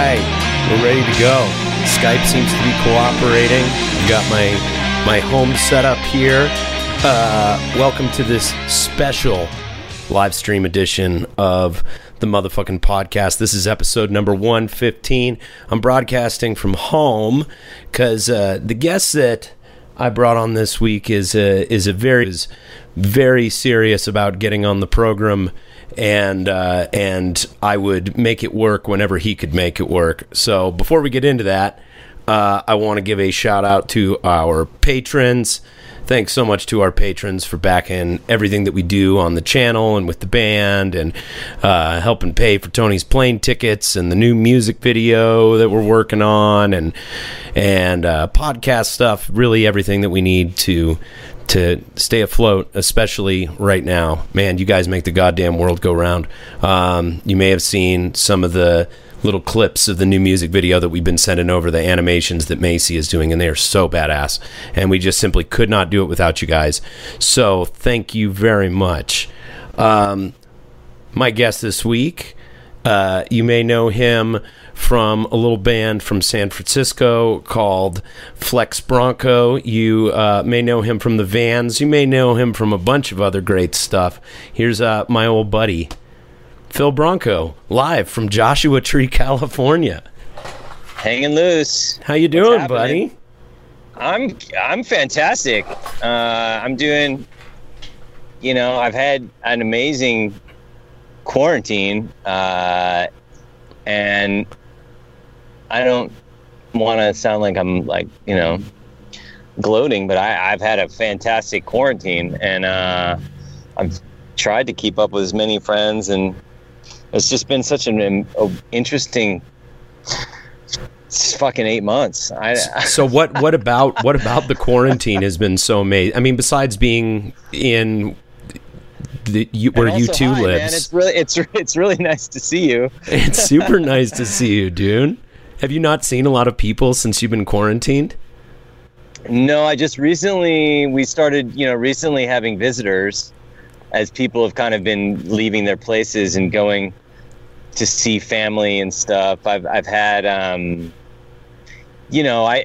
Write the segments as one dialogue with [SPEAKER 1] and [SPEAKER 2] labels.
[SPEAKER 1] Right, we're ready to go. Skype seems to be cooperating. I've got my my home set up here. Uh, welcome to this special live stream edition of the motherfucking podcast. This is episode number 115. I'm broadcasting from home because uh, the guest that I brought on this week is a, is a very is very serious about getting on the program and uh, and I would make it work whenever he could make it work. So before we get into that, uh, I want to give a shout out to our patrons. Thanks so much to our patrons for backing everything that we do on the channel and with the band and uh, helping pay for Tony's plane tickets and the new music video that we're working on and and uh, podcast stuff. Really, everything that we need to to stay afloat, especially right now. Man, you guys make the goddamn world go round. Um, you may have seen some of the little clips of the new music video that we've been sending over, the animations that Macy is doing, and they are so badass. And we just simply could not do it without you guys. So thank you very much. Um, my guest this week, uh, you may know him from a little band from San Francisco called Flexx Bronco. You uh, may know him from the Vans. You may know him from a bunch of other great stuff. Here's uh, my old buddy, Phil Bronco, live from Joshua Tree, California.
[SPEAKER 2] Hanging loose.
[SPEAKER 1] How you doing, buddy?
[SPEAKER 2] I'm I'm fantastic. Uh, I'm doing. You know, I've had an amazing quarantine, uh, and I don't want to sound like I'm like you know gloating, but I, I've had a fantastic quarantine, and uh, I've tried to keep up with as many friends, and it's just been such an um, a- interesting it's fucking eight months. I,
[SPEAKER 1] So what? What about what about the quarantine has been so amazing? I mean, besides being in the you, where you two
[SPEAKER 2] hi,
[SPEAKER 1] lives,
[SPEAKER 2] Man, it's really it's it's really nice to see you.
[SPEAKER 1] It's super nice to see you, dude. Have you not seen a lot of people since you've been quarantined?
[SPEAKER 2] No, I just recently we started, you know, recently having visitors as people have kind of been leaving their places and going to see family and stuff. I've I've had um you know, I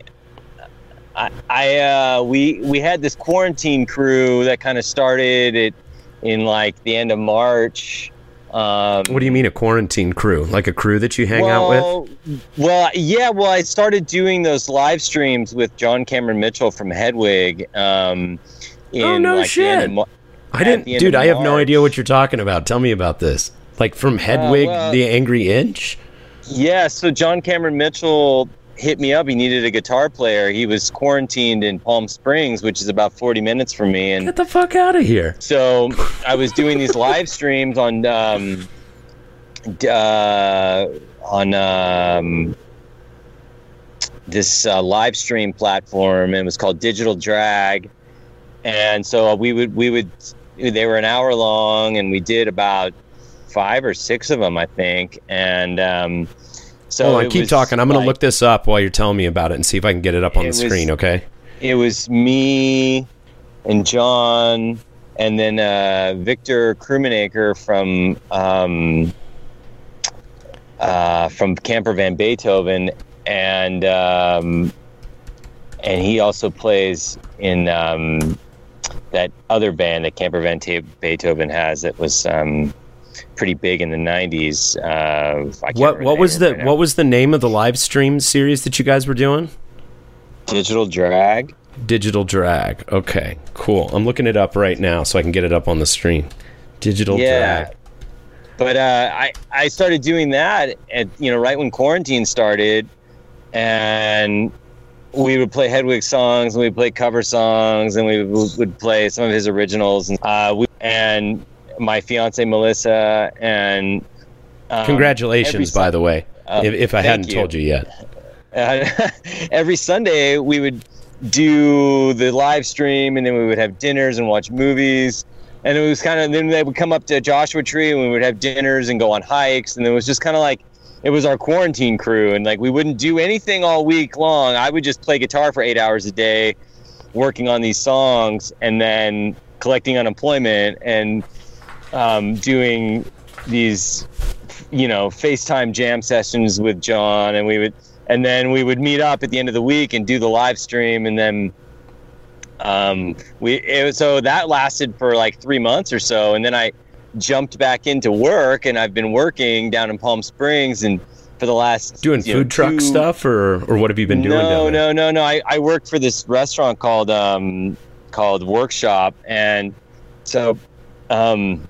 [SPEAKER 2] I, I uh we we had this quarantine crew that kind of started it in like the end of March. Um
[SPEAKER 1] What do you mean a quarantine crew? Like a crew that you hang out with?
[SPEAKER 2] well, Well, yeah. Well, I started doing those live streams with John Cameron Mitchell from Hedwig. Um, in
[SPEAKER 1] Oh, no
[SPEAKER 2] like,
[SPEAKER 1] shit.
[SPEAKER 2] of
[SPEAKER 1] I didn't, dude. I have no idea what you're talking about. Tell me about this. Like from Hedwig,
[SPEAKER 2] well-
[SPEAKER 1] the Angry Inch.
[SPEAKER 2] Yeah. So John Cameron Mitchell hit me up. He needed a guitar player. He was quarantined in Palm Springs, which is about 40 minutes from me, and
[SPEAKER 1] Get the fuck out of here!
[SPEAKER 2] so I was doing these live streams on um, uh, on um, this uh, live stream platform, and it was called Digital Drag. And so we would we would they were an hour long, and we did about five or six of them, I think. And um, so
[SPEAKER 1] Hold on, keep talking. I'm gonna look this up while you're telling me about it and see if I can get it up on the
[SPEAKER 2] It was-
[SPEAKER 1] screen. Okay.
[SPEAKER 2] it was me and John, and then uh, Victor Krummenacher from um, uh, from Camper Van Beethoven, and um, and he also plays in um, that other band that Camper Van Beethoven has that was um, pretty big in the '90s. Uh,
[SPEAKER 1] What what was the
[SPEAKER 2] right
[SPEAKER 1] what was the name of the live stream series that you guys were doing?
[SPEAKER 2] Digital Drag?
[SPEAKER 1] Digital drag. Okay, cool. I'm looking it up right now so I can get it up on the screen. Digital
[SPEAKER 2] Yeah.
[SPEAKER 1] drag.
[SPEAKER 2] but uh, I I started doing that at you know right when quarantine started, and we would play Hedwig songs and we'd play cover songs and we would, would play some of his originals and uh, we, and my fiance Melissa and um,
[SPEAKER 1] Congratulations, by the way,
[SPEAKER 2] Uh,
[SPEAKER 1] if, if I hadn't
[SPEAKER 2] you.
[SPEAKER 1] told you yet.
[SPEAKER 2] uh, every Sunday we would do the live stream and then we would have dinners and watch movies. And it was kind of then they would come up to Joshua Tree and we would have dinners and go on hikes. And it was just kind of like it was our quarantine crew. And like we wouldn't do anything all week long. I would just play guitar for eight hours a day, working on these songs and then collecting unemployment and um, doing these you know FaceTime jam sessions with John, and we would, and then we would meet up at the end of the week and do the live stream, and then um, we it was, so that lasted for like three months or so, and then I jumped back into work, and I've been working down in Palm Springs and for the last
[SPEAKER 1] Doing
[SPEAKER 2] you know,
[SPEAKER 1] food truck
[SPEAKER 2] two-
[SPEAKER 1] stuff, or or what have you been doing?
[SPEAKER 2] no, no, no, no. I, I worked for this restaurant called um, called Workshop, and so um,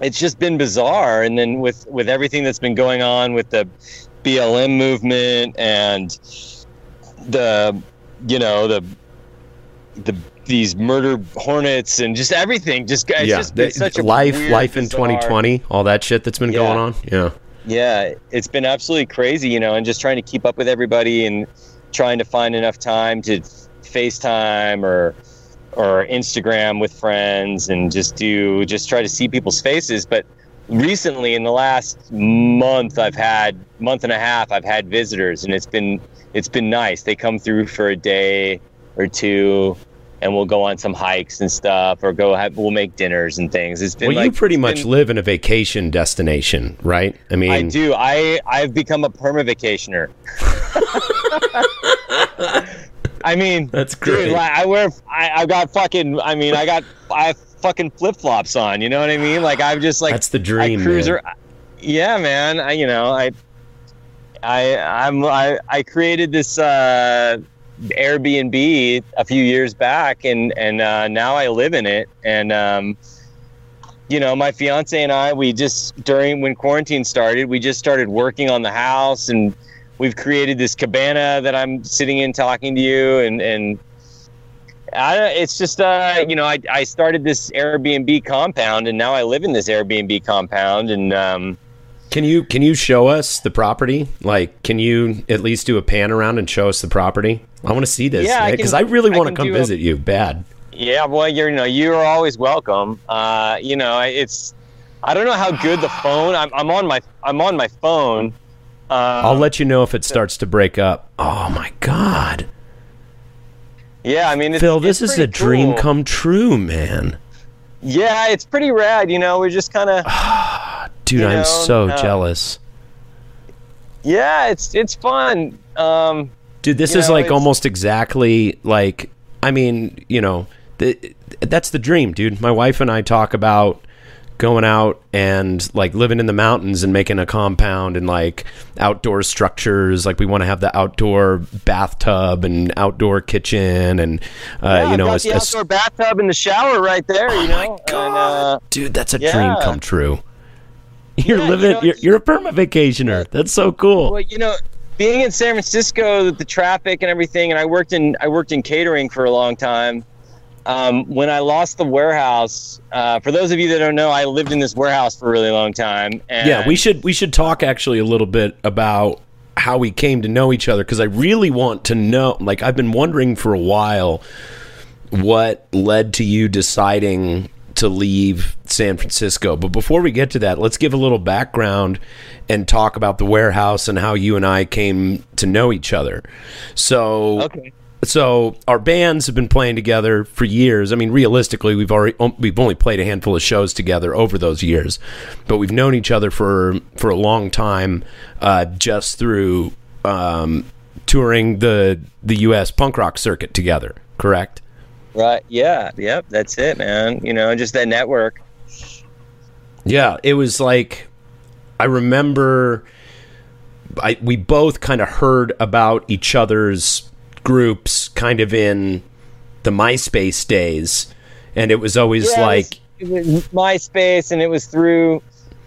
[SPEAKER 2] it's just been bizarre. And then with with everything that's been going on with the BLM movement and the you know the the these murder hornets and just everything just it's
[SPEAKER 1] yeah,
[SPEAKER 2] just been such a
[SPEAKER 1] life,
[SPEAKER 2] weird,
[SPEAKER 1] life in
[SPEAKER 2] bizarre-
[SPEAKER 1] 2020, all that shit that's been
[SPEAKER 2] Yeah.
[SPEAKER 1] going on. Yeah,
[SPEAKER 2] yeah, it's been absolutely crazy, you know, and just trying to keep up with everybody and trying to find enough time to FaceTime or or Instagram with friends and just do just try to see people's faces. But recently, in the last month, I've had month and a half, I've had visitors, and it's been it's been nice. They come through for a day or two. And we'll go on some hikes and stuff, or go have, we'll make dinners and things. It's been
[SPEAKER 1] well,
[SPEAKER 2] like
[SPEAKER 1] you pretty much
[SPEAKER 2] been-
[SPEAKER 1] live in a vacation destination, right? I mean,
[SPEAKER 2] I do. I I've become a perma vacationer. I mean,
[SPEAKER 1] That's
[SPEAKER 2] dude,
[SPEAKER 1] great.
[SPEAKER 2] like, I wear. I I got fucking. I mean, I got. I have fucking flip flops on. You know what I mean? Like I'm just like
[SPEAKER 1] That's the dream,
[SPEAKER 2] I cruise
[SPEAKER 1] man.
[SPEAKER 2] ar- Yeah, man. I you know I. I I'm I I created this uh, Airbnb a few years back, and and uh, now I live in it, and um, you know, my fiance and I, we just during when quarantine started, we just started working on the house, and we've created this cabana that I'm sitting in talking to you, and and I, it's just uh, you know, I I started this Airbnb compound, and now I live in this Airbnb compound, and um,
[SPEAKER 1] Can you can you show us the property? Like, can you at least do a pan around and show us the property? I want to see this
[SPEAKER 2] Yeah, I
[SPEAKER 1] because
[SPEAKER 2] can-
[SPEAKER 1] I, really want to come
[SPEAKER 2] do a-
[SPEAKER 1] visit you. Bad.
[SPEAKER 2] yeah, well, you're you know, you're always welcome. Uh, you know, it's I don't know how good the phone. I'm, I'm on my I'm on my phone. Uh,
[SPEAKER 1] I'll let you know if it starts to break up. Oh my god,
[SPEAKER 2] yeah, I mean, it's,
[SPEAKER 1] Phil, this is a
[SPEAKER 2] pretty
[SPEAKER 1] dream come true, man.
[SPEAKER 2] Yeah, it's pretty rad. You know, we're just kind of
[SPEAKER 1] Dude, I'm
[SPEAKER 2] know,
[SPEAKER 1] so
[SPEAKER 2] uh,
[SPEAKER 1] jealous.
[SPEAKER 2] yeah, it's it's fun. Um,
[SPEAKER 1] Dude, this is
[SPEAKER 2] know,
[SPEAKER 1] like almost exactly like I mean, you know, the, that's the dream, dude. My wife and I talk about going out and like living in the mountains and making a compound and like outdoor structures. Like we want to have the outdoor bathtub and outdoor kitchen and uh,
[SPEAKER 2] yeah,
[SPEAKER 1] you know,
[SPEAKER 2] got
[SPEAKER 1] a-
[SPEAKER 2] the
[SPEAKER 1] a
[SPEAKER 2] outdoor bathtub and the shower right there.
[SPEAKER 1] Oh
[SPEAKER 2] you
[SPEAKER 1] my
[SPEAKER 2] know,
[SPEAKER 1] god,
[SPEAKER 2] And, uh,
[SPEAKER 1] dude, that's a dream come true. You're
[SPEAKER 2] Yeah, you
[SPEAKER 1] living.
[SPEAKER 2] know,
[SPEAKER 1] you're, you're a perma vacationer. That's so cool.
[SPEAKER 2] well, you know, being in San Francisco, the traffic and everything, and I worked in I worked in catering for a long time. Um, when I lost the warehouse, uh, for those of you that don't know, I lived in this warehouse for a really long time. And
[SPEAKER 1] Yeah, we should we should talk actually a little bit about how we came to know each other because I really want to know. Like I've been wondering for a while what led to you deciding to leave San Francisco. But before we get to that, let's give a little background and talk about the warehouse and how you and I came to know each other. So
[SPEAKER 2] Okay.
[SPEAKER 1] So our bands have been playing together for years. I mean, realistically, we've already um, we've only played a handful of shows together over those years, but we've known each other for for a long time, uh, just through um, touring the the U.S. punk rock circuit together. Correct?
[SPEAKER 2] Right. Yeah. Yep. That's it, man. You know, just that network.
[SPEAKER 1] Yeah, it was like I remember I we both kind of heard about each other's groups kind of in the MySpace days and it was always
[SPEAKER 2] Yeah, it
[SPEAKER 1] like
[SPEAKER 2] was, it was MySpace, and it was through,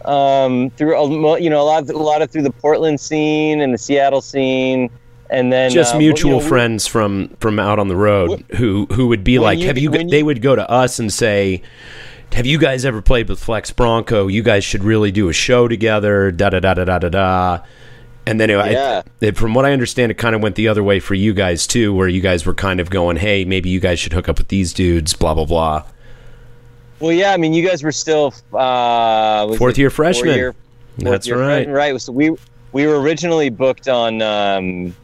[SPEAKER 2] um, through a you know a lot, of, a lot of through the Portland scene and the Seattle scene, and then
[SPEAKER 1] just
[SPEAKER 2] uh,
[SPEAKER 1] mutual
[SPEAKER 2] you know,
[SPEAKER 1] friends from from out on the road who who would be like
[SPEAKER 2] you-
[SPEAKER 1] have you
[SPEAKER 2] when
[SPEAKER 1] they would go to us and say have you guys ever played with Flexx Bronco? You guys should really do a show together da da da da da da da and then it, I- it- from what I understand it kind of went the other way for you guys too where you guys were kind of going hey maybe you guys should hook up with these dudes blah blah blah
[SPEAKER 2] Well, yeah, I mean, you guys were still uh, was
[SPEAKER 1] Fourth year freshmen.
[SPEAKER 2] fourth
[SPEAKER 1] That's
[SPEAKER 2] year
[SPEAKER 1] right.
[SPEAKER 2] freshman, right. So we we were originally booked on um,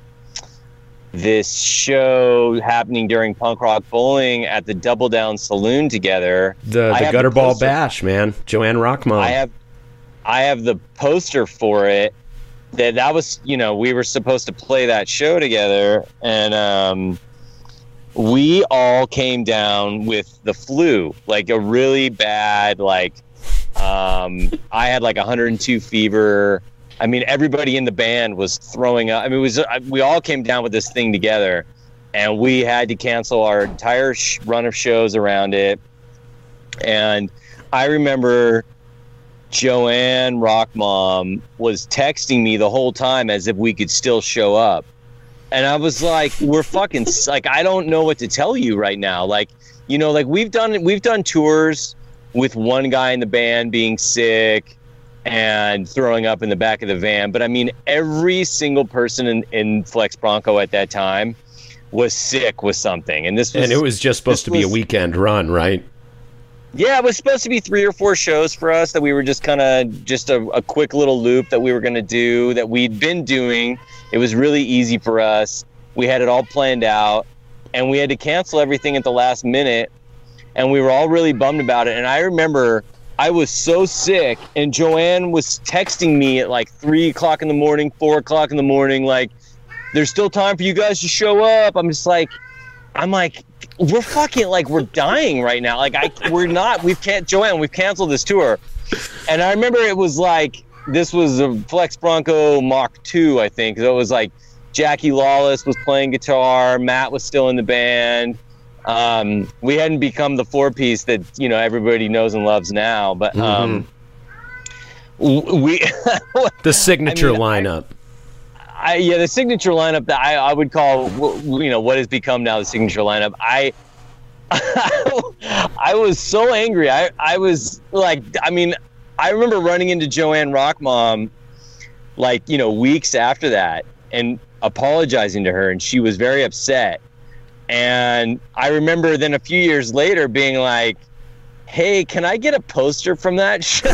[SPEAKER 2] this show happening during punk rock bowling at the Double Down Saloon together.
[SPEAKER 1] the the ball bash man Joanne Rockmont
[SPEAKER 2] I have I have the poster for it. That that was you know we were supposed to play that show together and um, we all came down with the flu like a really bad like um, I had like 102 fever. I mean everybody in the band was throwing up. I mean it was we all came down with this thing together and we had to cancel our entire sh- run of shows around it. And I remember Joanne Rock Mom was texting me the whole time as if we could still show up. And I was like, we're fucking like I don't know what to tell you right now. Like, you know, like we've done we've done tours with one guy in the band being sick and throwing up in the back of the van. But I mean, every single person in, in Flexx Bronco at that time was sick with something. And this was
[SPEAKER 1] and it was just supposed to be a weekend run right
[SPEAKER 2] yeah, it was supposed to be three or four shows for us that we were just kind of just a, a quick little loop that we were going to do that we'd been doing. It was really easy for us. We had it all planned out, and we had to cancel everything at the last minute, and we were all really bummed about it. And I remember I was so sick, and Joanne was texting me at like three o'clock in the morning, four o'clock in the morning, like, "There's still time for you guys to show up." I'm just like, I'm like, we're fucking like we're dying right now. Like I we're not we've can't Joanne, we've canceled this tour. And I remember it was like this was a Flexx Bronco Mach 2, I think. So it was like Jackie Lawless was playing guitar, Matt was still in the band. Um, we hadn't become the four piece that, you know, everybody knows and loves now, but um w- we
[SPEAKER 1] the signature
[SPEAKER 2] I-
[SPEAKER 1] lineup
[SPEAKER 2] I, yeah, the signature lineup that I, I would call, you know, what has become now the signature lineup. I, I was so angry. I, I was like, I mean, I remember running into Joanne Rockmom, like, you know, weeks after that and apologizing to her, and she was very upset. And I remember then a few years later being like, hey, can I get a poster from that show?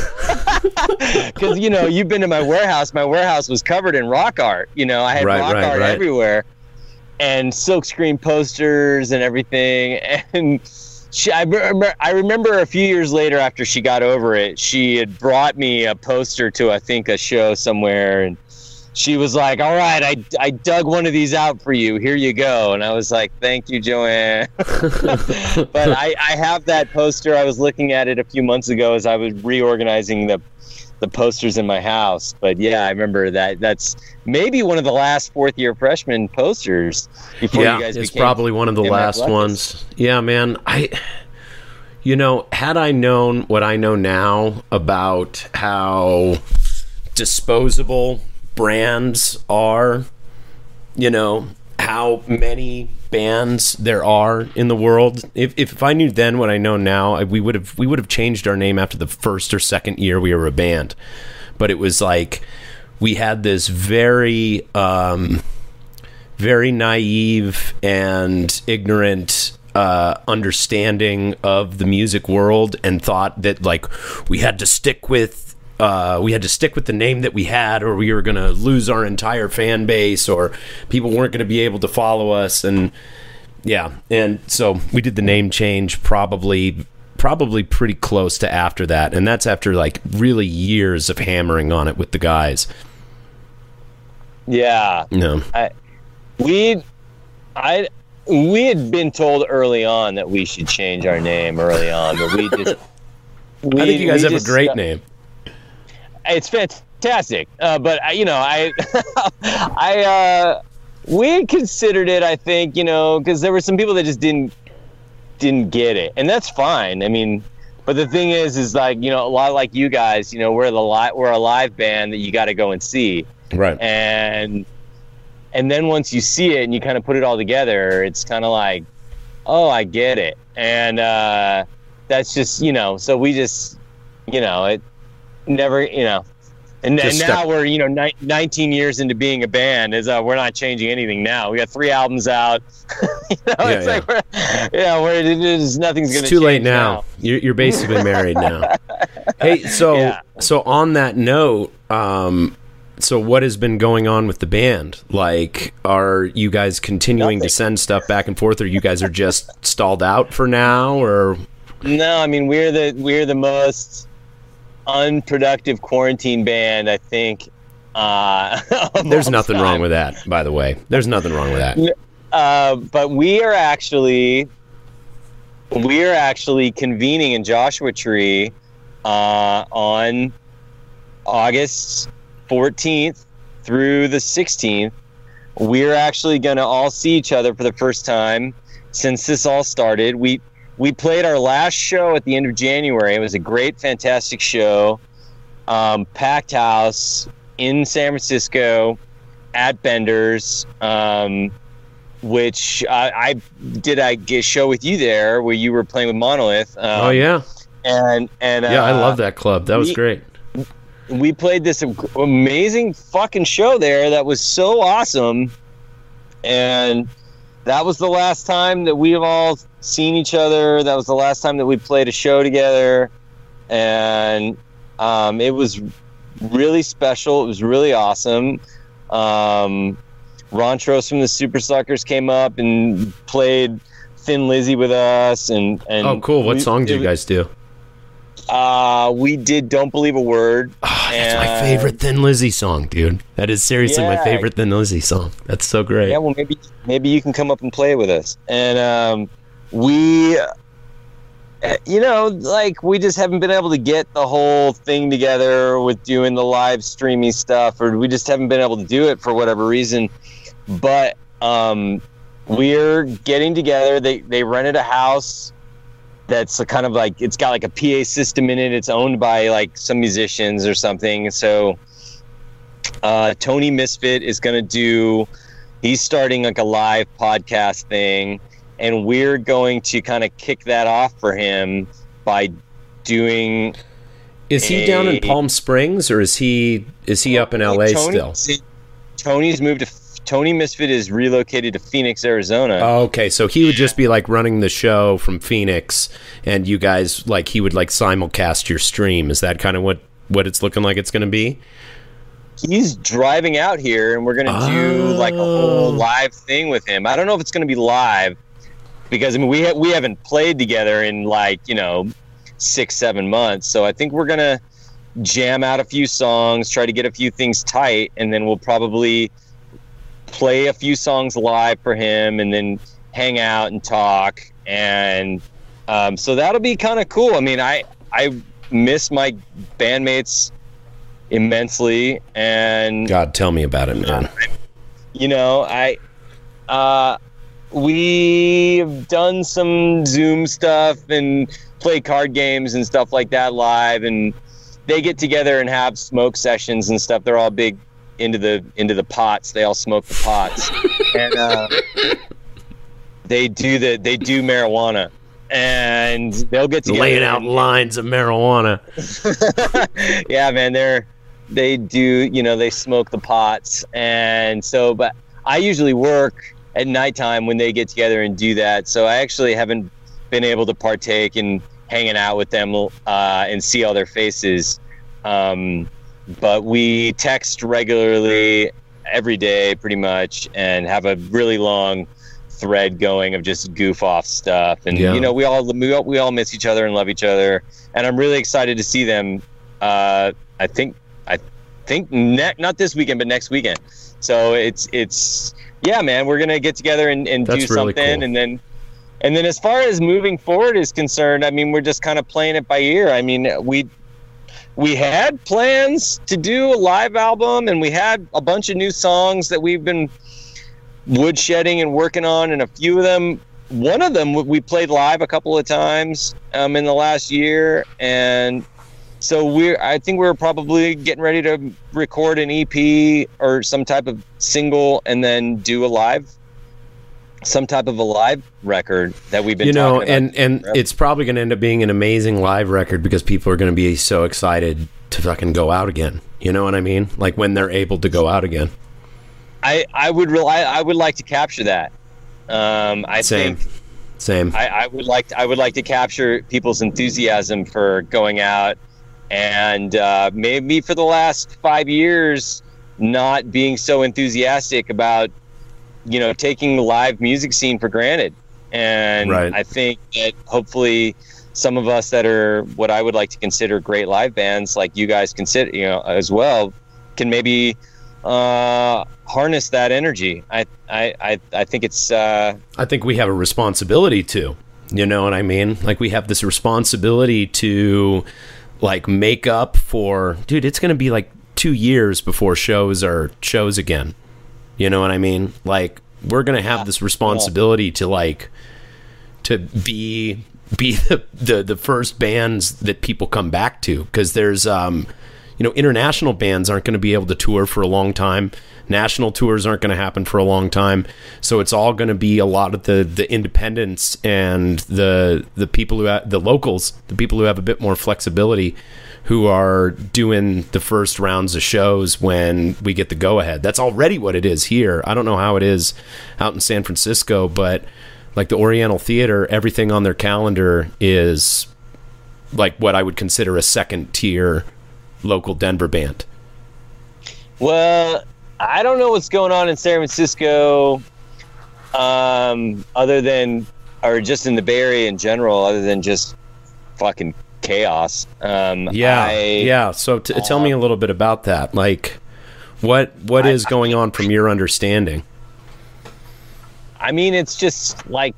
[SPEAKER 2] Because, you know, you've been to my warehouse. My warehouse was covered in rock art. You know, I had
[SPEAKER 1] Right,
[SPEAKER 2] rock
[SPEAKER 1] right,
[SPEAKER 2] art
[SPEAKER 1] right.
[SPEAKER 2] everywhere and silkscreen posters and everything. And she, I, remember, I remember a few years later after she got over it, she had brought me a poster to, I think, a show somewhere. And she was like, all right, I, I dug one of these out for you. Here you go. And I was like, thank you, Joanne. but I, I have that poster. I was looking at it a few months ago as I was reorganizing the the posters in my house. But yeah, I remember that. That's maybe one of the last fourth year freshman posters before
[SPEAKER 1] yeah,
[SPEAKER 2] you guys
[SPEAKER 1] it's probably one of the last ones. Yeah, man. I, you know, had I known what I know now about how disposable brands are, you know, how many bands there are in the world. If if I knew then what I know now, I, we would have we would have changed our name after the first or second year we were a band. But it was like we had this very um very naive and ignorant uh, understanding of the music world and thought that like we had to stick with uh, we had to stick with the name that we had or we were going to lose our entire fan base or people weren't going to be able to follow us and yeah and so we did the name change probably probably pretty close to after that and that's after like really years of hammering on it with the guys.
[SPEAKER 2] Yeah,
[SPEAKER 1] no.
[SPEAKER 2] We, I, we had been told early on that we should change our name early on, but we just. We,
[SPEAKER 1] i think you guys have a great name
[SPEAKER 2] it's fantastic. Uh, but I- you know, I, I, uh, we considered it. I think you know because there were some people that just didn't didn't get it, and that's fine. I mean, but the thing is, is like you know, a lot like you guys. You know, we're the li- we're a live band that you got to go and see,
[SPEAKER 1] right
[SPEAKER 2] and and then once you see it and you kind of put it all together, it's kind of like, oh, I get it, and uh, that's just you know. So we just, you know, it never, you know. And, and now we're you know ni- 19 years into being a band is uh, we're not changing anything now we got three albums out you know,
[SPEAKER 1] Yeah,
[SPEAKER 2] it's like we're, yeah we're it is nothing's gonna
[SPEAKER 1] It's too late
[SPEAKER 2] change
[SPEAKER 1] now. You're, you're basically married now. Hey, so
[SPEAKER 2] Yeah.
[SPEAKER 1] so on that note, um, so what has been going on with the band? Like, are you guys continuing to send stuff back and forth, or you guys are just stalled out for now, or
[SPEAKER 2] No, I mean we're the we're the most unproductive quarantine band I think. Uh,
[SPEAKER 1] there's nothing
[SPEAKER 2] time.
[SPEAKER 1] wrong with that, by the way. There's nothing wrong with that.
[SPEAKER 2] Uh, but we are actually we are actually convening in Joshua Tree uh, on August 14th through the 16th. We're actually going to all see each other for the first time since this all started. We we played our last show at the end of January. It was a great, fantastic show, um, packed house in San Francisco at Bender's. Um, which I, I did I get show with you there where you were playing with Monolith. Um,
[SPEAKER 1] oh yeah,
[SPEAKER 2] and and
[SPEAKER 1] yeah, I
[SPEAKER 2] uh,
[SPEAKER 1] love that club. That was
[SPEAKER 2] we-
[SPEAKER 1] great.
[SPEAKER 2] we played this amazing fucking show there that was so awesome and that was the last time that we've all seen each other that was the last time that we played a show together and um, it was really special it was really awesome um, Rontrose from the Supersuckers came up and played Thin Lizzy with us and, and
[SPEAKER 1] Oh, cool. What
[SPEAKER 2] we-
[SPEAKER 1] song did you guys do?
[SPEAKER 2] Uh, we did "Don't Believe a Word."
[SPEAKER 1] Ah, that's my favorite Thin Lizzy song, dude. That is seriously my favorite Thin Lizzy song. That's so great.
[SPEAKER 2] Yeah, well, maybe maybe you can come up and play with us. And um, we, uh, you know, like we just haven't been able to get the whole thing together with doing the live streaming stuff, or we just haven't been able to do it for whatever reason. But um, we're getting together. They they rented a house that's a kind of like it's got like a PA system in it. It's owned by like some musicians or something. So uh, Tony Misfit is going to do. He's starting like a live podcast thing, and we're going to kind of kick that off for him by doing.
[SPEAKER 1] Is he down in Palm Springs or is he is he up in LA
[SPEAKER 2] Tony-
[SPEAKER 1] still?
[SPEAKER 2] Tony's moved to. Tony Misfit is relocated to Phoenix, Arizona.
[SPEAKER 1] Oh, okay, so he would just be like running the show from Phoenix, and you guys like he would like simulcast your stream. Is that kind of what what it's looking like it's going to be?
[SPEAKER 2] he's driving out here and we're gonna do like a whole
[SPEAKER 1] Oh.
[SPEAKER 2] live thing with him i don't know if it's gonna be live because i mean we, ha- we haven't played together in like you know six seven months so i think we're gonna jam out a few songs try to get a few things tight and then we'll probably play a few songs live for him and then hang out and talk. And um, so that'll be kind of cool. I mean i i miss my bandmates immensely and
[SPEAKER 1] God, tell me about it, man.
[SPEAKER 2] you know i uh we've done some zoom stuff and play card games and stuff like that live and they get together and have smoke sessions and stuff. They're all big into the into the pots they all smoke the pots and uh, they do the they do marijuana and they'll get together
[SPEAKER 1] Laying out lines of marijuana.
[SPEAKER 2] yeah, man, they're they do, you know, they smoke the pots, and so, but I usually work at nighttime when they get together and do that. So I actually haven't been able to partake in hanging out with them uh, and see all their faces. Um, but we text regularly every day, pretty much, and have a really long thread going of just goof off stuff. And
[SPEAKER 1] Yeah.
[SPEAKER 2] you know, we all we all, we all miss each other and love each other. And I'm really excited to see them. Uh, I think I think ne- not this weekend, but next weekend. So it's it's yeah, man. We're gonna get together and, and do
[SPEAKER 1] That's really
[SPEAKER 2] something,
[SPEAKER 1] cool.
[SPEAKER 2] and then and then as far as moving forward is concerned, I mean, we're just kind of playing it by ear. I mean, we we had plans to do a live album, and we had a bunch of new songs that we've been woodshedding and working on, and a few of them. One of them we played live a couple of times um, in the last year, and so we're I think we're probably getting ready to record an EP or some type of single and then do a live some type of a live record that we've been
[SPEAKER 1] you know,
[SPEAKER 2] talking about.
[SPEAKER 1] and and it's probably going to end up being an amazing live record because people are going to be so excited to fucking go out again. You know what I mean? Like when they're able to go out again.
[SPEAKER 2] I I would rely I would like to capture that. Um, I
[SPEAKER 1] Same.
[SPEAKER 2] think
[SPEAKER 1] Same.
[SPEAKER 2] I, I would like I would like to capture people's enthusiasm for going out, and uh, maybe for the last five years, not being so enthusiastic about, you know, taking the live music scene for granted. And
[SPEAKER 1] Right.
[SPEAKER 2] I think that hopefully some of us that are what I would like to consider great live bands, like you guys consider, you know, as well, can maybe uh, harness that energy. I I I, I think it's. Uh,
[SPEAKER 1] I think we have a responsibility to. You know what I mean? Like we have this responsibility to like make up for dude, it's going to be like 2 years before shows are shows again. You know what I mean? Like we're to have this responsibility to like to be be the, the the first bands that people come back to. Because there's um you know international bands aren't going to be able to tour for a long time. National tours aren't going to happen for a long time. So it's all going to be a lot of the the independents and the the people who have, the locals the people who have a bit more flexibility who are doing the first rounds of shows when we get the go ahead that's already what it is here i don't know how it is out in san francisco but like the Oriental Theater, everything on their calendar is like what I would consider a second tier local Denver band.
[SPEAKER 2] Well, I don't know what's going on in San Francisco, um, other than, or just in the Bay Area in general, other than just fucking chaos. Um,
[SPEAKER 1] Yeah,
[SPEAKER 2] I,
[SPEAKER 1] yeah. So t- tell me a little bit about that. Like, what what is going on from your understanding?
[SPEAKER 2] I mean, it's just like,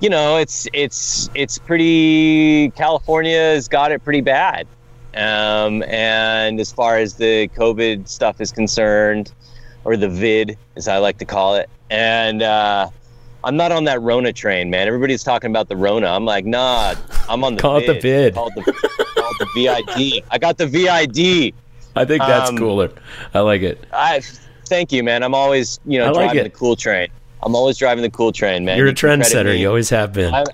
[SPEAKER 2] you know, it's it's it's pretty. California has got it pretty bad, um, and as far as the COVID stuff is concerned, or the vid, as I like to call it, and uh, I'm not on that Rona train, man. Everybody's talking about the Rona. I'm like, nah, I'm on the
[SPEAKER 1] Call it the vid.
[SPEAKER 2] Call it the, call it the VID. I got the VID.
[SPEAKER 1] I think that's
[SPEAKER 2] Um,
[SPEAKER 1] cooler. I like it.
[SPEAKER 2] I thank you, man. I'm always, you know,
[SPEAKER 1] like
[SPEAKER 2] driving
[SPEAKER 1] it.
[SPEAKER 2] the cool train. I'm always driving the cool train, man.
[SPEAKER 1] You're a trendsetter. You always have been.
[SPEAKER 2] I-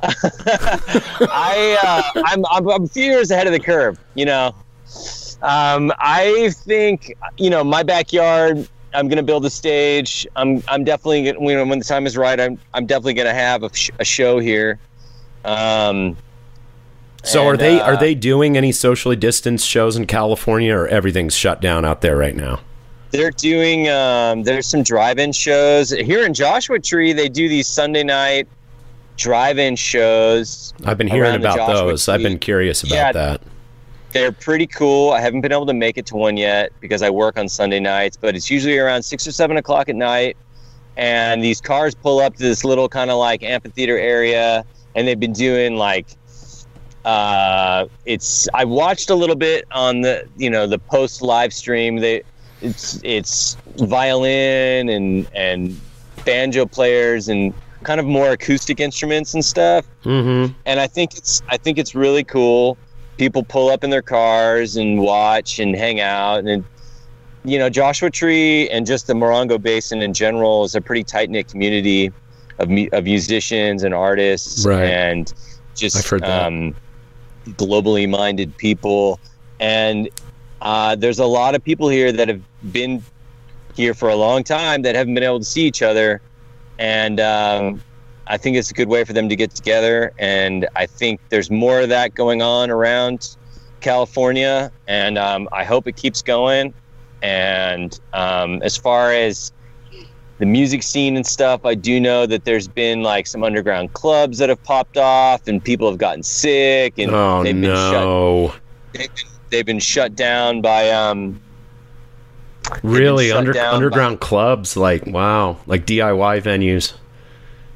[SPEAKER 2] I uh, I'm, I'm I'm a few years ahead of the curve. You know, um, I think you know my backyard. I'm gonna build a stage. I'm I'm definitely gonna, you know, when the time is right. I'm I'm definitely gonna have a, sh- a show here. Um,
[SPEAKER 1] so are they
[SPEAKER 2] uh,
[SPEAKER 1] are they doing any socially distanced shows in California, or everything's shut down out there right now?
[SPEAKER 2] They're doing. Um, there's some drive-in shows here in Joshua Tree. They do these Sunday night drive-in shows.
[SPEAKER 1] I've been hearing about those. I've been curious about
[SPEAKER 2] Yeah.
[SPEAKER 1] that.
[SPEAKER 2] They're pretty cool. I haven't been able to make it to one yet because I work on Sunday nights, but it's usually around six or seven o'clock at night. And these cars pull up to this little kind of like amphitheater area, and they've been doing like, uh, it's. I watched a little bit on the you know the post live stream. They, it's it's violin and and banjo players and kind of more acoustic instruments and stuff
[SPEAKER 1] Mm-hmm.
[SPEAKER 2] and I think it's I think it's really cool. People pull up in their cars and watch and hang out, and you know Joshua Tree and just the Morongo Basin in general is a pretty tight knit community of mu- of musicians and artists
[SPEAKER 1] Right.
[SPEAKER 2] and just um, globally minded people. And uh, there's a lot of people here that have been here for a long time that haven't been able to see each other, and um, I think it's a good way for them to get together. And I think there's more of that going on around California, and um, I hope it keeps going. And um, as far as the music scene and stuff, I do know that there's been like some underground clubs that have popped off, and people have gotten sick, and
[SPEAKER 1] Oh
[SPEAKER 2] they've been shut. They've been, they've been shut down by um,
[SPEAKER 1] Really, under, underground clubs, like wow, like DIY venues.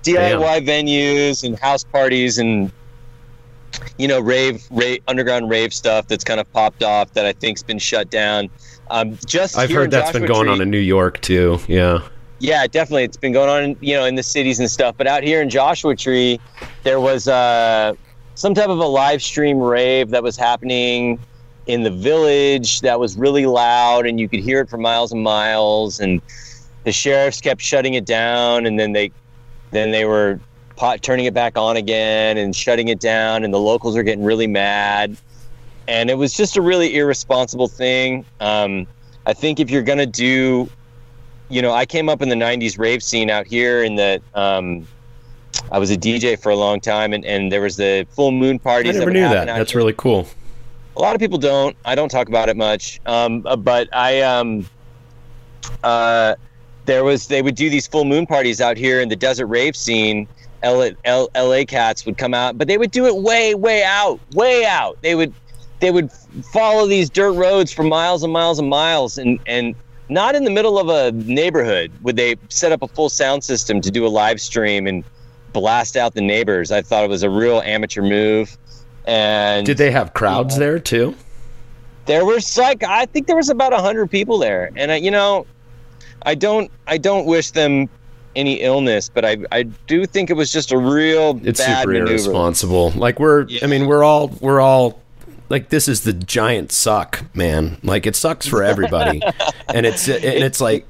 [SPEAKER 2] DIY venues and house parties and you know rave, rave underground rave stuff that's kind of popped off that I think's been shut down. Um, just
[SPEAKER 1] I've heard that's been going
[SPEAKER 2] Tree-
[SPEAKER 1] on in New York too. Yeah.
[SPEAKER 2] Yeah, definitely. It's been going on, you know, in the cities and stuff. But out here in Joshua Tree, there was uh, some type of a live stream rave that was happening in the village that was really loud and you could hear it for miles and miles and the sheriffs kept shutting it down and then they then they were pot, turning it back on again and shutting it down and the locals are getting really mad and it was just a really irresponsible thing um, i think if you're gonna do you know i came up in the 90s rave scene out here in the um, i was a dj for a long time and, and there was the full moon
[SPEAKER 1] I never
[SPEAKER 2] would
[SPEAKER 1] knew that. That's
[SPEAKER 2] here
[SPEAKER 1] really cool.
[SPEAKER 2] a lot of people don't. I don't talk about it much. Um, but I, um, uh, there was they would do these full moon parties out here in the desert rave scene. L- L- LA cats would come out, but they would do it way, way out, way out. They would, they would follow these dirt roads for miles and miles and miles, and and not in the middle of a neighborhood would they set up a full sound system to do a live stream and blast out the neighbors. I thought it was a real amateur move. And
[SPEAKER 1] Did they have crowds there too?
[SPEAKER 2] there was like I think there was about a hundred people there, and I, you know, I don't I don't wish them any illness, but I I do think it was just a real
[SPEAKER 1] It's
[SPEAKER 2] bad
[SPEAKER 1] super
[SPEAKER 2] maneuver.
[SPEAKER 1] irresponsible. Like we're, I mean, we're all, we're all, like this is the giant suck, man. Like it sucks for everybody, and it's, and it's like,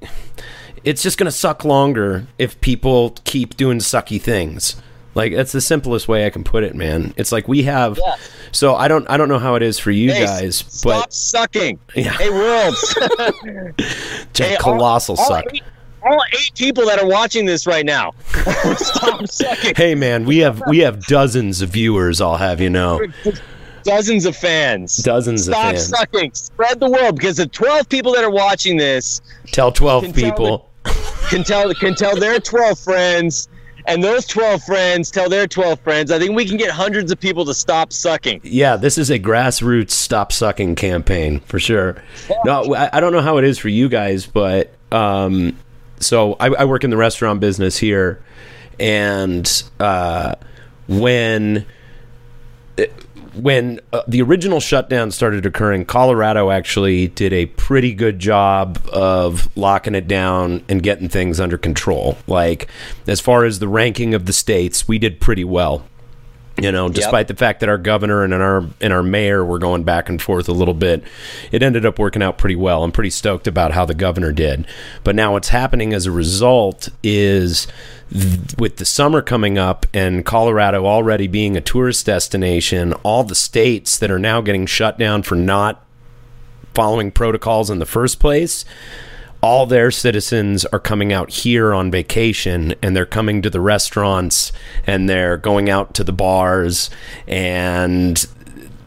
[SPEAKER 1] it's just gonna suck longer if people keep doing sucky things. Like that's the simplest way I can put it, man. It's like we have.
[SPEAKER 2] Yeah.
[SPEAKER 1] So I don't, I don't know how it is for you
[SPEAKER 2] Hey,
[SPEAKER 1] guys, but stop
[SPEAKER 2] sucking.
[SPEAKER 1] Yeah.
[SPEAKER 2] Hey,
[SPEAKER 1] a
[SPEAKER 2] Hey,
[SPEAKER 1] colossal
[SPEAKER 2] all
[SPEAKER 1] suck.
[SPEAKER 2] Eight, all eight people that are watching this right now, stop sucking.
[SPEAKER 1] Hey man, we have we have dozens of viewers. I'll have you know,
[SPEAKER 2] Dozens of fans.
[SPEAKER 1] dozens of
[SPEAKER 2] Stop sucking. Spread the word because the 12 people that are watching this
[SPEAKER 1] Tell twelve
[SPEAKER 2] Can tell
[SPEAKER 1] people.
[SPEAKER 2] can tell can tell their 12 friends and those 12 friends tell their 12 friends i think we can get hundreds of people to stop sucking
[SPEAKER 1] Yeah, this is a grassroots stop sucking campaign for sure. No, I, I don't know how it is for you guys, but um, so I, I work in the restaurant business here, and uh, when when uh, the original shutdown started occurring, Colorado actually did a pretty good job of locking it down and getting things under control. Like, as far as the ranking of the states, we did pretty well. You know, despite the fact that our governor and our and our mayor were going back and forth a little bit, it ended up working out pretty well. I'm pretty stoked about how the governor did. But now what's happening as a result is th- with the summer coming up and Colorado already being a tourist destination, all the states that are now getting shut down for not following protocols in the first place, all their citizens are coming out here on vacation and they're coming to the restaurants and they're going out to the bars and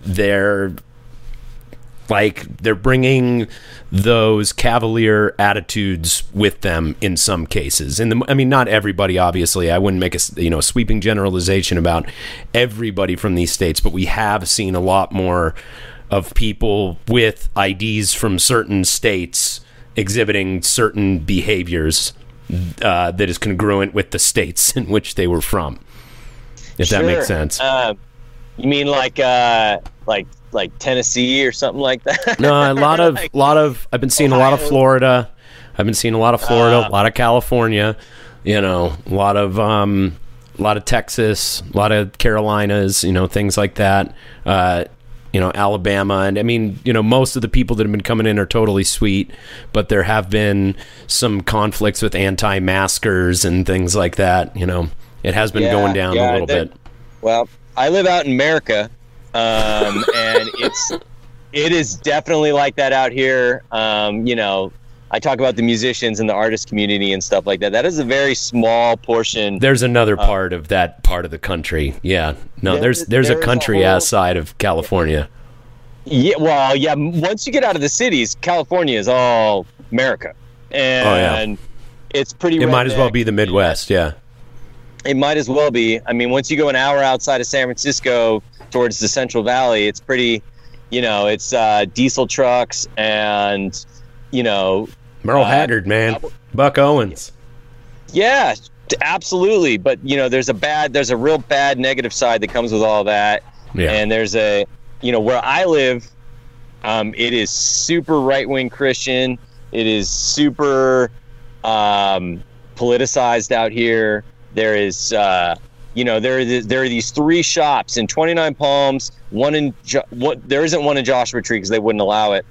[SPEAKER 1] they're like they're bringing those cavalier attitudes with them in some cases. And i mean not everybody obviously. I wouldn't make a you know sweeping generalization about everybody from these states but we have seen a lot more of people with ids from certain states exhibiting certain behaviors uh, that is congruent with the states in which they were from if that makes sense
[SPEAKER 2] um, you mean like uh like like tennessee or something like that
[SPEAKER 1] No, a lot of,
[SPEAKER 2] Like-
[SPEAKER 1] lot of. I've been seeing a lot of Florida. I've been seeing a lot of Florida,
[SPEAKER 2] Ah.
[SPEAKER 1] a lot of California. You know, a lot of, um, a lot of Texas, a lot of Carolinas. You know, things like that. You know, Alabama, and I mean, you know, most of the people that have been coming in are totally sweet, but there have been some conflicts with anti-maskers and things like that. You know, it has been
[SPEAKER 2] Yeah,
[SPEAKER 1] going down
[SPEAKER 2] yeah,
[SPEAKER 1] a little
[SPEAKER 2] that-
[SPEAKER 1] bit.
[SPEAKER 2] Well, I live out in America, um, and it's it is definitely like that out here. Um, you know, I talk about the musicians and the artist community and stuff like that. That is a very small portion.
[SPEAKER 1] There's another part of that part of the country. Yeah, no,
[SPEAKER 2] There-
[SPEAKER 1] there's there's,
[SPEAKER 2] there's
[SPEAKER 1] a
[SPEAKER 2] a
[SPEAKER 1] country
[SPEAKER 2] whole-
[SPEAKER 1] ass side of California.
[SPEAKER 2] Yeah, well, yeah. Once you get out of the cities, California is all America, and it's pretty.
[SPEAKER 1] Oh, It might as well be the Midwest, yeah.
[SPEAKER 2] It might as well be. I mean, once you go an hour outside of San Francisco towards the Central Valley, it's pretty. You know, it's uh, diesel trucks and you know
[SPEAKER 1] Merle
[SPEAKER 2] Uh,
[SPEAKER 1] Haggard, man. Buck Owens.
[SPEAKER 2] Yeah, absolutely. But you know, there's a bad, there's a real bad negative side that comes with all that.
[SPEAKER 1] Yeah.
[SPEAKER 2] And there's a, you know, where I live, um, it is super right wing Christian. It is super um, politicized out here. There is uh, you know, there are th- there are these three shops in 29 Palms. One in jo- what there isn't one in Joshua Tree because they wouldn't allow it,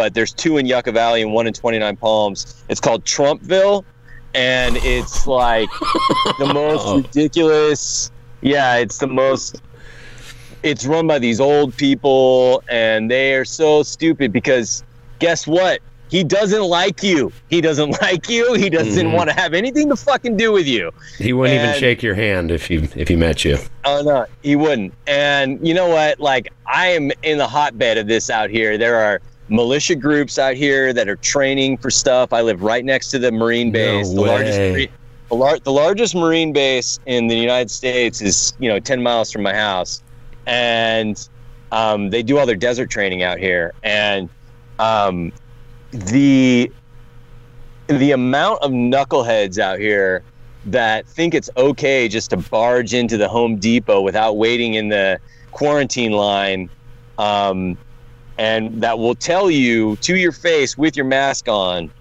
[SPEAKER 2] but there's two in Yucca Valley and one in 29 Palms. It's called Trumpville, and it's like the most ridiculous. Yeah, it's the most. It's run by these old people, and they are so stupid because guess what? He doesn't like you. He doesn't like you. He doesn't
[SPEAKER 1] Mhm.
[SPEAKER 2] want to have anything to fucking do with you.
[SPEAKER 1] He wouldn't even shake your hand if he if he met you.
[SPEAKER 2] Oh no, he wouldn't. And you know what? Like I am in the hotbed of this out here. There are militia groups out here that are training for stuff. I live right next to the Marine base.
[SPEAKER 1] No
[SPEAKER 2] the largest the, lar- the largest Marine base in the United States is, you know, 10 miles from my house. And um, they do all their desert training out here. And um, the the amount of knuckleheads out here that think it's okay just to barge into the Home Depot without waiting in the quarantine line, um, and that will tell you to your face with your mask on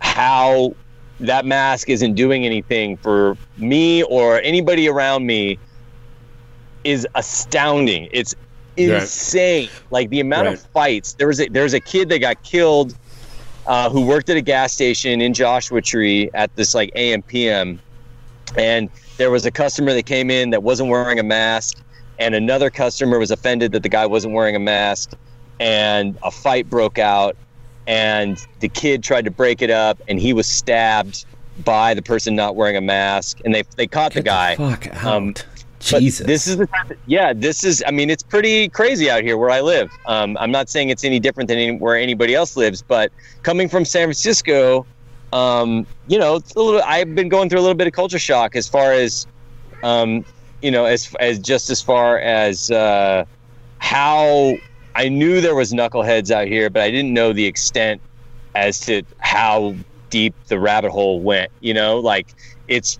[SPEAKER 2] how that mask isn't doing anything for me or anybody around me is astounding. It's
[SPEAKER 1] Right.
[SPEAKER 2] insane. Like the amount
[SPEAKER 1] Right.
[SPEAKER 2] of fights. There was a there was a kid that got killed uh, who worked at a gas station in Joshua Tree at this like AM PM, and there was a customer that came in that wasn't wearing a mask, and another customer was offended that the guy wasn't wearing a mask, and a fight broke out, and the kid tried to break it up, and he was stabbed by the person not wearing a mask, and they they caught the guy.
[SPEAKER 1] fuck out.
[SPEAKER 2] Um,
[SPEAKER 1] Jesus.
[SPEAKER 2] This is yeah. This is. I mean, it's pretty crazy out here where I live. Um, I'm not saying it's any different than any, where anybody else lives, but coming from San Francisco, um, you know, it's a little. I've been going through a little bit of culture shock as far as, um, you know, as as just as far as uh, how I knew there was knuckleheads out here, but I didn't know the extent as to how deep the rabbit hole went. You know, like it's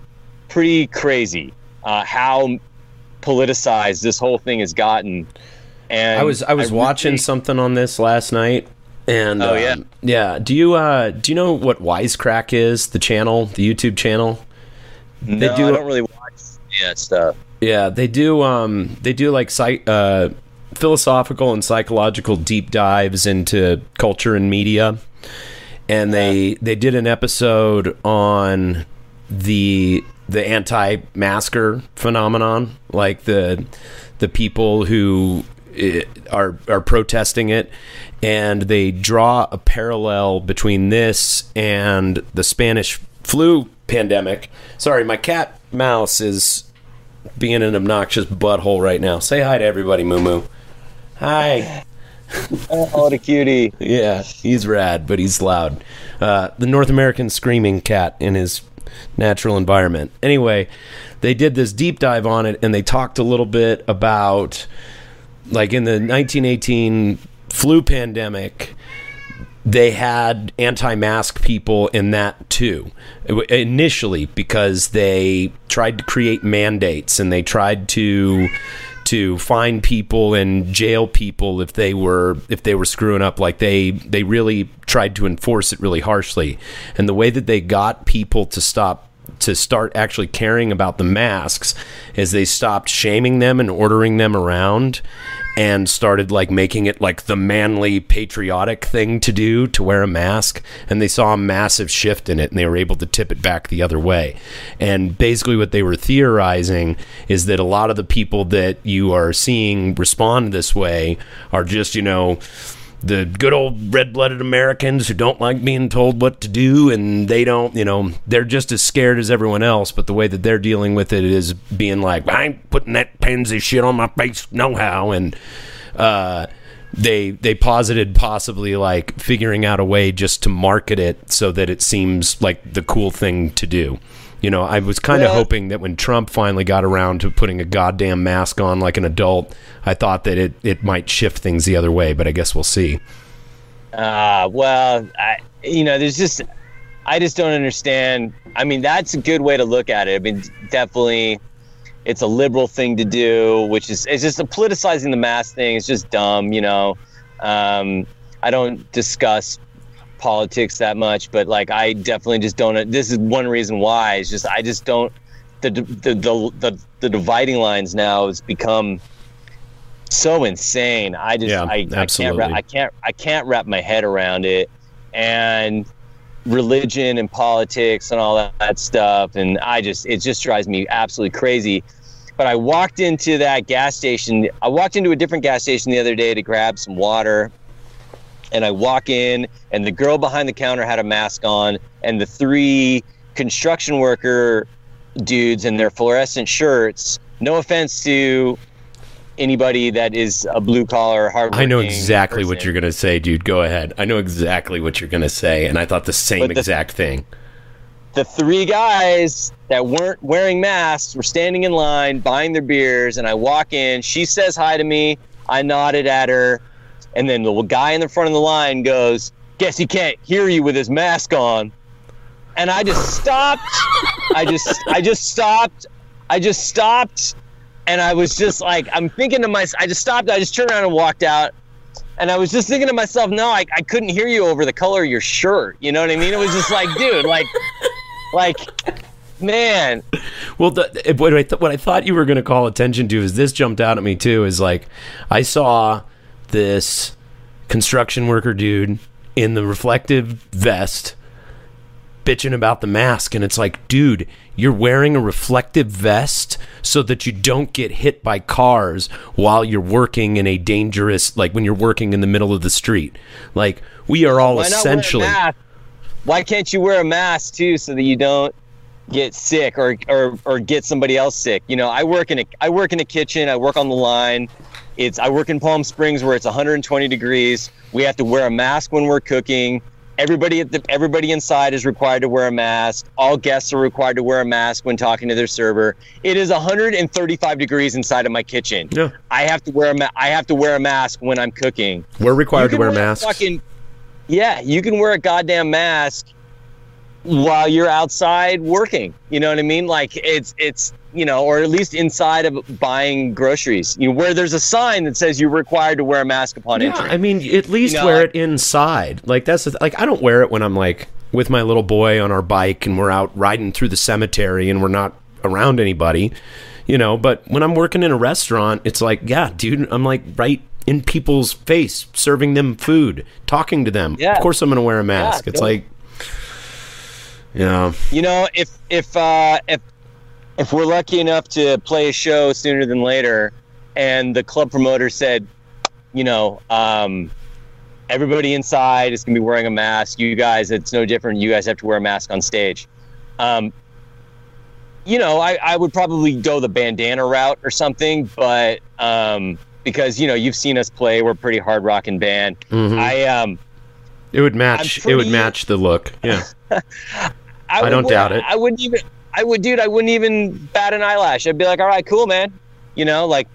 [SPEAKER 2] pretty crazy uh, how politicized this whole thing has gotten. And
[SPEAKER 1] I was I was watching
[SPEAKER 2] really-
[SPEAKER 1] something on this last night, and
[SPEAKER 2] Oh, yeah?
[SPEAKER 1] um, yeah. Do you uh do you know what Wisecrack is? The channel, the YouTube channel.
[SPEAKER 2] no,
[SPEAKER 1] they do-
[SPEAKER 2] I don't really watch yeah stuff.
[SPEAKER 1] Yeah, they do. Um, they do like site. uh, philosophical and psychological deep dives into culture and media, and they they did an episode on the the anti-masker phenomenon, like the the people who eh, are are protesting it, and they draw a parallel between this and the Spanish flu pandemic. Sorry, my cat Mouse is being an obnoxious butthole right now. Say hi to everybody, Moo Moo. Hi.
[SPEAKER 2] Oh, what a cutie!
[SPEAKER 1] Yeah, he's rad, but he's loud. Uh, the North American screaming cat in his natural environment. Anyway, they did this deep dive on it and they talked a little bit about, like, in the 1918 flu pandemic, they had anti-mask people in that too initially because they tried to create mandates and they tried to to fine people and jail people if they were if they were screwing up. Like they they really tried to enforce it really harshly. And the way that they got people to stop to start actually caring about the masks is they stopped shaming them and ordering them around and started like making it like the manly patriotic thing to do to wear a mask and they saw a massive shift in it and they were able to tip it back the other way. And basically what they were theorizing is that a lot of the people that you are seeing respond this way are just you know the good old red-blooded Americans who don't like being told what to do and they don't, you know, they're just as scared as everyone else, but the way that they're dealing with it is being like, I ain't putting that pansy shit on my face no how and uh they they posited possibly like figuring out a way just to market it so that it seems like the cool thing to do. You know, I was kind of
[SPEAKER 2] Yeah.
[SPEAKER 1] hoping that when Trump finally got around to putting a goddamn mask on like an adult, I thought that it, it might shift things the other way, but I guess we'll see.
[SPEAKER 2] Uh, well, I, you know, there's just, I just don't understand. I mean, that's a good way to look at it. I mean, definitely, it's a liberal thing to do, which is, it's just a politicizing the mask thing. It's just dumb, you know. Um, I don't discuss politics that much, but like, I definitely just don't. This is one reason why. It's just, I just don't the the the the, the dividing lines now has become so insane. I just
[SPEAKER 1] Yeah,
[SPEAKER 2] I, I can't wrap, I can't I can't wrap my head around it, and religion and politics and all that, that stuff, and I just it just drives me absolutely crazy. But I walked into that gas station. I walked into a different gas station the other day to grab some water, and I walk in, and the girl behind the counter had a mask on, and the three construction worker dudes in their fluorescent shirts. No offense to anybody that is a blue collar hard.
[SPEAKER 1] I know exactly what you're gonna say, dude. Go ahead. I know exactly what you're gonna say, and I thought the same
[SPEAKER 2] the-
[SPEAKER 1] exact thing.
[SPEAKER 2] the three guys that weren't wearing masks were standing in line buying their beers and i walk in she says hi to me i nodded at her and then the guy in the front of the line goes guess he can't hear you with his mask on and i just stopped i just i just stopped i just stopped and i was just like i'm thinking to myself i just stopped i just turned around and walked out and I was just thinking to myself, no, I, I couldn't hear you over the color of your shirt. You know what I mean? It was just like, dude, like, like, man,
[SPEAKER 1] Well, the, what, I th- what I thought you were going to call attention to is this jumped out at me too. Is like I saw this construction worker dude in the reflective vest bitching about the mask, and it's like, dude, you're wearing a reflective vest so that you don't get hit by cars while you're working in a dangerous, like when you're working in the middle of the street. Like we are all
[SPEAKER 2] why
[SPEAKER 1] essentially.
[SPEAKER 2] wear a mask? Why can't you wear a mask too, so that you don't get sick or, or or get somebody else sick? You know, I work in a I work in a kitchen. I work on the line. It's I work in Palm Springs where it's 120 degrees. We have to wear a mask when we're cooking. Everybody at the everybody inside is required to wear a mask. All guests are required to wear a mask when talking to their server. It is 135 degrees inside of my kitchen.
[SPEAKER 1] Yeah.
[SPEAKER 2] I have to wear a ma- I have to wear a mask when I'm cooking.
[SPEAKER 1] We're required to wear
[SPEAKER 2] a
[SPEAKER 1] masks.
[SPEAKER 2] Fucking, yeah, you can wear a goddamn mask while you're outside working. You know what I mean? Like it's it's you know, or at least inside of buying groceries. You know, where there's a sign that says you're required to wear a mask upon
[SPEAKER 1] Yeah,
[SPEAKER 2] entry.
[SPEAKER 1] I mean, at least
[SPEAKER 2] You know,
[SPEAKER 1] wear
[SPEAKER 2] like-
[SPEAKER 1] it inside. Like that's the th- like I don't wear it when I'm like with my little boy on our bike and we're out riding through the cemetery and we're not around anybody, you know. But when I'm working in a restaurant, it's like, yeah, dude, I'm like right in people's face, serving them food, talking to them.
[SPEAKER 2] Yeah.
[SPEAKER 1] Of course, I'm gonna wear a mask. it's
[SPEAKER 2] totally.
[SPEAKER 1] like, yeah,
[SPEAKER 2] You know, if if uh, if if we're lucky enough to play a show sooner than later, and the club promoter said, you know, um, everybody inside is gonna be wearing a mask. You guys, it's no different. You guys have to wear a mask on stage. Um, you know, I, I would probably go the bandana route or something, but um, because you know you've seen us play, we're a pretty hard rocking band.
[SPEAKER 1] Mhm.
[SPEAKER 2] I um,
[SPEAKER 1] it would match. it would match the look. Yeah,
[SPEAKER 2] I, would
[SPEAKER 1] don't doubt it.
[SPEAKER 2] I wouldn't even. I would, dude. I wouldn't even bat an eyelash. I'd be like, all right, cool, man. You know, like,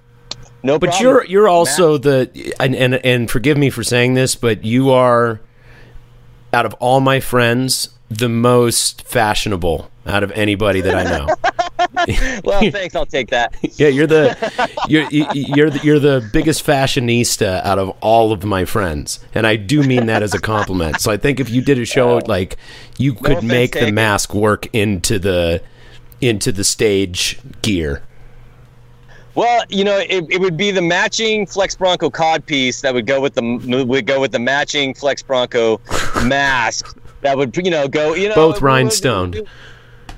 [SPEAKER 2] no
[SPEAKER 1] But
[SPEAKER 2] problem.
[SPEAKER 1] you're you're also the and, and and forgive me for saying this, but you are out of all my friends the most fashionable out of anybody that I know.
[SPEAKER 2] well, thanks. I'll take that.
[SPEAKER 1] yeah, you're the you're you- you're the, you're the biggest fashionista out of all of my friends, and I do mean that as a compliment. So I think if you did a show like you could
[SPEAKER 2] offense
[SPEAKER 1] make the
[SPEAKER 2] taken.
[SPEAKER 1] mask work into the into the stage gear.
[SPEAKER 2] Well, you know, it, it would be the matching Flexx Bronco cod piece that would go with the would go with the matching Flexx Bronco mask that would you know go you know
[SPEAKER 1] Both rhinestoned.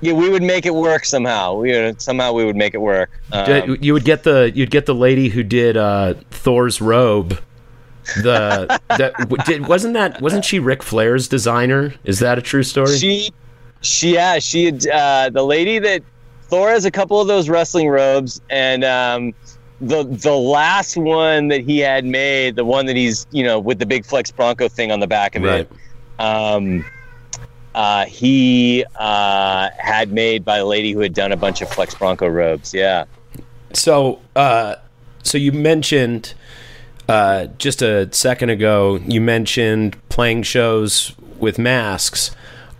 [SPEAKER 2] Yeah, we would make it work somehow. We would, somehow we would make it work. Um,
[SPEAKER 1] you would get the you'd get the lady who did uh, Thor's robe. The that did wasn't that wasn't she Ric Flair's designer? Is that a true story?
[SPEAKER 2] She, she, yeah, she had uh, the lady that Thor has a couple of those wrestling robes, and um, the the last one that he had made, the one that he's you know with the big Flexx Bronco thing on the back of
[SPEAKER 1] right.
[SPEAKER 2] it, um, uh, he uh, had made by a lady who had done a bunch of Flexx Bronco robes. Yeah.
[SPEAKER 1] So, uh, so you mentioned uh, just a second ago. You mentioned playing shows with masks.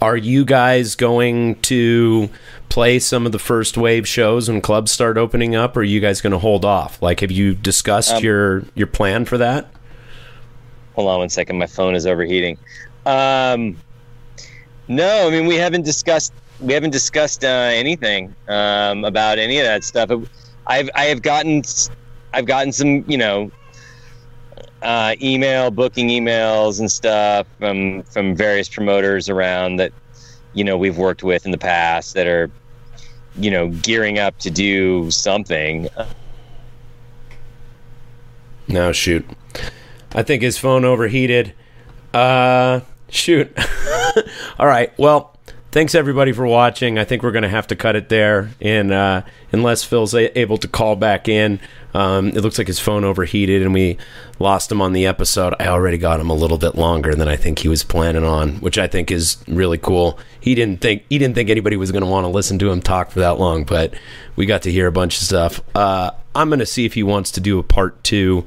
[SPEAKER 1] Are you guys going to play some of the first wave shows when clubs start opening up? Or are you guys going to hold off? Like, have you discussed your your plan for that?
[SPEAKER 2] Hold on one second. My phone is overheating. Um, no, I mean we haven't discussed we haven't discussed uh, anything um, about any of that stuff. I've I have gotten I've gotten some you know uh, email booking emails and stuff from from various promoters around that you know we've worked with in the past that are you know gearing up to do something.
[SPEAKER 1] No, shoot. I think his phone overheated. Uh, shoot. All right. Well, thanks everybody for watching. I think we're going to have to cut it there, and uh, unless Phil's a- able to call back in, um, it looks like his phone overheated, and we lost him on the episode. I already got him a little bit longer than I think he was planning on, which I think is really cool. He didn't think he didn't think anybody was going to want to listen to him talk for that long, but we got to hear a bunch of stuff. Uh, I'm going to see if he wants to do a part two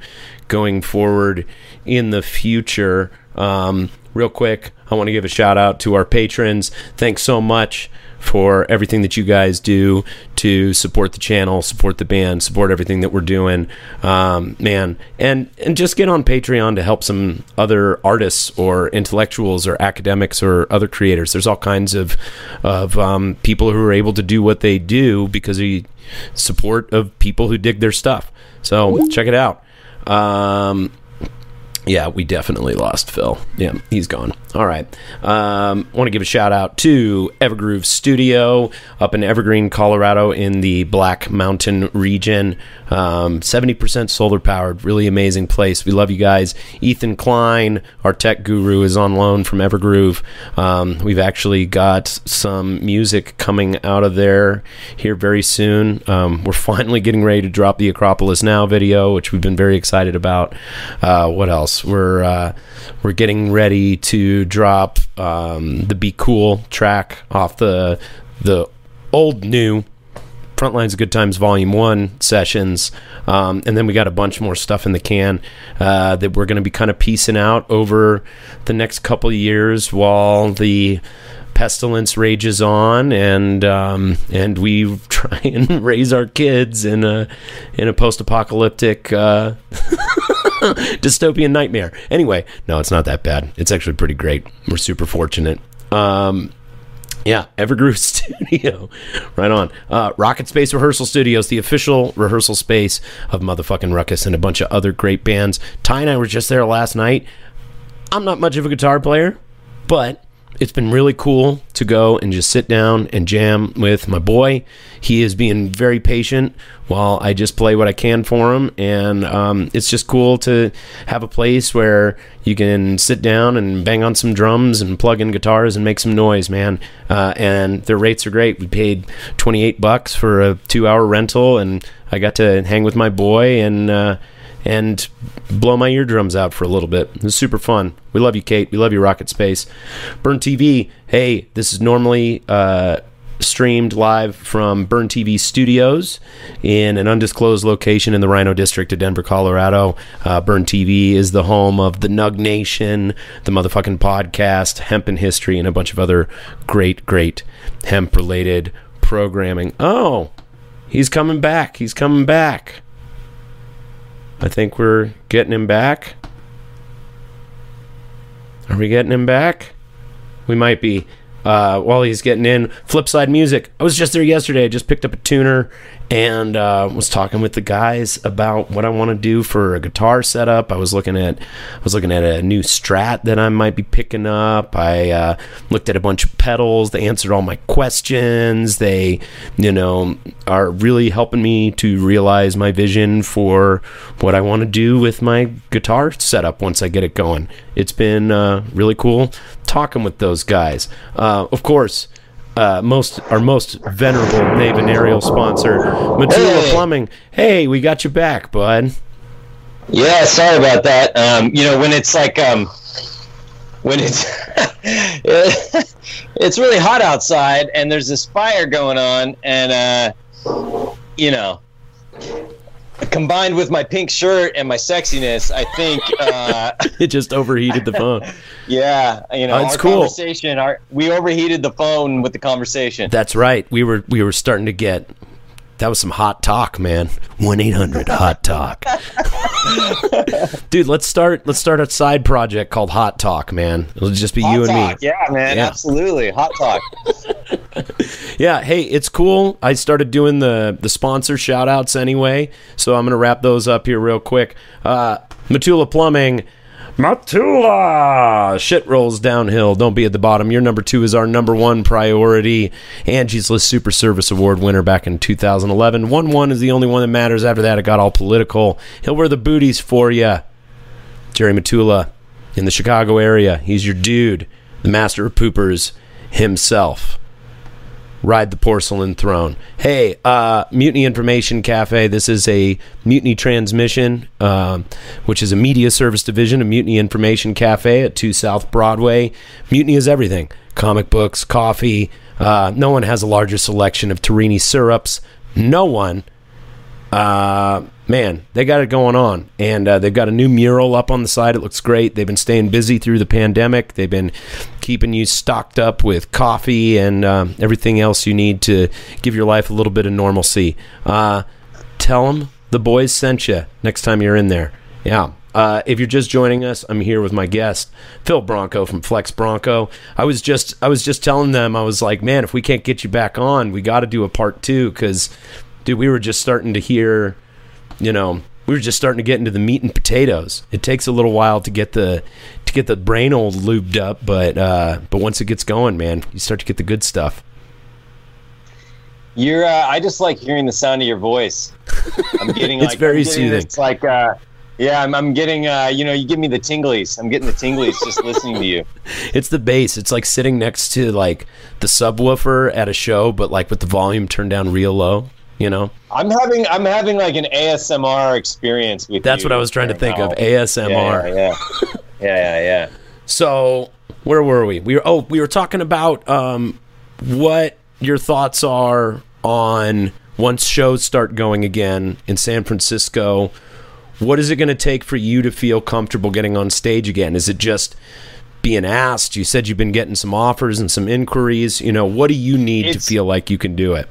[SPEAKER 1] going forward in the future. Um, real quick, I want to give a shout out to our patrons. Thanks so much for everything that you guys do to support the channel, support the band, support everything that we're doing, um, man, and and just get on Patreon to help some other artists or intellectuals or academics or other creators. There's all kinds of of um, people who are able to do what they do because of support of people who dig their stuff. So check it out. Um, yeah, we definitely lost Phil. Yeah, he's gone. All right. Um, want to give a shout out to Evergroove Studio up in Evergreen, Colorado, in the Black Mountain region. Um, 70% solar powered. Really amazing place. We love you guys. Ethan Klein, our tech guru, is on loan from Evergroove. Um, we've actually got some music coming out of there here very soon. Um, we're finally getting ready to drop the Acropolis Now video, which we've been very excited about. Uh, what else? We're uh, we're getting ready to drop um, the Be Cool track off the the old new Frontlines Good Times Volume 1 sessions. Um, and then we got a bunch more stuff in the can uh, that we're going to be kind of piecing out over the next couple years while the pestilence rages on and um, and we try and raise our kids in a in a post-apocalyptic uh, dystopian nightmare. Anyway, no, it's not that bad. It's actually pretty great. We're super fortunate. Um, yeah, Evergroove Studio. right on. Uh, Rocket Space Rehearsal Studios, the official rehearsal space of motherfucking Ruckus and a bunch of other great bands. Ty and I were just there last night. I'm not much of a guitar player, but it's been really cool to go and just sit down and jam with my boy. He is being very patient while I just play what I can for him, and um, it's just cool to have a place where you can sit down and bang on some drums and plug in guitars and make some noise, man. Uh, and their rates are great. We paid 28 bucks for a two-hour rental, and I got to hang with my boy and. Uh, and blow my eardrums out for a little bit. It was super fun. We love you, Kate. We love you, Rocket Space. Burn TV. Hey, this is normally uh, streamed live from Burn TV Studios in an undisclosed location in the RiNo District of Denver, Colorado. Uh, Burn TV is the home of the Nug Nation, the motherfucking podcast, Hemp and History, and a bunch of other great, great hemp related programming. Oh, he's coming back. He's coming back. I think we're getting him back. Are we getting him back? We might be. Uh, while he's getting in, Flipside Music. I was just there yesterday. I just picked up a tuner and uh, was talking with the guys about what I want to do for a guitar setup. I was looking at I was looking at a new Strat that I might be picking up. I uh, looked at a bunch of pedals. They answered all my questions. They, you know, are really helping me to realize my vision for what I want to do with my guitar setup once I get it going. It's been uh, really cool talking with those guys. Uh, of course uh, most our most venerable Navenarial sponsor, Matula
[SPEAKER 2] Hey.
[SPEAKER 1] Plumbing. Hey, we got you back, bud.
[SPEAKER 2] Yeah, sorry about that. Um, you know, when it's like um, when it's it's really hot outside and there's this fire going on, and uh, you know, combined with my pink shirt and my sexiness, I think, uh,
[SPEAKER 1] It just overheated the phone.
[SPEAKER 2] yeah, you know,
[SPEAKER 1] Oh,
[SPEAKER 2] our
[SPEAKER 1] cool.
[SPEAKER 2] conversation, our we overheated the phone with the conversation.
[SPEAKER 1] That's right. We were we were starting to get that was some hot talk, man. One eight hundred hot talk. Dude, let's start let's start a side project called Hot Talk, man. It'll just be
[SPEAKER 2] Hot
[SPEAKER 1] you and me.
[SPEAKER 2] Yeah, man,
[SPEAKER 1] Yeah.
[SPEAKER 2] absolutely, hot talk.
[SPEAKER 1] yeah, hey, it's cool. I started doing the the sponsor shout outs anyway, so I'm gonna wrap those up here real quick. Uh, Matula Plumbing. Matula! Shit rolls downhill. Don't be at the bottom. Your number two is our number one priority. Angie's List Super Service Award winner back in 2011. 1 1 is the only one that matters. After that, it got all political. He'll wear the booties for you. Jerry Matula in the Chicago area. He's your dude, the master of poopers himself ride the porcelain throne. Hey, uh, Mutiny Information Cafe. This is a Mutiny Transmission, uh, which is a media service division of Mutiny Information Cafe at 2 South Broadway. Mutiny is everything comic books, coffee. Uh, no one has a larger selection of Torani syrups. No one. Man, they got it going on. And uh, they've got a new mural up on the side. It looks great. They've been staying busy through the pandemic. They've been keeping you stocked up with coffee and um, everything else you need to give your life a little bit of normalcy. Uh, tell them the boys sent you next time you're in there. Yeah. Uh, if you're just joining us, I'm here with my guest, Phil Bronco from Flexx Bronco. I was just I was just telling them I was like, man, if we can't get you back on, we got to do a part two because, dude, we were just starting to hear you know, we were just starting to get into the meat and potatoes. It takes a little while to get the to get the brain old lubed up, but uh, but once it gets going, man, you start to get the good stuff.
[SPEAKER 2] You're. Uh, I just like hearing the sound of your voice. I'm getting.
[SPEAKER 1] it's
[SPEAKER 2] like,
[SPEAKER 1] very
[SPEAKER 2] getting
[SPEAKER 1] soothing.
[SPEAKER 2] It's like. Uh, yeah, I'm, I'm getting. Uh, you know, you give me the tinglies. I'm getting the tinglies just listening to you.
[SPEAKER 1] It's the bass. It's like sitting next to like the subwoofer at a show, but like with the volume turned down real low. You know,
[SPEAKER 2] I'm having. I'm having like an ASMR experience with.
[SPEAKER 1] that's what I was trying to think
[SPEAKER 2] now.
[SPEAKER 1] of. ASMR.
[SPEAKER 2] Yeah, yeah, yeah, yeah, yeah.
[SPEAKER 1] So where were we? We were oh we were talking about um, what your thoughts are on once shows start going again in San Francisco. What is it going to take for you to feel comfortable getting on stage again? Is it just being asked? You said you've been getting some offers and some inquiries. You know, what do you need to feel like you can do it?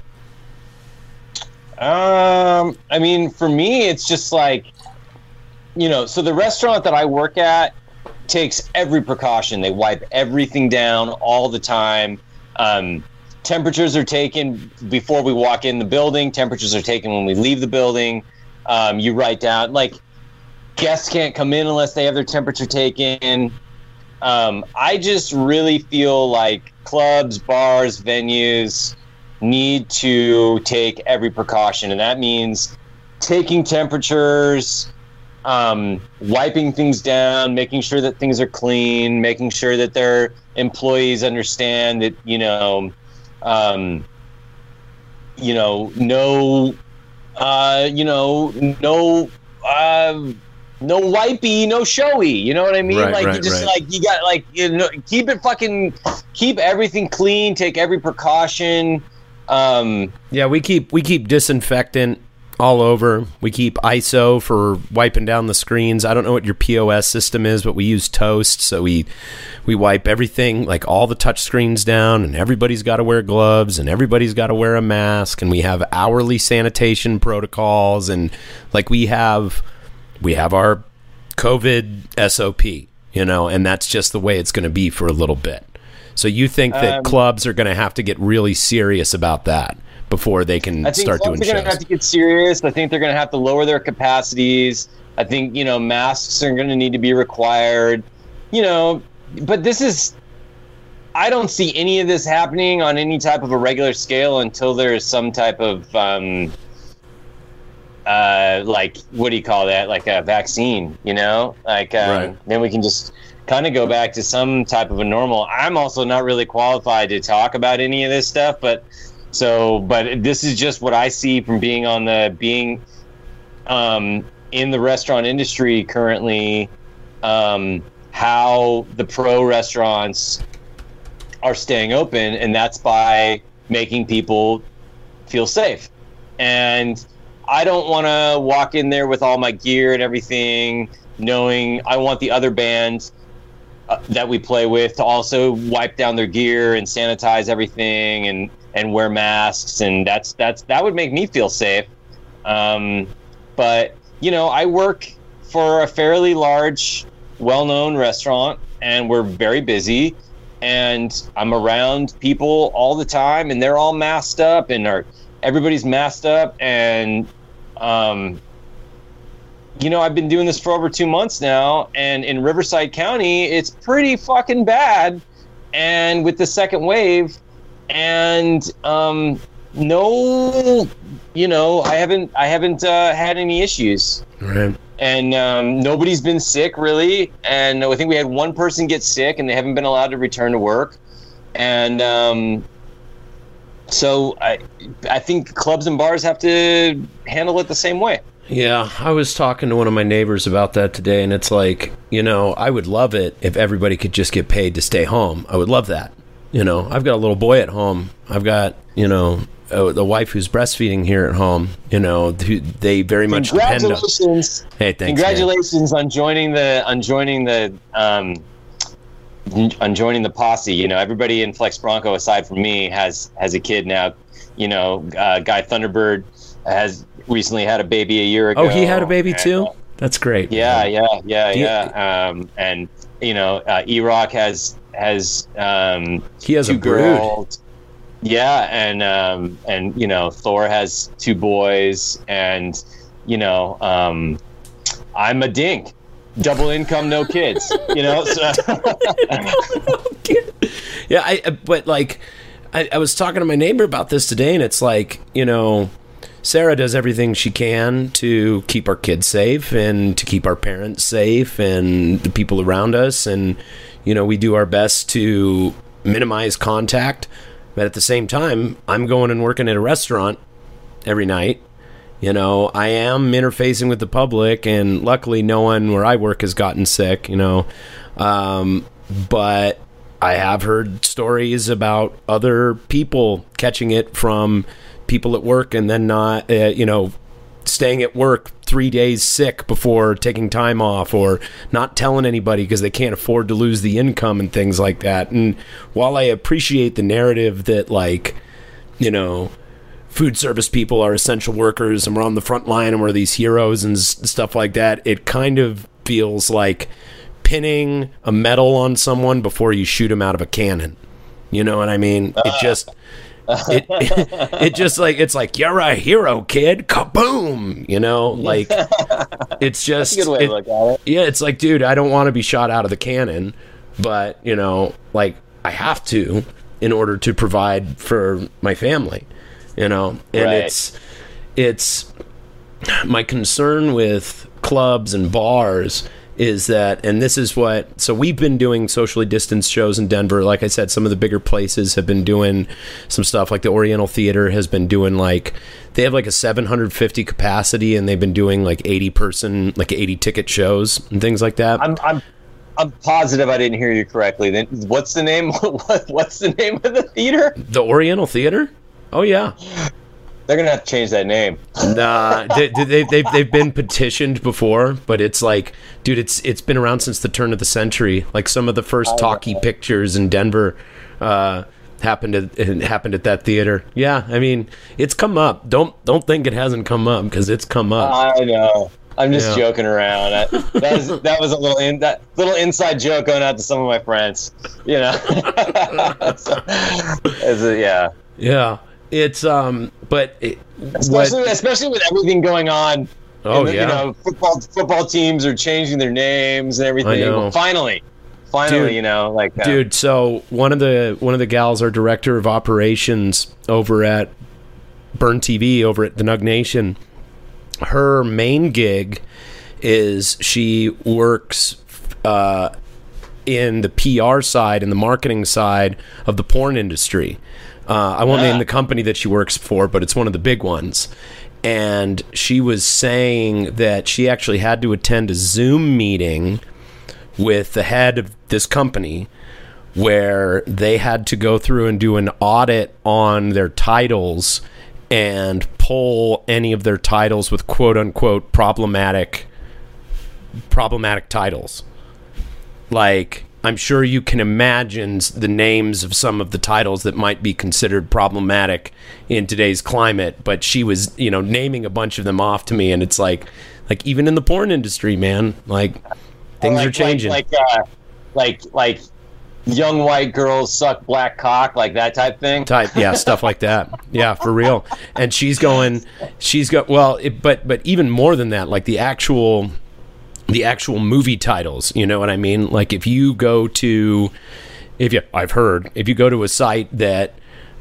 [SPEAKER 2] Um, I mean, for me, it's just like, you know, so the restaurant that I work at takes every precaution. They wipe everything down all the time. Um, temperatures are taken before we walk in the building. Temperatures are taken when we leave the building. Um, you write down like guests can't come in unless they have their temperature taken. Um, I just really feel like clubs, bars, venues need to take every precaution, and that means taking temperatures, um, wiping things down, making sure that things are clean, making sure that their employees understand that you know, um, you know, no, uh, you know, no. Uh, no wipey, no showy. You know what I mean?
[SPEAKER 1] Right,
[SPEAKER 2] like
[SPEAKER 1] right,
[SPEAKER 2] you just
[SPEAKER 1] right.
[SPEAKER 2] like you got like you know keep it fucking keep everything clean, take every precaution. Um,
[SPEAKER 1] Yeah, we keep we keep disinfectant all over. We keep ISO for wiping down the screens. I don't know what your POS system is, but we use Toast, so we we wipe everything like all the touch screens down and everybody's got to wear gloves and everybody's got to wear a mask and we have hourly sanitation protocols and like we have we have our COVID SOP, you know, and that's just the way it's going to be for a little bit. So you think that
[SPEAKER 2] Um,
[SPEAKER 1] clubs are going to have to get really serious about that before they can
[SPEAKER 2] I think
[SPEAKER 1] start doing
[SPEAKER 2] clubs are going to
[SPEAKER 1] shows?
[SPEAKER 2] have to get serious. I think they're going to have to lower their capacities. I think you know masks are going to need to be required. You know, but this is. I don't see any of this happening on any type of a regular scale until there's some type of um, uh, like what do you call that? Like a vaccine, you know? Like um,
[SPEAKER 1] Right.
[SPEAKER 2] then we can just kind of go back to some type of a normal. I'm also not really qualified to talk about any of this stuff, but so but this is just what I see from being on the being um, in the restaurant industry currently. Um, how the pro restaurants are staying open, and that's by making people feel safe. And I don't want to walk in there with all my gear and everything, knowing I want the other band that we play with to also wipe down their gear and sanitize everything and and wear masks, and that's that's that would make me feel safe. Um, but you know, I work for a fairly large, well-known restaurant, and we're very busy. and I'm around people all the time, and they're all masked up, and are everybody's masked up, and um, you know, I've been doing this for over two months now, and in Riverside County, it's pretty fucking bad, and with the second wave, and um, no, you know, I haven't, I haven't uh, had any issues
[SPEAKER 1] Right.
[SPEAKER 2] and um, nobody's been sick really. And I think we had one person get sick, and they haven't been allowed to return to work. And um, so I, I think clubs and bars have to handle it the same way.
[SPEAKER 1] Yeah, I was talking to one of my neighbors about that today, and it's like, you know, I would love it if everybody could just get paid to stay home. I would love that. You know, I've got a little boy at home. I've got, you know, the wife who's breastfeeding here at home. You know, who- they very much depend on.
[SPEAKER 2] Congratulations!
[SPEAKER 1] Hey, thanks. man.
[SPEAKER 2] Congratulations on joining the on joining the um, on joining the posse. You know, everybody in Flexx Bronco, aside from me, has has a kid now. You know, uh, Guy Thunderbird has recently had a baby a year ago.
[SPEAKER 1] Oh, he had a baby too.
[SPEAKER 2] uh,
[SPEAKER 1] That's great.
[SPEAKER 2] yeah, yeah, yeah,
[SPEAKER 1] Do you-
[SPEAKER 2] yeah. Um, and you know, uh, E Rock has has um,
[SPEAKER 1] He has a
[SPEAKER 2] two
[SPEAKER 1] brood.
[SPEAKER 2] girls. Yeah, and um, and you know, Thor has two boys, and you know, um, I'm a dink, double income, no kids. You know, so
[SPEAKER 1] yeah, I I- but like I, I was talking to my neighbor about this today, and it's like you know, Sarah does everything she can to keep our kids safe and to keep our parents safe and the people around us, and you know, we do our best to minimize contact, but at the same time, I'm going and working at a restaurant every night. You know, I am interfacing with the public, and luckily, no one where I work has gotten sick. You know, um, but I have heard stories about other people catching it from people at work, and then not, uh, you know, staying at work three days sick before taking time off, or not telling anybody because they can't afford to lose the income and things like that. And while I appreciate the narrative that, like, you know, food service people are essential workers and we're on the front line and we're these heroes and s- stuff like that, it kind of feels like pinning a medal on someone before you shoot him out of a cannon. You know what I mean? It just it, it just like it's like you're a hero, kid. Kaboom! You know, like it's just it-
[SPEAKER 2] to look at it.
[SPEAKER 1] yeah, it's like, dude, I don't want to be shot out of the cannon, but you know, like I have to in order to provide for my family, you know, and
[SPEAKER 2] Right.
[SPEAKER 1] it's it's my concern with clubs and bars is that and this is what so we've been doing socially distanced shows in Denver like I said some of the bigger places have been doing some stuff like the Oriental Theater has been doing like they have like a 750 capacity and they've been doing like 80 person like 80 ticket shows and things like that
[SPEAKER 2] I'm I'm I'm positive I didn't hear you correctly. Then what's the name? What's the name of the theater?
[SPEAKER 1] the Oriental Theater oh yeah
[SPEAKER 2] They're gonna have to change that name.
[SPEAKER 1] Nah, they, they, they've, they've, they've been petitioned before, but it's like, dude, it's it's been around since the turn of the century. Like some of the first talkie pictures in Denver uh, happened at happened at that theater. Yeah, I mean, it's come up. Don't don't think it hasn't come up because it's come up.
[SPEAKER 2] I know. I'm just
[SPEAKER 1] Yeah.
[SPEAKER 2] joking around. I, that was that was a little in that little inside joke going out to some of my friends. You know. So, a- yeah.
[SPEAKER 1] yeah, it's um, but it,
[SPEAKER 2] Especially
[SPEAKER 1] what,
[SPEAKER 2] especially with everything going on.
[SPEAKER 1] oh
[SPEAKER 2] And,
[SPEAKER 1] yeah,
[SPEAKER 2] You know, football football teams are changing their names and everything. Well, finally, finally,
[SPEAKER 1] Dude.
[SPEAKER 2] you know, like uh,
[SPEAKER 1] dude so one of the one of the gals our director of operations over at burn tv over at the nug nation her main gig is she works uh, in the pr side and the marketing side of the porn industry uh, i won't name the company that she works for but it's one of the big ones and she was saying that she actually had to attend a zoom meeting with the head of this company where they had to go through and do an audit on their titles and pull any of their titles with quote unquote problematic problematic titles. Like I'm sure you can imagine the names of some of the titles that might be considered problematic in today's climate, but she was, you know, naming a bunch of them off to me and it's like like even in the porn industry, man, like things
[SPEAKER 2] like,
[SPEAKER 1] are changing.
[SPEAKER 2] Like like, uh, like like young white girls suck black cock, like that type thing.
[SPEAKER 1] type yeah stuff like that yeah for real and she's going she's got well it, but but even more than that like the actual the actual movie titles you know what i mean like if you go to if you i've heard if you go to a site that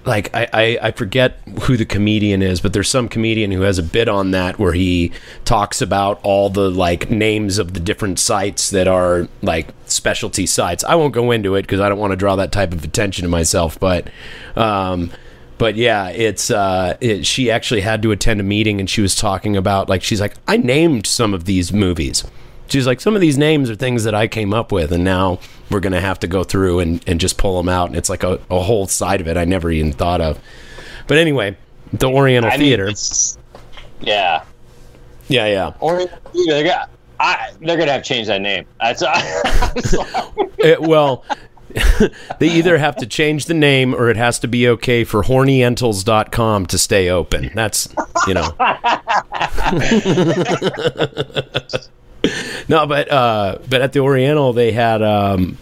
[SPEAKER 1] like I, I, I forget who the comedian is, but there's some comedian who has a bit on that where he talks about all the like names of the different sites that are like specialty sites. I won't go into it because I don't want to draw that type of attention to myself, but um, but yeah, it's uh, it, she actually had to attend a meeting and she was talking about like she's like I named some of these movies. She's like some of these names are things that I came up with, and now we're gonna have to go through and, and just pull them out. And it's like a, a whole side of it I never even thought of. But anyway, the Oriental
[SPEAKER 2] I
[SPEAKER 1] Theater.
[SPEAKER 2] it's- yeah.
[SPEAKER 1] yeah, yeah.
[SPEAKER 2] Or they're gonna, I, they're gonna have to change that name. That's
[SPEAKER 1] It- well, they either have to change the name or it has to be okay for hornyentals.com to stay open. That's, you know. no, but uh but at the Oriental they had um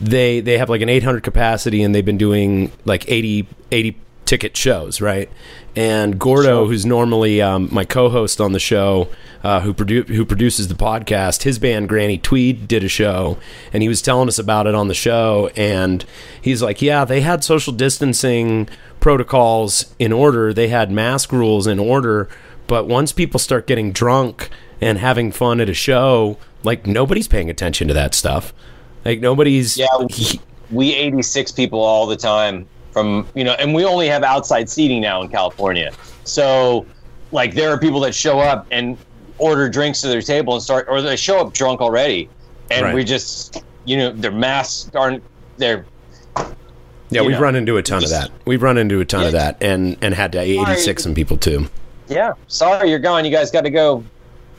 [SPEAKER 1] they they have like an 800 capacity and they've been doing like 80 80 ticket shows, right? And Gordo, who's normally um, my co-host on the show, uh, who produ- who produces the podcast, his band Granny Tweed did a show, and he was telling us about it on the show. And he's like, "Yeah, they had social distancing protocols in order, they had mask rules in order, but once people start getting drunk and having fun at a show, like nobody's paying attention to that stuff. Like nobody's
[SPEAKER 2] Yeah, we 86 people all the time from you know and we only have outside seating now in california so like there are people that show up and order drinks to their table and start or they show up drunk already and
[SPEAKER 1] Right.
[SPEAKER 2] we just you know their masks aren't they're
[SPEAKER 1] Yeah, we've
[SPEAKER 2] know,
[SPEAKER 1] run into a ton of that. We've run into a ton of that, and and had to 86 some people too.
[SPEAKER 2] yeah sorry you're gone you guys got to go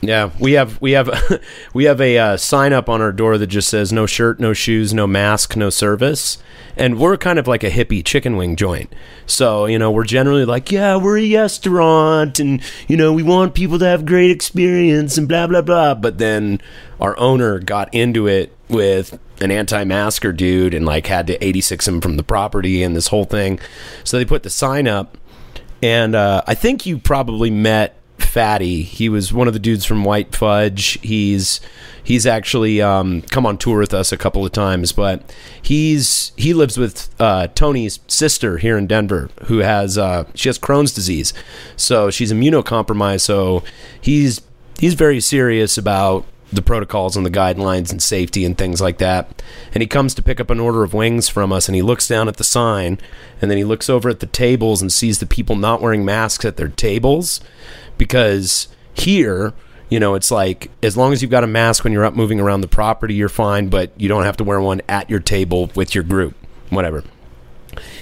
[SPEAKER 1] Yeah, we have we have we have a uh, sign up on our door that just says no shirt, no shoes, no mask, no service, and we're kind of like a hippie chicken wing joint. So you know we're generally like, yeah, we're a restaurant, and you know we want people to have great experience and blah blah blah. But then our owner got into it with an anti-masker dude and like had to 86 him from the property and this whole thing. So they put the sign up and uh, I think you probably met Fatty. He was one of the dudes from White Fudge. He's he's actually um, come on tour with us a couple of times, but he's he lives with uh, Tony's sister here in Denver, who has uh, she has Crohn's disease, so she's immunocompromised. So he's he's very serious about the protocols and the guidelines and safety and things like that. And he comes to pick up an order of wings from us and he looks down at the sign and then he looks over at the tables and sees the people not wearing masks at their tables because here you know it's like as long as you've got a mask when you're up moving around the property you're fine but you don't have to wear one at your table with your group whatever.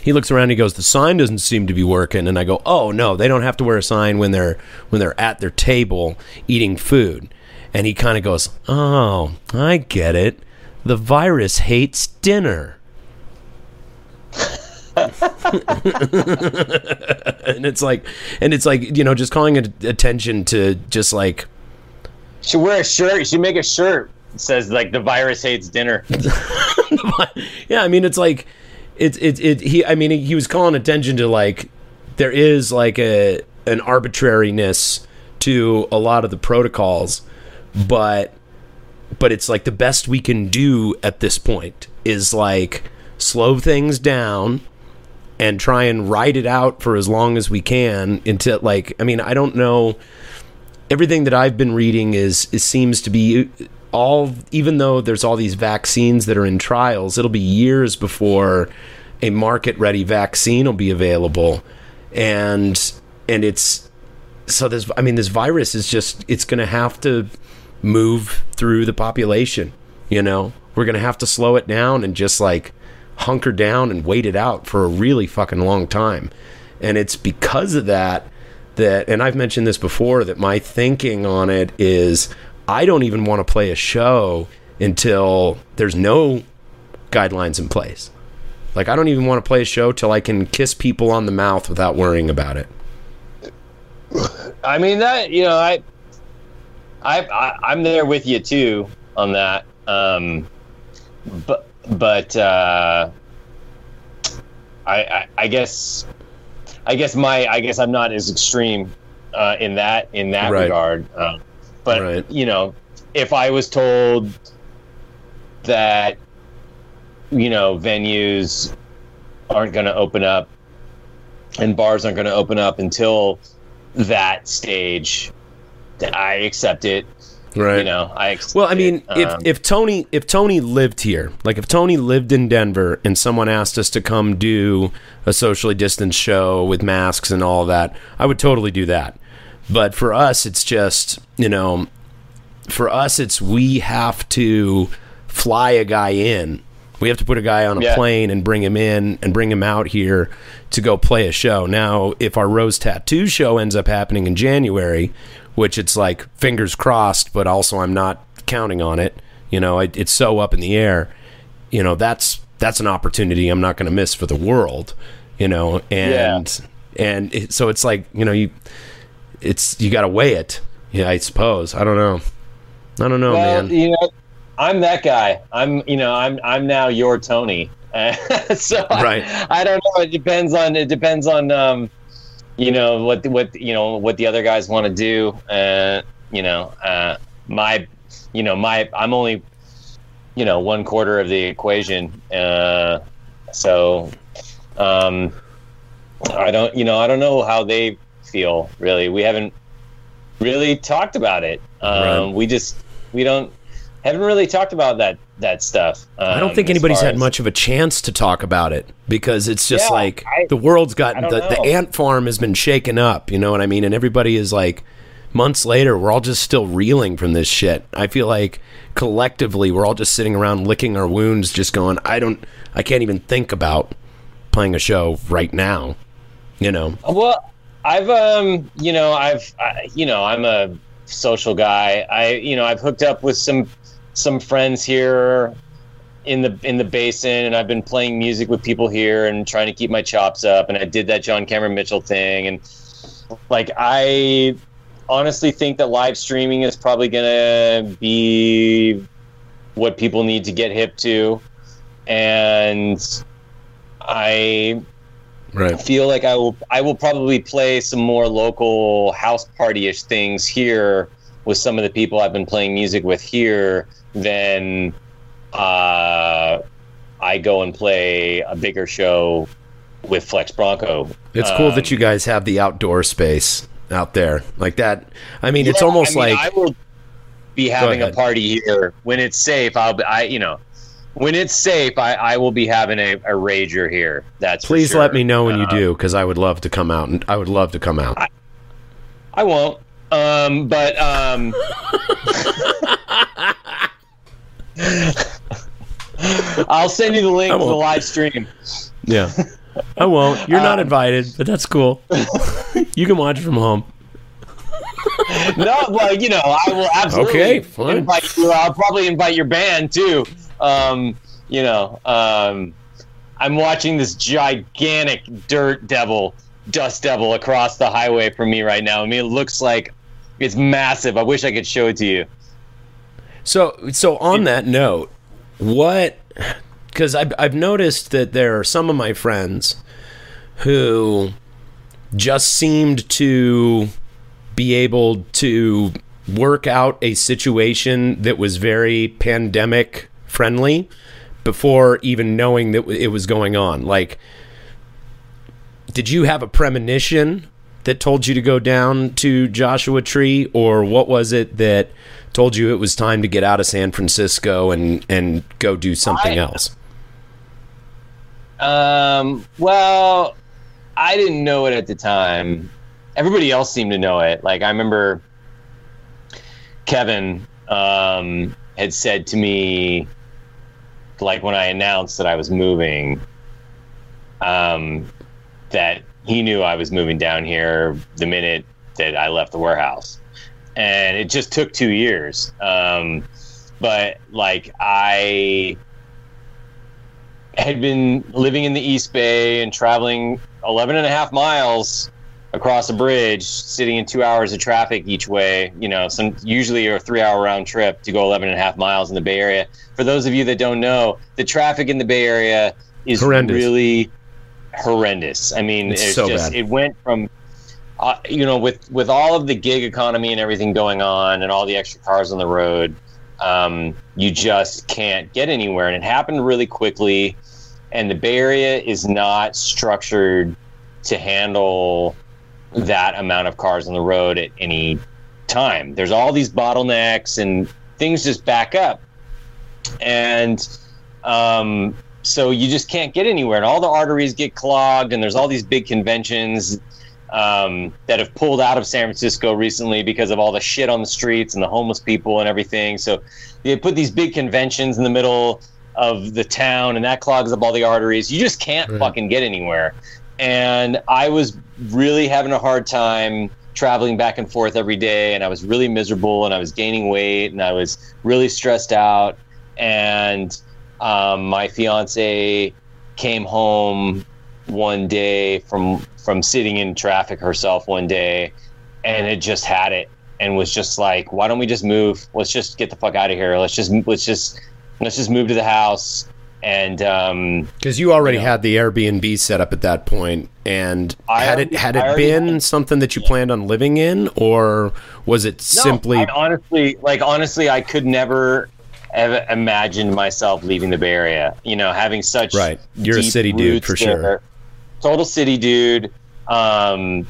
[SPEAKER 1] He looks around and he goes the sign doesn't seem to be working. And i go oh no they don't have to wear a sign when they're when they're at their table eating food. And he kind of goes oh i get it. The virus hates dinner and it's like and it's like you know just calling attention to just like
[SPEAKER 2] should wear a shirt She make a shirt that says like the virus hates dinner
[SPEAKER 1] yeah, I mean, it's like it's it, it he. I mean, he was calling attention to like there is like a an arbitrariness to a lot of the protocols, but but it's like the best we can do at this point is like slow things down and try and ride it out for as long as we can until like I mean, I don't know everything that I've been reading is, is seems to be all even though there's all these vaccines that are in trials, it'll be years before a market ready vaccine will be available. And and it's so this I mean this virus is just it's going to have to move through the population, you know. We're going to have to slow it down and just like hunker down and wait it out for a really fucking long time. And it's because of that that and I've mentioned this before that my thinking on it is I don't even want to play a show until there's no guidelines in place. Like I don't even want to play a show till I can kiss people on the mouth without worrying about it.
[SPEAKER 2] I mean that you know I, I I I'm there with you too on that. Um, but but uh, I, I I guess I guess my I guess I'm not as extreme uh, in that in that
[SPEAKER 1] Right.
[SPEAKER 2] regard. Uh, but
[SPEAKER 1] Right.
[SPEAKER 2] you know, if I was told that you know venues aren't going to open up and bars aren't going to open up until that stage, that I accept it.
[SPEAKER 1] Right.
[SPEAKER 2] You know, I
[SPEAKER 1] Well, I mean,
[SPEAKER 2] it.
[SPEAKER 1] if
[SPEAKER 2] Um,
[SPEAKER 1] if Tony if Tony lived here, like if Tony lived in Denver and someone asked us to come do a socially distanced show with masks and all that, I would totally do that. But for us, it's just you know, for us, it's we have to fly a guy in. We have to put a guy on a
[SPEAKER 2] Yeah.
[SPEAKER 1] plane and bring him in and bring him out here to go play a show. Now, if our Rose Tattoo show ends up happening in January, which it's like fingers crossed, but also I'm not counting on it. You know, it, it's so up in the air. You know, that's that's an opportunity I'm not going to miss for the world. You know, and and it, so it's like you know you it's you got to weigh it. Yeah, I suppose. I don't know. I don't know,
[SPEAKER 2] well,
[SPEAKER 1] man.
[SPEAKER 2] you know, I'm that guy. I'm, you know, I'm, I'm now your Tony. so I-
[SPEAKER 1] Right.
[SPEAKER 2] I, don't know. It depends on, it depends on, um, you know, what, what, you know, what the other guys want to do. Uh, you know, uh, my, you know, my, I'm only, you know, one quarter of the equation. Uh, so, um, I don't, you know, I don't know how they feel really. We haven't really talked about it. Um,
[SPEAKER 1] Right.
[SPEAKER 2] We just, we don't, haven't really talked about that, that stuff.
[SPEAKER 1] I don't
[SPEAKER 2] um,
[SPEAKER 1] think anybody's had
[SPEAKER 2] as-
[SPEAKER 1] much of a chance to talk about it because it's just
[SPEAKER 2] Yeah,
[SPEAKER 1] like
[SPEAKER 2] I-
[SPEAKER 1] the world's gotten the, the ant farm has been shaken up, you know what I mean? And everybody is like months later, we're all just still reeling from this shit. I feel like collectively we're all just sitting around licking our wounds, just going, I don't I can't even think about playing a show right now. You know.
[SPEAKER 2] Well, I've um, you know, I've I, you know, I'm a social guy. I you know, I've hooked up with some some friends here in the in the basin and I've been playing music with people here and trying to keep my chops up and I did that John Cameron Mitchell thing and like I honestly think that live streaming is probably going to be what people need to get hip to and I
[SPEAKER 1] Right.
[SPEAKER 2] feel like I will I will probably play some more local house party ish things here with some of the people I've been playing music with here than uh, I go and play a bigger show with Flexx Bronco.
[SPEAKER 1] It's cool
[SPEAKER 2] Um,
[SPEAKER 1] that you guys have the outdoor space out there. Like that. I mean, it's almost
[SPEAKER 2] I mean,
[SPEAKER 1] like
[SPEAKER 2] I will be having a party here when it's safe. I'll be, I you know when it's safe, I, I will be having a, a rager here. That's
[SPEAKER 1] Please
[SPEAKER 2] sure.
[SPEAKER 1] let me know when you
[SPEAKER 2] Uh,
[SPEAKER 1] do, because I would love to come out, and I would love to come out.
[SPEAKER 2] I won't. Um, but um, I'll send you the link to the live stream.
[SPEAKER 1] Yeah, I won't. You're not
[SPEAKER 2] Um,
[SPEAKER 1] invited, but that's cool. you can watch from home.
[SPEAKER 2] No, well, you know, I will absolutely
[SPEAKER 1] Okay, fine.
[SPEAKER 2] invite you. I'll probably invite your band too. Um, you know, um, I'm watching this gigantic dirt devil, dust devil across the highway from me right now. I mean, it looks like it's massive. I wish I could show it to you.
[SPEAKER 1] So, so on that note, what? Because I've I've noticed that there are some of my friends who just seemed to be able to work out a situation that was very pandemic friendly before even knowing that it was going on. Like, did you have a premonition that told you to go down to Joshua Tree, or what was it that told you it was time to get out of San Francisco and and go do something
[SPEAKER 2] I-
[SPEAKER 1] else?
[SPEAKER 2] Um, well, I didn't know it at the time. Everybody else seemed to know it. Like I remember Kevin um, had said to me, like when I announced that I was moving, um, that he knew I was moving down here the minute that I left the warehouse, and it just took two years. Um, but like I had been living in the East Bay and traveling 11 and a half miles across a bridge, sitting in two hours of traffic each way. You know, some usually a three-hour round trip to go 11 and a half miles in the Bay Area. For those of you that don't know, the traffic in the Bay Area is
[SPEAKER 1] Horrendous.
[SPEAKER 2] really horrendous. I mean,
[SPEAKER 1] It's
[SPEAKER 2] it's,
[SPEAKER 1] so
[SPEAKER 2] just
[SPEAKER 1] bad.
[SPEAKER 2] it went from uh, you know with with all of the gig economy and everything going on and all the extra cars on the road um, you just can't get anywhere and it happened really quickly and the bay area is not structured to handle that amount of cars on the road at any time there's all these bottlenecks and things just back up and um, so you just can't get anywhere and all the arteries get clogged and there's all these big conventions um, that have pulled out of San Francisco recently because of all the shit on the streets and the homeless people and everything. So they put these big conventions in the middle of the town, and that clogs up all the arteries. You just can't
[SPEAKER 1] Right.
[SPEAKER 2] fucking get anywhere. And I was really having a hard time traveling back and forth every day, and I was really miserable, and I was gaining weight, and I was really stressed out. And um, my fiance came home one day from from sitting in traffic herself one day and had just had it and was just like why don't we just move let's just get the fuck out of here let's just let's just let's just move to the house and um
[SPEAKER 1] Because you already
[SPEAKER 2] You know.
[SPEAKER 1] had the Airbnb set up at that point, and
[SPEAKER 2] I
[SPEAKER 1] had
[SPEAKER 2] already-
[SPEAKER 1] it had it been
[SPEAKER 2] had-
[SPEAKER 1] something that you planned on living in, or was it
[SPEAKER 2] no,
[SPEAKER 1] simply
[SPEAKER 2] I honestly like honestly i could never have imagined myself leaving the bay area. You know having such
[SPEAKER 1] Right. You're a city dude for sure.
[SPEAKER 2] total city dude um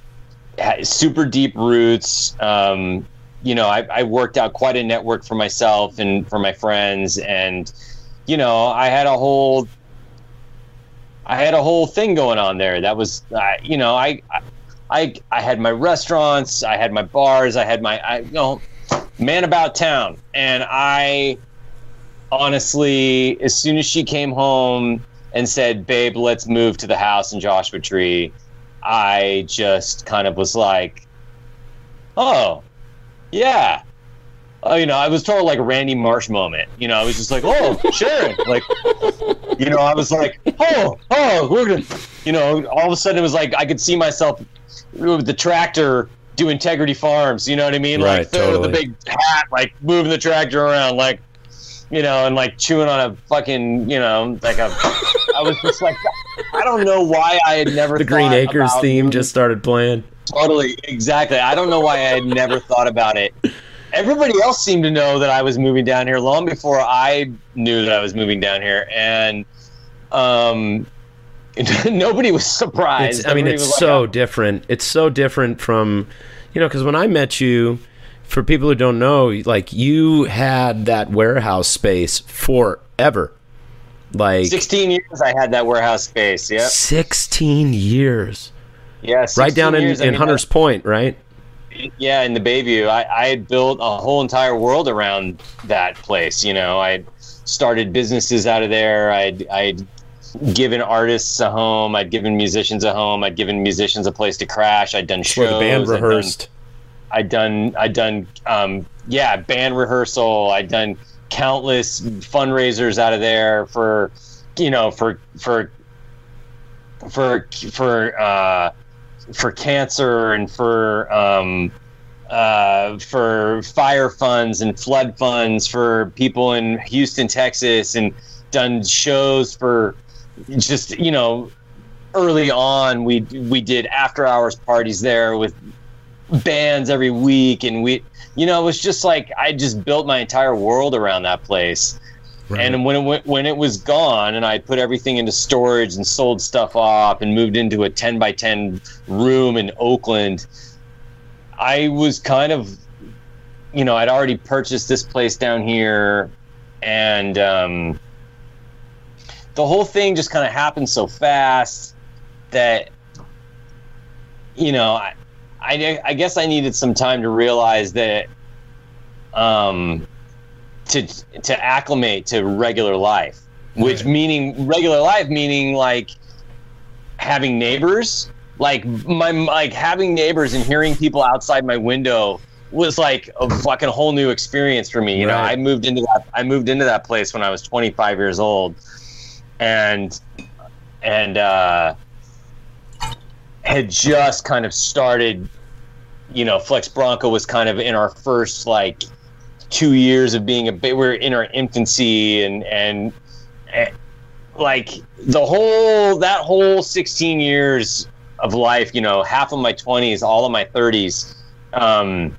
[SPEAKER 2] super deep roots. Um you know I, I worked out quite a network for myself and for my friends. And you know i had a whole i had a whole thing going on there. That was you know I, I i had my restaurants i had my bars i had my i you know man about town. And i honestly as soon as she came home and said babe let's move to the house in joshua tree i just kind of was like oh yeah oh, you know, I was told like a Randy Marsh moment. You know, I was just like, oh, sure. Like, you know, I was like, oh, oh, we're gonna, you know, all of a sudden it was like I could see myself with the tractor do Integrity Farms. You know what I mean?
[SPEAKER 1] Right,
[SPEAKER 2] like
[SPEAKER 1] totally.
[SPEAKER 2] the big hat, like moving the tractor around, like, you know, and like chewing on a fucking, you know, like a. I was just like, I don't know why I had never
[SPEAKER 1] the Green Acres theme just started playing?
[SPEAKER 2] Totally, exactly. I don't know why I had never thought about it. Everybody else seemed to know that I was moving down here long before I knew that I was moving down here, and um, nobody was surprised.
[SPEAKER 1] It's, I mean,
[SPEAKER 2] Everybody
[SPEAKER 1] it's
[SPEAKER 2] was like,
[SPEAKER 1] so
[SPEAKER 2] "Oh,
[SPEAKER 1] different. It's so different from, you know, because when I met you, for people who don't know, like you had that warehouse space forever, like
[SPEAKER 2] 16 years I had that warehouse space. Yep.
[SPEAKER 1] 16 years,
[SPEAKER 2] Yeah.
[SPEAKER 1] right
[SPEAKER 2] 16
[SPEAKER 1] down in,
[SPEAKER 2] years, I
[SPEAKER 1] in
[SPEAKER 2] mean,
[SPEAKER 1] Hunters Point, right?
[SPEAKER 2] yeah in the bayview I, I had built a whole entire world around that place you know i started businesses out of there i'd i'd given artists a home i'd given musicians a home i'd given musicians a place to crash i'd done shows
[SPEAKER 1] where the band rehearsed.
[SPEAKER 2] I'd done I'd done um, yeah band rehearsal. I'd done countless fundraisers out of there for you know for for for for uh, for cancer and for um, uh, for fire funds and flood funds for people in Houston, Texas, and done shows for just you know early on we we did after hours parties there with bands every week and we you know it was just like i just built my entire world around that place. And when it went, when it was gone and i put everything into storage and sold stuff off and moved into a 10 by 10 room in oakland i was kind of you know i'd already purchased this place down here and um, the whole thing just kind of happened so fast that you know I, I I guess I needed some time to realize that um to to acclimate to regular life which
[SPEAKER 1] Right.
[SPEAKER 2] meaning regular life meaning like having neighbors like my like having neighbors and hearing people outside my window was like a fucking whole new experience for me you know I moved into that I moved into that place when I was 25 years old and and uh had just kind of started. You know, Flexx Bronco was kind of in our first like two years of being a bit. We are in our infancy, and and, and like the whole that whole 16 years of life. You know, half of my 20s, all of my 30s. Um,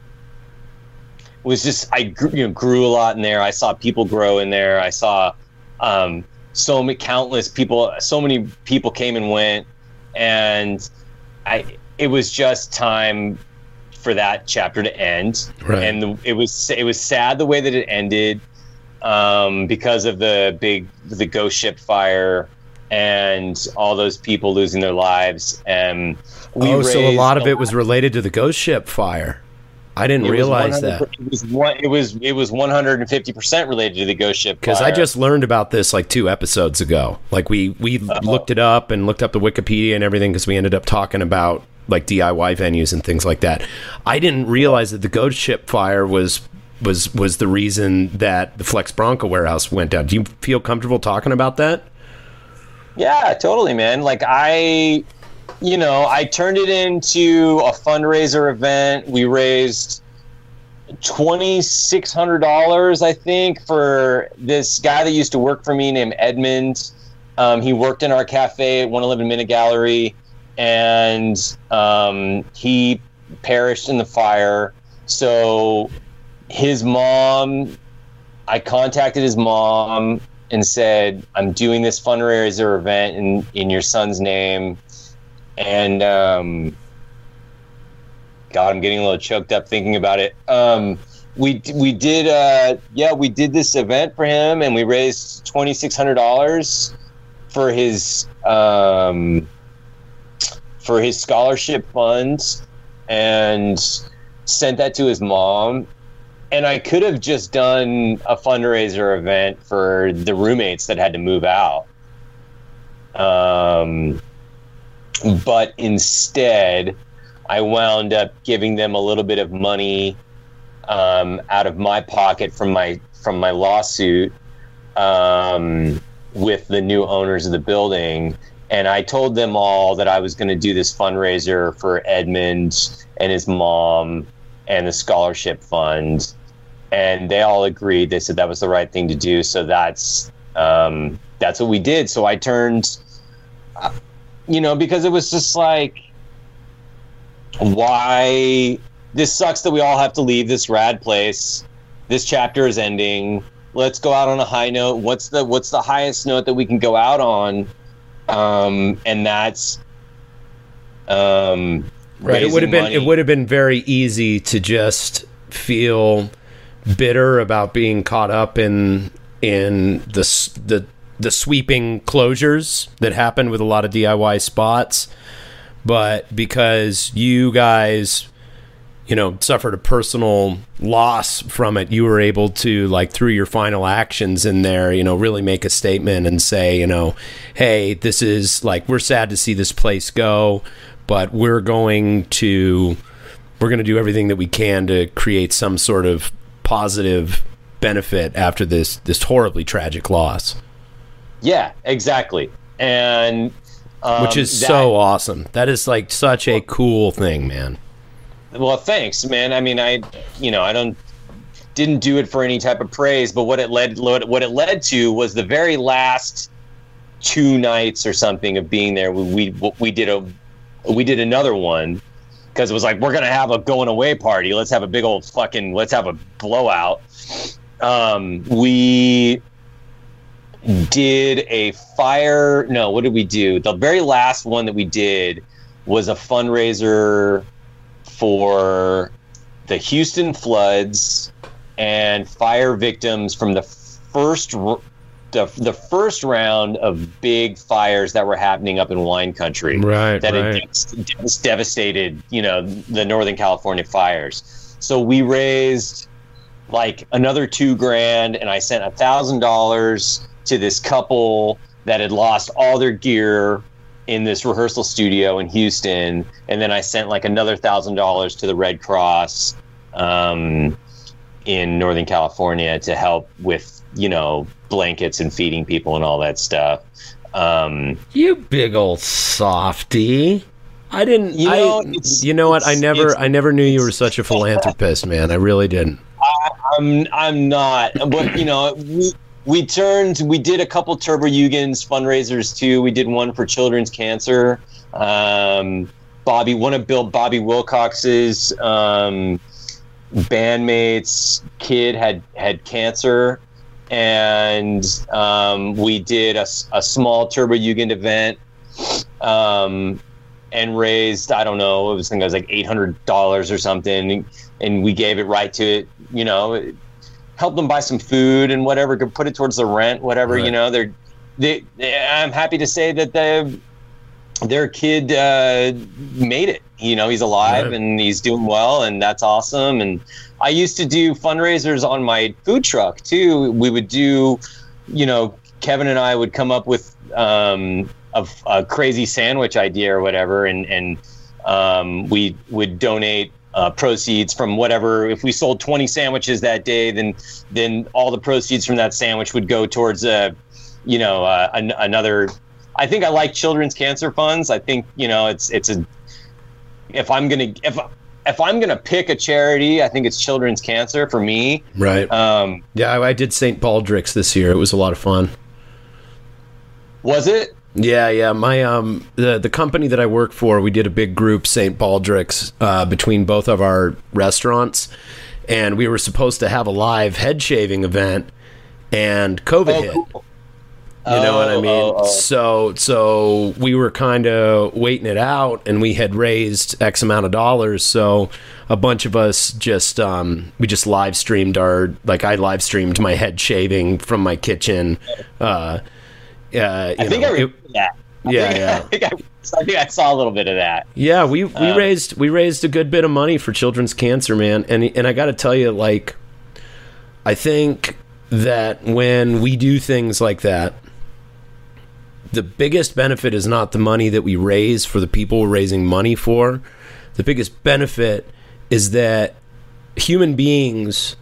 [SPEAKER 2] was just I grew, you know, grew a lot in there. I saw people grow in there. I saw um, so many countless people. So many people came and went, and I it was just time for that chapter to end.
[SPEAKER 1] Right.
[SPEAKER 2] And the, it was it was sad the way that it ended um, because of the big the ghost ship fire and all those people losing their lives. And we
[SPEAKER 1] oh, so a lot of it was related to the ghost ship fire. I didn't
[SPEAKER 2] it
[SPEAKER 1] realize that
[SPEAKER 2] It was one, it was it was 150 percent related to the ghost ship
[SPEAKER 1] because I just learned about this like two episodes ago. Like we we looked it up and looked up the Wikipedia and everything because we ended up talking about like DIY venues and things like that. I didn't realize that the ghost ship fire was was was the reason that the Flexx Bronco warehouse went down. Do you feel comfortable talking about that?
[SPEAKER 2] Yeah, totally, man. Like I, you know, I turned it into a fundraiser event. We raised twenty six hundred dollars, I think, for this guy that used to work for me named Edmund. Um, he worked in our cafe at 111 Minna Gallery, and um, he perished in the fire. So his mom, I contacted his mom and said, "I'm doing this fundraiser event in in your son's name," and um, God, I'm getting a little choked up thinking about it. Um, we we did, uh, yeah, we did this event for him, and we raised twenty six hundred dollars for his um, for his scholarship funds, and sent that to his mom and I could have just done a fundraiser event for the roommates that had to move out. Um, but instead, I wound up giving them a little bit of money um, out of my pocket from my from my lawsuit um, with the new owners of the building. And I told them all that I was going to do this fundraiser for Edmund and his mom and the scholarship fund. And they all agreed. They said that was the right thing to do. So that's um, that's what we did. So i turned uh, you know because it was just like why this sucks that we all have to leave this rad place. This chapter is ending. Let's go out on a high note. What's the what's the highest note that we can go out on um, and that's um,
[SPEAKER 1] Right. It would have been
[SPEAKER 2] money.
[SPEAKER 1] it would have been very easy to just feel bitter about being caught up in in the the the sweeping closures that happened with a lot of DIY spots, but because you guys you know suffered a personal loss from it you were able to like through your final actions in there you know really make a statement and say you know hey this is like we're sad to see this place go but we're going to we're going to do everything that we can to create some sort of positive benefit after this this horribly tragic loss.
[SPEAKER 2] Yeah exactly. And um,
[SPEAKER 1] which is
[SPEAKER 2] that-
[SPEAKER 1] so awesome. That is like such a cool thing man
[SPEAKER 2] Well, thanks, man. I mean, I, you know, I don't didn't do it for any type of praise, but what it led what it led to was the very last two nights or something of being there. We we, we did a we did another one because it was like we're gonna have a going away party. Let's have a big old fucking let's have a blowout. Um, we did a fire. No, what did we do? The very last one that we did was a fundraiser for the Houston floods and fire victims from the first the, the first round of big fires that were happening up in wine country
[SPEAKER 1] right
[SPEAKER 2] that had dev- devastated you know the northern california fires. So we raised like another two grand and i sent a thousand dollars to this couple that had lost all their gear in this rehearsal studio in houston and then i sent like another thousand dollars to the red cross um, in northern california to help with you know blankets and feeding people and all that stuff um,
[SPEAKER 1] you big old softy I didn't.
[SPEAKER 2] You know,
[SPEAKER 1] I, you know what? I never, I never knew you were such a philanthropist, man. I really didn't.
[SPEAKER 2] I'm I'm not, but you know, we we turned, we did a couple Turbo Jugends fundraisers too. We did one for children's cancer. Um, Bobby, one of Bill Bobby Wilcox's um, bandmates' kid had had cancer, and um, we did a small Turbo Jugend event. Um, and raised I don't know it was I think it was like eight hundred dollars or something, and we gave it right to it. You know, help them buy some food and whatever, could put it towards the rent, whatever.
[SPEAKER 1] Right.
[SPEAKER 2] You know, they're they. I'm happy to say that the their kid uh, made it. You know, he's alive
[SPEAKER 1] Right.
[SPEAKER 2] and he's doing well, and that's awesome. And I used to do fundraisers on my food truck too. We would do, you know, Kevin and I would come up with um, a, a crazy sandwich idea or whatever, and and um, we would donate uh, proceeds from whatever. If we sold 20 sandwiches that day, then then all the proceeds from that sandwich would go towards a, you know, uh, an, another. I think I like children's cancer funds. I think you know it's it's a. If I'm gonna if if I'm gonna pick a charity, I think it's children's cancer for me.
[SPEAKER 1] Right.
[SPEAKER 2] Um,
[SPEAKER 1] Yeah, I, I did St. Baldrick's this year. It was a lot of fun.
[SPEAKER 2] was it?
[SPEAKER 1] Yeah, yeah. My um the the company that I work for, we did a big group St. Baldrick's uh, between both of our restaurants, and we were supposed to have a live head shaving event, and COVID hit.
[SPEAKER 2] cool.
[SPEAKER 1] You know what I
[SPEAKER 2] Oh,
[SPEAKER 1] mean?
[SPEAKER 2] oh, oh.
[SPEAKER 1] So so we were kind of waiting it out, and we had raised X amount of dollars. So a bunch of us just um, we just live streamed our like I live streamed my head shaving from my kitchen. Uh, uh,
[SPEAKER 2] I think
[SPEAKER 1] know,
[SPEAKER 2] I
[SPEAKER 1] it-
[SPEAKER 2] remember that. I
[SPEAKER 1] Yeah,
[SPEAKER 2] think,
[SPEAKER 1] yeah.
[SPEAKER 2] I think I, I think I saw a little bit of that.
[SPEAKER 1] Yeah, we we
[SPEAKER 2] Uh,
[SPEAKER 1] raised we raised a good bit of money for children's cancer, man. And and I got to tell you like I think that when we do things like that the biggest benefit is not the money that we raise for the people we're raising money for. The biggest benefit is that human beings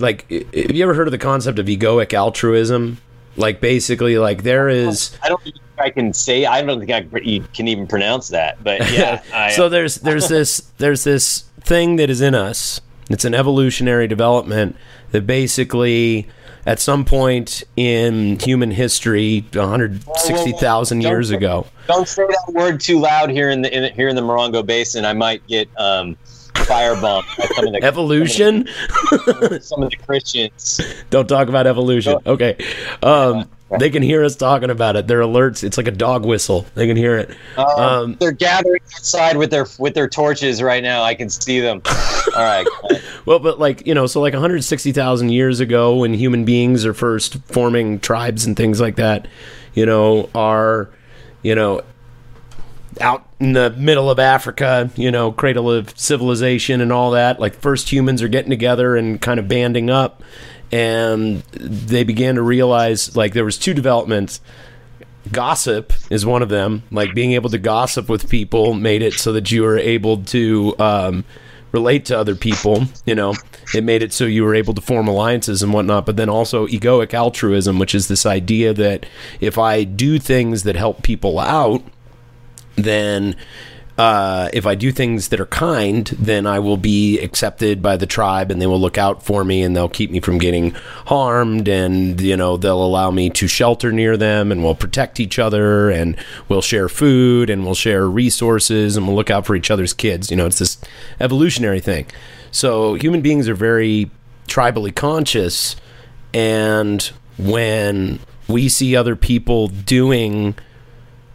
[SPEAKER 1] like have you ever heard of the concept of egoic altruism? Like basically like there is
[SPEAKER 2] I don't think I can say. I don't think I you can even pronounce that. But yeah, I,
[SPEAKER 1] so there's there's this there's this thing that is in us. It's an evolutionary development that basically, at some point in human history, 160,000
[SPEAKER 2] Don't
[SPEAKER 1] years ago,
[SPEAKER 2] don't say that word too loud here in the in, here in the Morongo Basin. I might get um, firebombed by some of the
[SPEAKER 1] evolution.
[SPEAKER 2] some of the Christians.
[SPEAKER 1] Don't talk about evolution. Okay, um, they can hear us talking about it. They're alerts. It's like a dog whistle. They can hear it.
[SPEAKER 2] Um,
[SPEAKER 1] Um,
[SPEAKER 2] they're gathering outside with their with their torches right now. I can see them. All right.
[SPEAKER 1] Well, but like you know, so like 160,000 years ago, when human beings are first forming tribes and things like that, you know, are you know out in the middle of Africa, you know, cradle of civilization and all that. Like first humans are getting together and kind of banding up, and they began to realize like there was two developments gossip is one of them. Like being able to gossip with people made it so that you were able to um, relate to other people. You know, it made it so you were able to form alliances and whatnot. But then also egoic altruism, which is this idea that if I do things that help people out, then uh, if I do things that are kind, then I will be accepted by the tribe and they will look out for me and they'll keep me from getting harmed and, you know, they'll allow me to shelter near them and we'll protect each other and we'll share food and we'll share resources and we'll look out for each other's kids. You know, it's this evolutionary thing. So human beings are very tribally conscious and when we see other people doing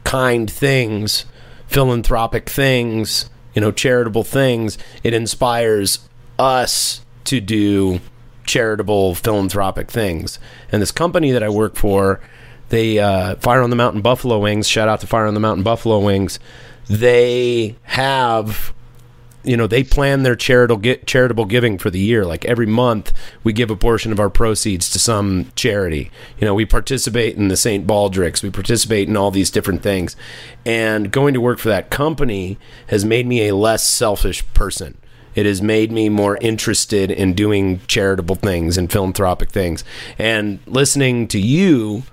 [SPEAKER 1] kind things, philanthropic things, you know, charitable things, it inspires us to do charitable philanthropic things. And this company that I work for, they uh, Fire on the Mountain Buffalo Wings. Shout out to Fire on the Mountain Buffalo Wings. They have you know they plan their charitable charitable giving for the year. Like every month we give a portion of our proceeds to some charity. You know we participate in the st baldrick's. We participate in all these different things. And going to work for that company has made me a less selfish person. It has made me more interested in doing charitable things and philanthropic things. And listening to you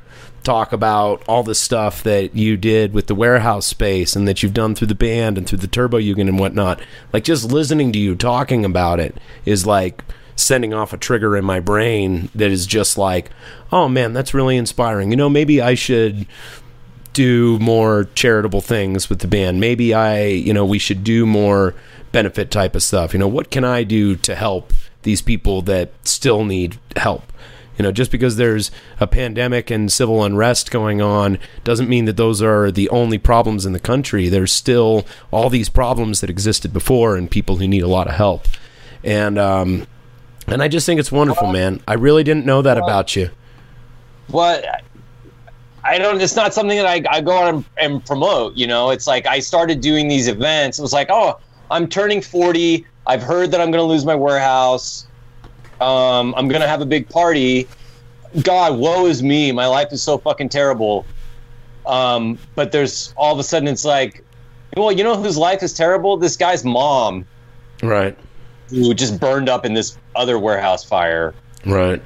[SPEAKER 1] talk about all the stuff that you did with the warehouse space and that you've done through the band and through the Turbo Jugend and whatnot. Like just listening to you talking about it is like sending off a trigger in my brain that is just like, oh man, that's really inspiring. You know, maybe I should do more charitable things with the band. Maybe I, you know, we should do more benefit type of stuff. You know, what can I do to help these people that still need help? You know, just because there's a pandemic and civil unrest going on doesn't mean that those are the only problems in the country. There's still all these problems that existed before and people who need a lot of help. And um, and I just think it's wonderful, man. I really didn't know that about you.
[SPEAKER 2] Well, I don't. It's not something that I, I go on and, and promote. You know, it's like I started doing these events. It was like, oh, I'm turning 40. I've heard that I'm going to lose my warehouse. Um, I'm going to have a big party. God, woe is me. My life is so fucking terrible. Um, but there's all of a sudden it's like, well, you know whose life is terrible? This guy's mom,
[SPEAKER 1] Right.
[SPEAKER 2] who just burned up in this other warehouse fire.
[SPEAKER 1] Right.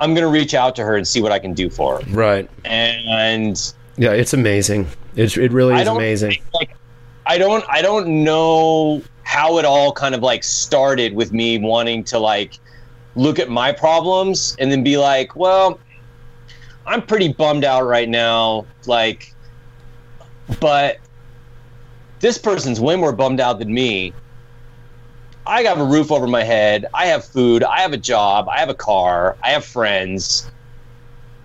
[SPEAKER 2] I'm going to reach out to her and see what I can do for her.
[SPEAKER 1] Right.
[SPEAKER 2] And
[SPEAKER 1] Yeah, it's amazing. It's, it really is amazing.
[SPEAKER 2] like I don't I don't know how it all kind of like started with me wanting to like look at my problems and then be like, well, I'm pretty bummed out right now, like but this person's way more bummed out than me. I got a roof over my head. I have food. I have a job. I have a car. I have friends.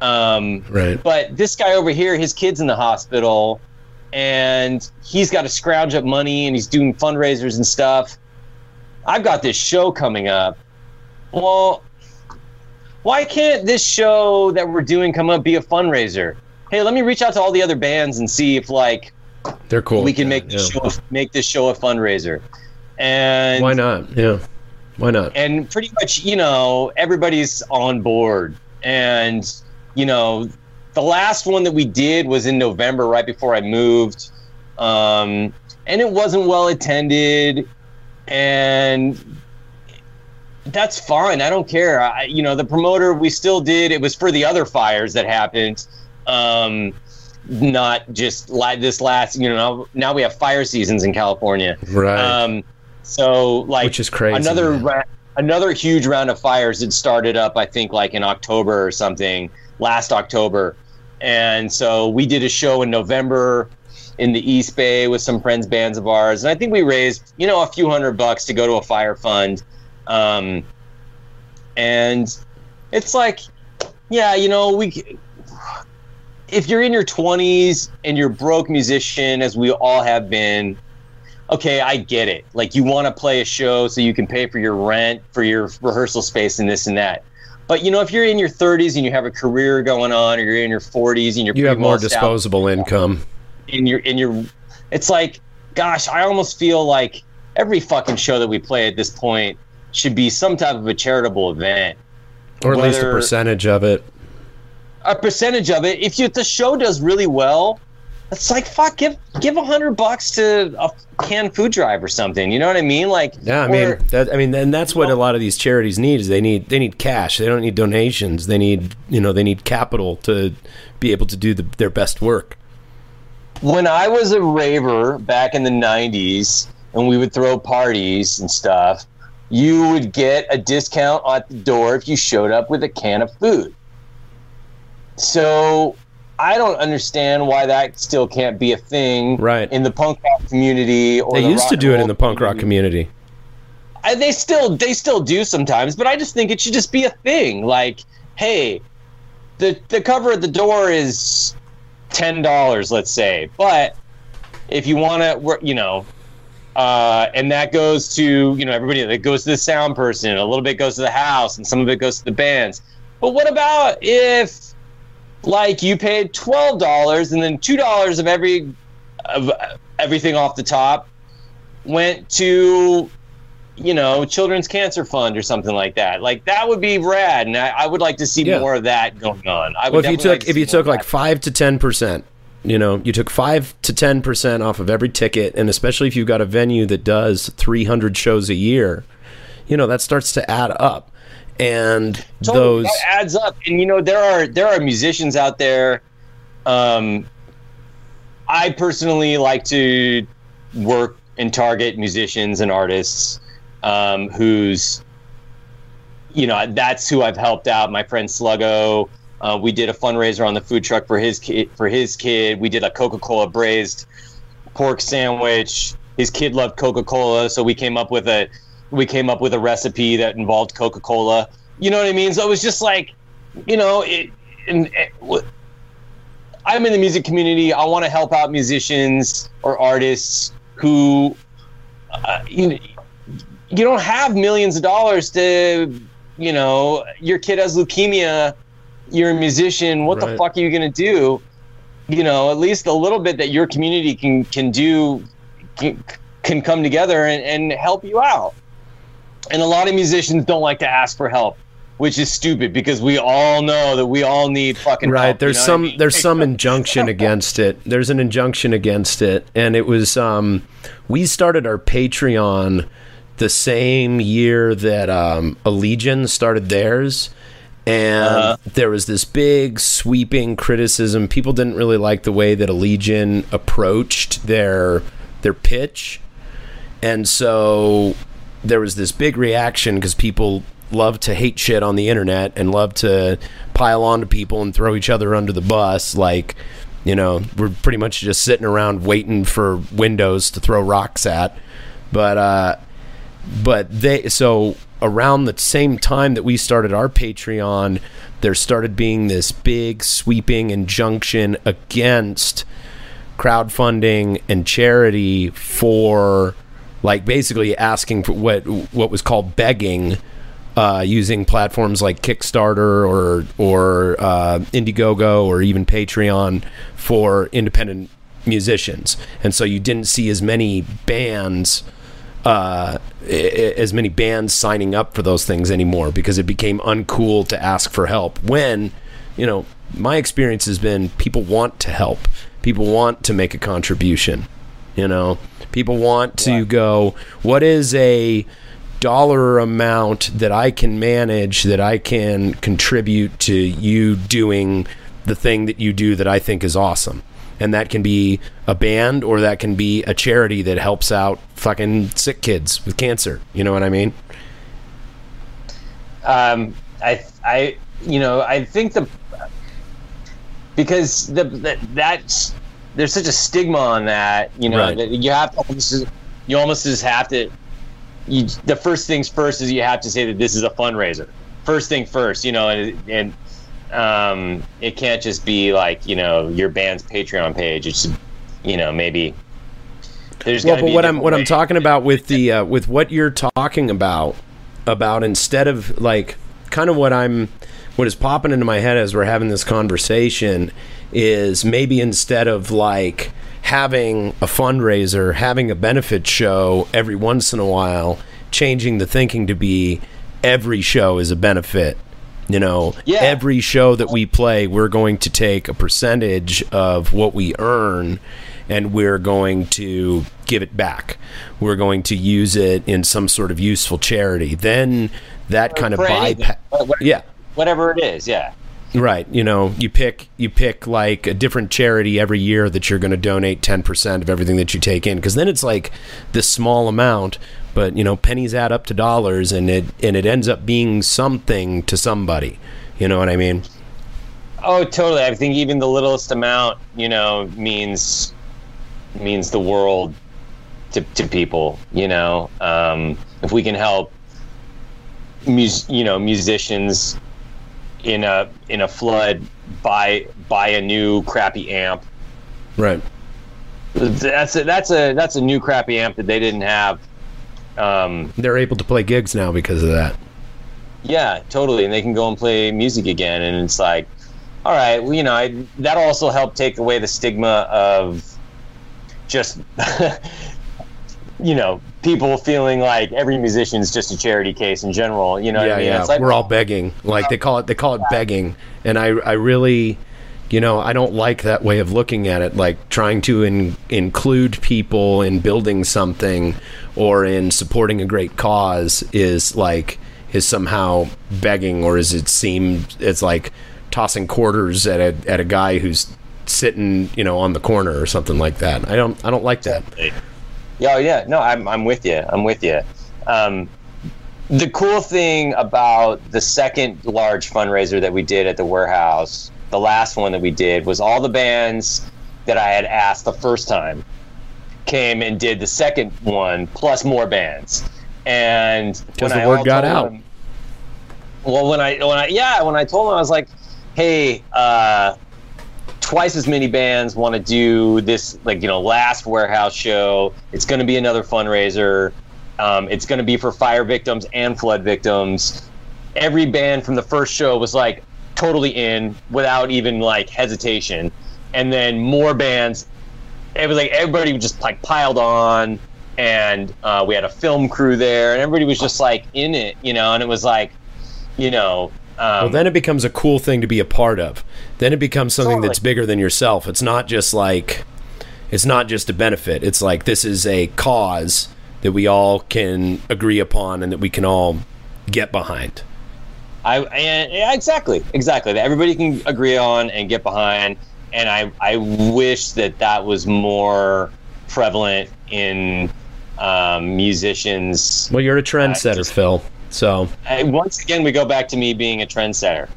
[SPEAKER 2] Um,
[SPEAKER 1] Right.
[SPEAKER 2] but this guy over here, his kid's in the hospital, and he's got to scrounge up money, and he's doing fundraisers and stuff. I've got this show coming up. Well, why can't this show that we're doing come up be a fundraiser? Hey, let me reach out to all the other bands and see if like
[SPEAKER 1] They're cool.
[SPEAKER 2] we can
[SPEAKER 1] Yeah,
[SPEAKER 2] make this
[SPEAKER 1] yeah.
[SPEAKER 2] show make this show a fundraiser. And
[SPEAKER 1] Why not? Yeah. Why not?
[SPEAKER 2] and pretty much you know everybody's on board and you know the last one that we did was in november right before i moved um, and it wasn't well attended and that's fine. I don't care. I, you know the promoter we still did. It was for the other fires that happened. Um, not just like this last you know now we have fire seasons in california.
[SPEAKER 1] Right.
[SPEAKER 2] um, so like
[SPEAKER 1] Which is crazy,
[SPEAKER 2] Another ra- another huge round of fires had started up. I think like in October or something last October, and so we did a show in November in the East Bay with some friends bands of ours, and I think we raised you know a few hundred bucks to go to a fire fund, um, and it's like yeah you know we. If you're in your 20s and you're broke musician, as we all have been, okay, I get it. Like you want to play a show so you can pay for your rent, for your rehearsal space, and this and that. But you know, if you're in your 30s and you have a career going on, or you're in your 40s and you're
[SPEAKER 1] you have more disposable income.
[SPEAKER 2] in your in your, it's like, gosh, I almost feel like every fucking show that we play at this point should be some type of a charitable event.
[SPEAKER 1] Or at least a percentage of it.
[SPEAKER 2] A percentage of it. If you, if the show does really well, it's like fuck. Give give a hundred bucks to a canned food drive or something. You know what I mean? Like
[SPEAKER 1] Yeah, I
[SPEAKER 2] or-
[SPEAKER 1] mean that. I mean, and that's what a lot of these charities need is they need they need cash. They don't need donations. They need you know they need capital to be able to do the, their best work.
[SPEAKER 2] when I was a raver back in the 90s and we would throw parties and stuff, you would get a discount at the door if you showed up with a can of food. So I don't understand why that still can't be a thing
[SPEAKER 1] Right.
[SPEAKER 2] in the punk rock community or
[SPEAKER 1] They
[SPEAKER 2] the
[SPEAKER 1] used to do it in the punk rock community.
[SPEAKER 2] I, uh, they still they still do sometimes, but I just think it should just be a thing. Like, hey, the the cover at the door is ten dollars, let's say, but if you want to, you know, uh, and that goes to you know everybody that goes to the sound person, a little bit goes to the house, and some of it goes to the bands. But what about if, like, you paid twelve dollars and then two dollars of every of everything off the top went to you know, Children's Cancer Fund or something like that. Like that would be rad, and I, I would like to see
[SPEAKER 1] Yeah.
[SPEAKER 2] more of that going on. I would
[SPEAKER 1] Well, if you
[SPEAKER 2] definitely like
[SPEAKER 1] took if you took like five to ten percent You know, you took five to ten percent off of every ticket, and especially if you've got a venue that does 300 shows a year, you know that starts to add up. And
[SPEAKER 2] Totally,
[SPEAKER 1] those,
[SPEAKER 2] that adds up. And you know, there are there are musicians out there. Um, I personally like to work and target musicians and artists um, who's, you know, that's who I've helped out. My friend Sluggo. Uh, we did a fundraiser on the food truck for his kid. For his kid, we did a Coca-Cola braised pork sandwich. His kid loved Coca-Cola, so we came up with a we came up with a recipe that involved Coca-Cola. You know what I mean? So it was just like, you know, it. And, w- I'm in the music community. I want to help out musicians or artists who, uh, you you don't have millions of dollars to, you know, your kid has leukemia. You're a musician. What the fuck are you gonna do? You know, at least a little bit that your community can can do can, can come together and, and help you out. And a lot of musicians don't like to ask for help, which is stupid because we all know that we all need fucking
[SPEAKER 1] right
[SPEAKER 2] help, you
[SPEAKER 1] there's
[SPEAKER 2] know what I
[SPEAKER 1] some
[SPEAKER 2] mean?
[SPEAKER 1] there's some injunction against it there's an injunction against it and it was um we started our patreon the same year that um allegiant started theirs and
[SPEAKER 2] Uh-huh.
[SPEAKER 1] there was this big sweeping criticism people didn't really like the way that allegiant approached their their pitch and so there was this big reaction because people love to hate shit on the internet and love to pile on to people and throw each other under the bus. Like, you know, we're pretty much just sitting around waiting for windows to throw rocks at. But, uh, but they, so around the same time that we started our Patreon, there started being this big sweeping injunction against crowdfunding and charity for like basically asking for what what was called begging uh, using platforms like Kickstarter or or uh, Indiegogo or even Patreon for independent musicians, and so you didn't see as many bands, uh, as many bands signing up for those things anymore because it became uncool to ask for help. When, you know, my experience has been people want to help, people want to make a contribution. You know, people want to go, what is a dollar amount that I can manage that I can contribute to you doing the thing that you do that I think is awesome? And that can be a band or that can be a charity that helps out fucking sick kids with cancer. You know what I mean?
[SPEAKER 2] um, I, I, you know, I think the because the, the that's there's such a stigma on that, you know,
[SPEAKER 1] Right.
[SPEAKER 2] that you have to almost, you almost just have to. You, the first things first is you have to say that this is a fundraiser. First thing first, you know, and and um, it can't just be like you know your band's Patreon page. It's you know maybe there's
[SPEAKER 1] well, but
[SPEAKER 2] be
[SPEAKER 1] what I'm what I'm talking about with the uh, with what you're talking about about instead of like kind of what I'm what is popping into my head as we're having this conversation is maybe instead of like having a fundraiser, having a benefit show every once in a while, changing the thinking to be every show is a benefit. You know,
[SPEAKER 2] Yeah.
[SPEAKER 1] every show that we play, we're going to take a percentage of what we earn and we're going to give it back. We're going to use it in some sort of useful charity. Then that kind of bypass. Yeah.
[SPEAKER 2] whatever it is, yeah.
[SPEAKER 1] Right. You know, you pick you pick like a different charity every year that you're going to donate 10% of everything that you take in because then it's like this small amount, but you know, pennies add up to dollars and it and it ends up being something to somebody. You know what I mean?
[SPEAKER 2] Oh, totally. I think even the littlest amount, you know, means means the world to, to people. You know, um, if we can help, mus- you know, musicians in a in a flood buy buy a new crappy amp.
[SPEAKER 1] Right.
[SPEAKER 2] That's a that's a that's a new crappy amp that they didn't have. Um,
[SPEAKER 1] They're able to play gigs now because of that.
[SPEAKER 2] Yeah, totally. And they can go and play music again. And it's like, all right, well, you know, I, that also helped take away the stigma of just, you know, people feeling like every musician is just a charity case in general. You know
[SPEAKER 1] yeah,
[SPEAKER 2] what I mean?
[SPEAKER 1] yeah.
[SPEAKER 2] It's like,
[SPEAKER 1] We're all begging. Like they call it they call it begging. And I I really you know, I don't like that way of looking at it. Like trying to in, include people in building something or in supporting a great cause is like is somehow begging, or is it seem it's like tossing quarters at a at a guy who's sitting, you know, on the corner or something like that. I don't I don't like that.
[SPEAKER 2] Yeah, yeah. No, I'm I'm with you. I'm with you. Um, the cool thing about the second large fundraiser that we did at the warehouse, the last one that we did, was all the bands that I had asked the first time came and did the second one plus more bands. And
[SPEAKER 1] Because the word got out.
[SPEAKER 2] Them, well, when I when I yeah when I told them I was like, hey, uh, twice as many bands want to do this like you know last warehouse show. It's going to be another fundraiser. Um, it's going to be for fire victims and flood victims. Every band from the first show was like totally in without even like hesitation. And then more bands. It was like everybody just like piled on, and uh, we had a film crew there, and everybody was just like in it, you know. And it was like, you know, um,
[SPEAKER 1] well, then it becomes a cool thing to be a part of. Then it becomes something totally. that's bigger than yourself. It's not just like, it's not just a benefit. It's like this is a cause that we all can agree upon and that we can all get behind.
[SPEAKER 2] I and, yeah, exactly, exactly. That everybody can agree on and get behind. And I, I wish that that was more prevalent in um, musicians.
[SPEAKER 1] Well, you're a trendsetter, uh, just, Phil. So
[SPEAKER 2] uh, once again, we go back to me being a trendsetter.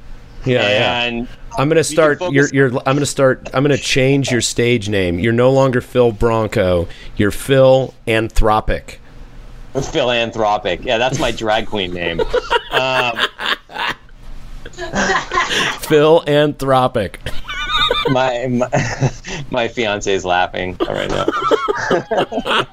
[SPEAKER 1] Yeah, and yeah. I'm gonna start. You're, you're. I'm gonna start. I'm gonna change your stage name. You're no longer Phil Bronco. You're Phil Anthropic.
[SPEAKER 2] Philanthropic. Yeah, that's my drag queen name. Um,
[SPEAKER 1] Phil Anthropic.
[SPEAKER 2] My my, my fiance is laughing right now.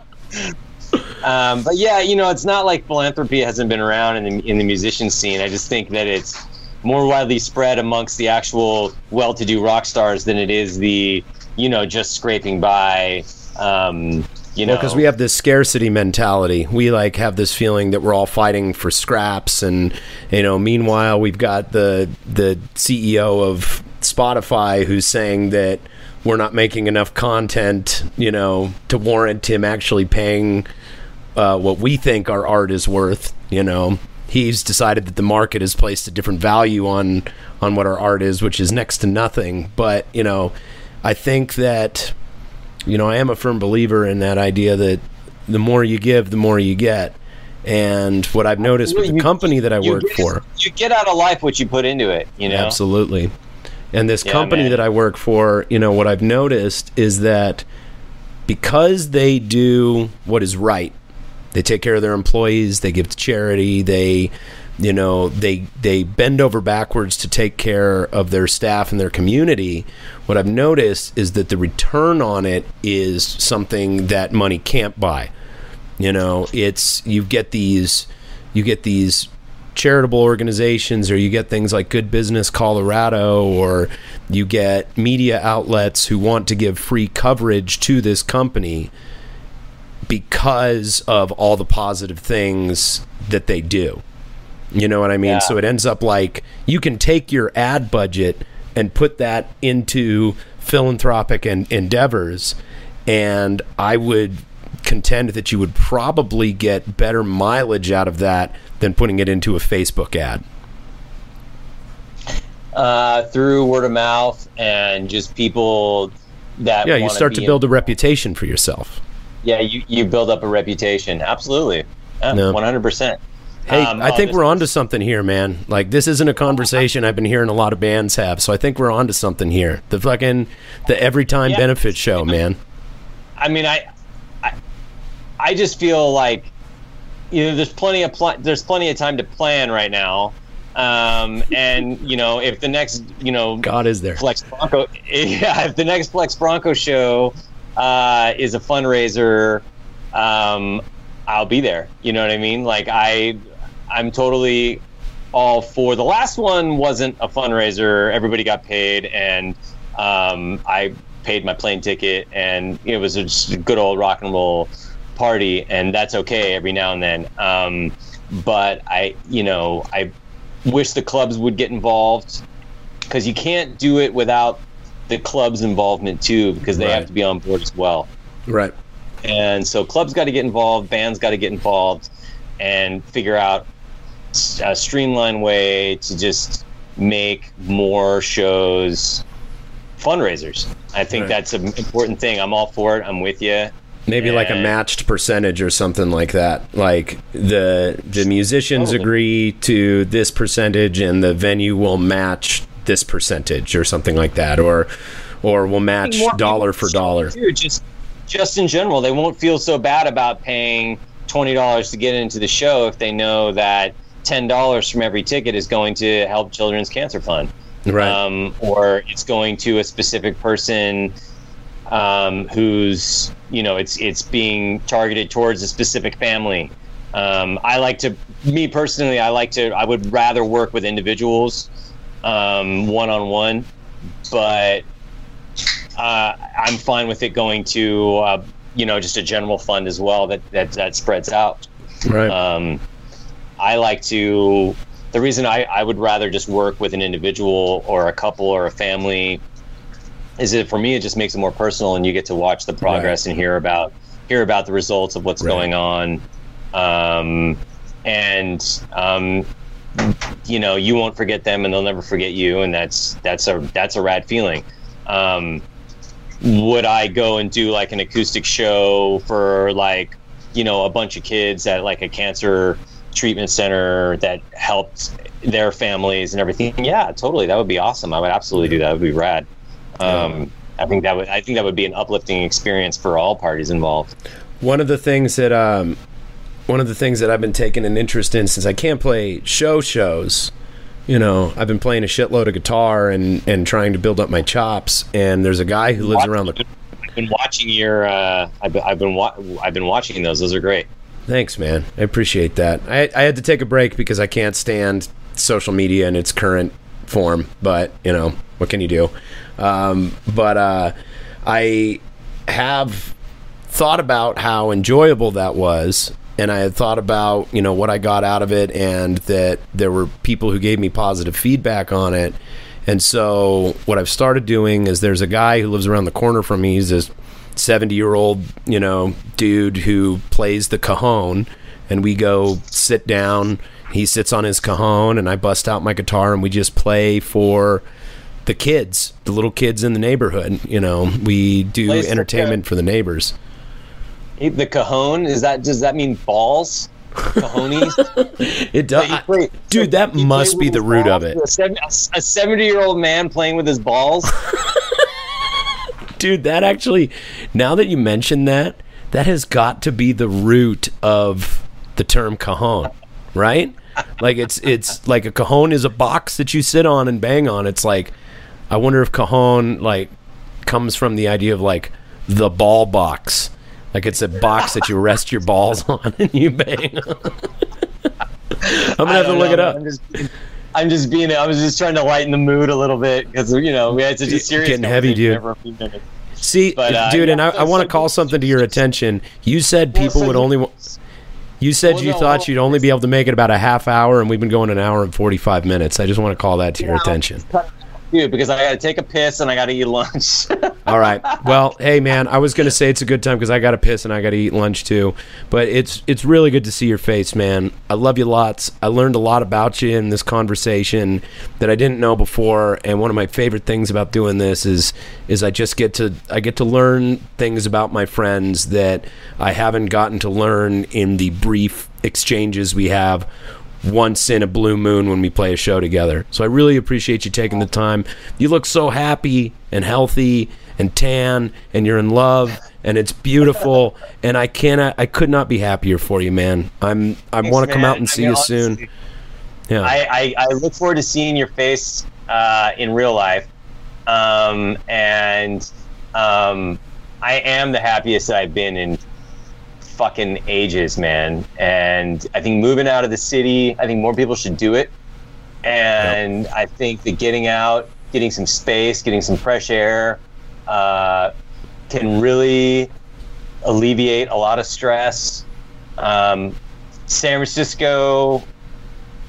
[SPEAKER 2] um, but yeah, you know, it's not like philanthropy hasn't been around in the in the musician scene. I just think that it's more widely spread amongst the actual well-to-do rock stars than it is the you know just scraping by. Um, you know,
[SPEAKER 1] because we have this scarcity mentality. We like have this feeling that we're all fighting for scraps, and you know, meanwhile, we've got the the CEO of Spotify who's saying that we're not making enough content, you know, to warrant him actually paying uh, what we think our art is worth. You know, he's decided that the market has placed a different value on on what our art is, which is next to nothing. But you know, I think that you know, I am a firm believer in that idea that the more you give, the more you get. And what I've noticed with the company that I work
[SPEAKER 2] get,
[SPEAKER 1] for,
[SPEAKER 2] you get out of life what you put into it. You know,
[SPEAKER 1] absolutely. And this yeah, company man. that I work for, you know, what I've noticed is that because they do what is right, they take care of their employees, they give to charity, they you know they they bend over backwards to take care of their staff and their community. What i've noticed is that the return on it is something that money can't buy. You know it's you get these you get these charitable organizations or you get things like good business colorado or you get media outlets who want to give free coverage to this company because of all the positive things that they do you know what I mean? Yeah. So it ends up like you can take your ad budget and put that into philanthropic and endeavors, and I would contend that you would probably get better mileage out of that than putting it into a Facebook ad.
[SPEAKER 2] Uh, through word of mouth and just people that
[SPEAKER 1] yeah, you start to build in- a reputation for yourself.
[SPEAKER 2] Yeah, you, you build up a reputation. Absolutely, one hundred percent.
[SPEAKER 1] Hey, um, I think we're onto something here, man. Like this isn't a conversation I've been hearing a lot of bands have, so I think we're onto something here. The fucking the every time yeah. benefit show, man.
[SPEAKER 2] I mean, I, I, I just feel like you know, there's plenty of pl- there's plenty of time to plan right now. Um, and you know, if the next, you know,
[SPEAKER 1] God is there,
[SPEAKER 2] Flexx Bronco, yeah, if the next Flexx Bronco show uh, is a fundraiser, um, I'll be there. You know what I mean? Like I, I'm totally all for. The last one wasn't a fundraiser. Everybody got paid, and um, I paid my plane ticket, and it was just a good old rock and roll party, and that's okay every now and then. Um, but I, you know, I wish the clubs would get involved because you can't do it without the club's involvement too because they
[SPEAKER 1] Right.
[SPEAKER 2] have to be on board as well.
[SPEAKER 1] Right.
[SPEAKER 2] And so clubs got to get involved, bands got to get involved, and figure out a streamlined way to just make more shows fundraisers. I think
[SPEAKER 1] Right.
[SPEAKER 2] that's an important thing. I'm all for it. I'm with you.
[SPEAKER 1] Maybe like a matched percentage or something like that. Like the the musicians
[SPEAKER 2] Totally.
[SPEAKER 1] agree to this percentage and the venue will match this percentage or something like that or or will match
[SPEAKER 2] More
[SPEAKER 1] dollar for dollar.
[SPEAKER 2] just just in general, they won't feel so bad about paying twenty dollars to get into the show if they know that ten dollars from every ticket is going to help Children's Cancer Fund.
[SPEAKER 1] Right.
[SPEAKER 2] um, or it's going to a specific person um, who's you know it's it's being targeted towards a specific family. Um, I like to, me personally, I like to. I would rather work with individuals one on one, but uh, I'm fine with it going to uh, you know just a general fund as well that that that spreads out.
[SPEAKER 1] right.
[SPEAKER 2] Um, I like to. The reason I, I would rather just work with an individual or a couple or a family is that for me it just makes it more personal and you get to watch the progress and hear about hear about the results of what's
[SPEAKER 1] Right.
[SPEAKER 2] going on. Um, and um, you know you won't forget them and they'll never forget you and that's that's a that's a rad feeling. Um, would I go and do like an acoustic show for like you know a bunch of kids at like a cancer treatment center that helped their families and everything. Yeah totally. That would be awesome. I would absolutely do that. It would be rad. Um, i think that would i think that would be an uplifting experience for all parties involved.
[SPEAKER 1] One of the things that um, one of the things that I've been taking an interest in since I can't play show shows, you know, I've been playing a shitload of guitar and and trying to build up my chops. And there's a guy who lives around the.
[SPEAKER 2] i've been watching your uh, I've, been- I've been wa- i've been watching those. Those are great
[SPEAKER 1] Thanks, man. I appreciate that. I I had to take a break because I can't stand social media in its current form. But you know, what can you do? Um, but uh, I have thought about how enjoyable that was and I had thought about, you know, what I got out of it and that there were people who gave me positive feedback on it. And so what I've started doing is there's a guy who lives around the corner from me. He's this 70 year old, you know, dude who plays the cajon and we go sit down. He sits on his cajon and I bust out my guitar and we just play for the kids, the little kids in the neighborhood. You know, we do
[SPEAKER 2] Plays the-
[SPEAKER 1] entertainment for the neighbors.
[SPEAKER 2] the cajon is that does that mean balls cajones
[SPEAKER 1] It does,
[SPEAKER 2] play-
[SPEAKER 1] dude. That must be the root of it,
[SPEAKER 2] a 70 year old man playing with his balls
[SPEAKER 1] dude. That actually, now that you mention that, that has got to be the root of the term cajon, right? Like it's it's like a cajon is a box that you sit on and bang on. It's like I wonder if cajon like comes from the idea of like the ball box. Like it's a box that you rest your balls on and you bang on. I'm gonna have to look
[SPEAKER 2] know,
[SPEAKER 1] it up.
[SPEAKER 2] I'm just, I'm just being. I was just trying to lighten the mood a little bit because you know we had such a
[SPEAKER 1] It's
[SPEAKER 2] serious
[SPEAKER 1] getting heavy, dude.
[SPEAKER 2] For a few minutes.
[SPEAKER 1] See,
[SPEAKER 2] But, uh,
[SPEAKER 1] dude, and I, I want to call something to your attention. You said people
[SPEAKER 2] so
[SPEAKER 1] would only. wa- You said
[SPEAKER 2] Well,
[SPEAKER 1] you
[SPEAKER 2] no,
[SPEAKER 1] thought
[SPEAKER 2] well,
[SPEAKER 1] you'd only be able to make it about a half hour, and we've been going an hour and forty-five minutes. I just want to call that to your
[SPEAKER 2] Yeah.
[SPEAKER 1] attention.
[SPEAKER 2] dude, because I got to take a piss and I got to eat lunch.
[SPEAKER 1] All right. Well, hey, man, I was gonna say it's a good time because I got to piss and I got to eat lunch too. But it's it's really good to see your face, man. I love you lots. I learned a lot about you in this conversation that I didn't know before. And one of my favorite things about doing this is is I just get to I get to learn things about my friends that I haven't gotten to learn in the brief exchanges we have once in a blue moon when we play a show together. So I really appreciate you taking the time. You look so happy and healthy and tan and you're in love and it's beautiful and I cannot I could not be happier for you, man. I'm I want to come out and
[SPEAKER 2] I
[SPEAKER 1] see
[SPEAKER 2] mean,
[SPEAKER 1] you soon. Yeah.
[SPEAKER 2] I, I, I look forward to seeing your face uh, in real life, um, and um, I am the happiest that I've been in fucking ages, man. And I think moving out of the city, I think more people should do it. And I think that getting out, getting some space, getting some fresh air, uh, can really alleviate a lot of stress. Um, San Francisco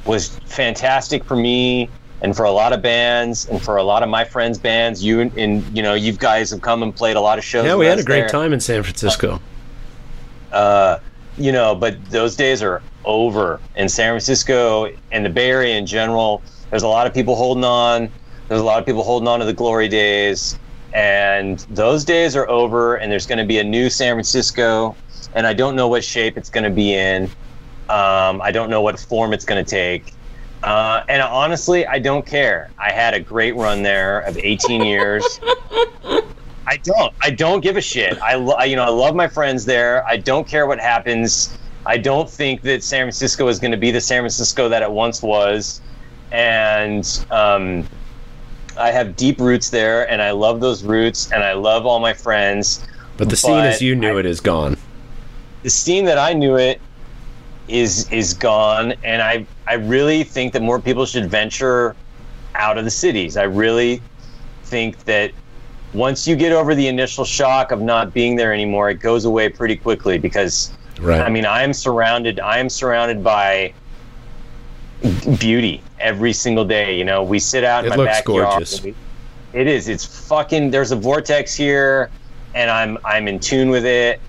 [SPEAKER 2] was fantastic for me and for a lot of bands, and for a lot of my friends' bands. You and, and you know, you guys have come and played a lot of shows.
[SPEAKER 1] Yeah, we had a great
[SPEAKER 2] there.
[SPEAKER 1] time in San Francisco.
[SPEAKER 2] Uh, you know, but those days are over in San Francisco and the Bay Area in general. There's a lot of people holding on. There's a lot of people holding on to the glory days, and those days are over. And there's going to be a new San Francisco, and I don't know what shape it's going to be in. Um, I don't know what form it's going to take. Uh, and honestly, I don't care. I had a great run there of 18 years. I don't. I don't give a shit. I, lo- I- you know, I love my friends there. I don't care what happens. I don't think that San Francisco is going to be the San Francisco that it once was, and um, I have deep roots there, and I love those roots, and I love all my friends.
[SPEAKER 1] But the scene as you knew
[SPEAKER 2] I-
[SPEAKER 1] it is gone.
[SPEAKER 2] The scene that I knew it is is gone, and I I really think that more people should venture out of the cities. I really think that once you get over the initial shock of not being there anymore, it goes away pretty quickly because
[SPEAKER 1] Right.
[SPEAKER 2] I mean, I am surrounded. I am surrounded by beauty every single day. You know, we sit out in
[SPEAKER 1] It
[SPEAKER 2] my
[SPEAKER 1] looks
[SPEAKER 2] backyard.
[SPEAKER 1] gorgeous.
[SPEAKER 2] we- It is. It's fucking. There's a vortex here, and I'm I'm in tune with it.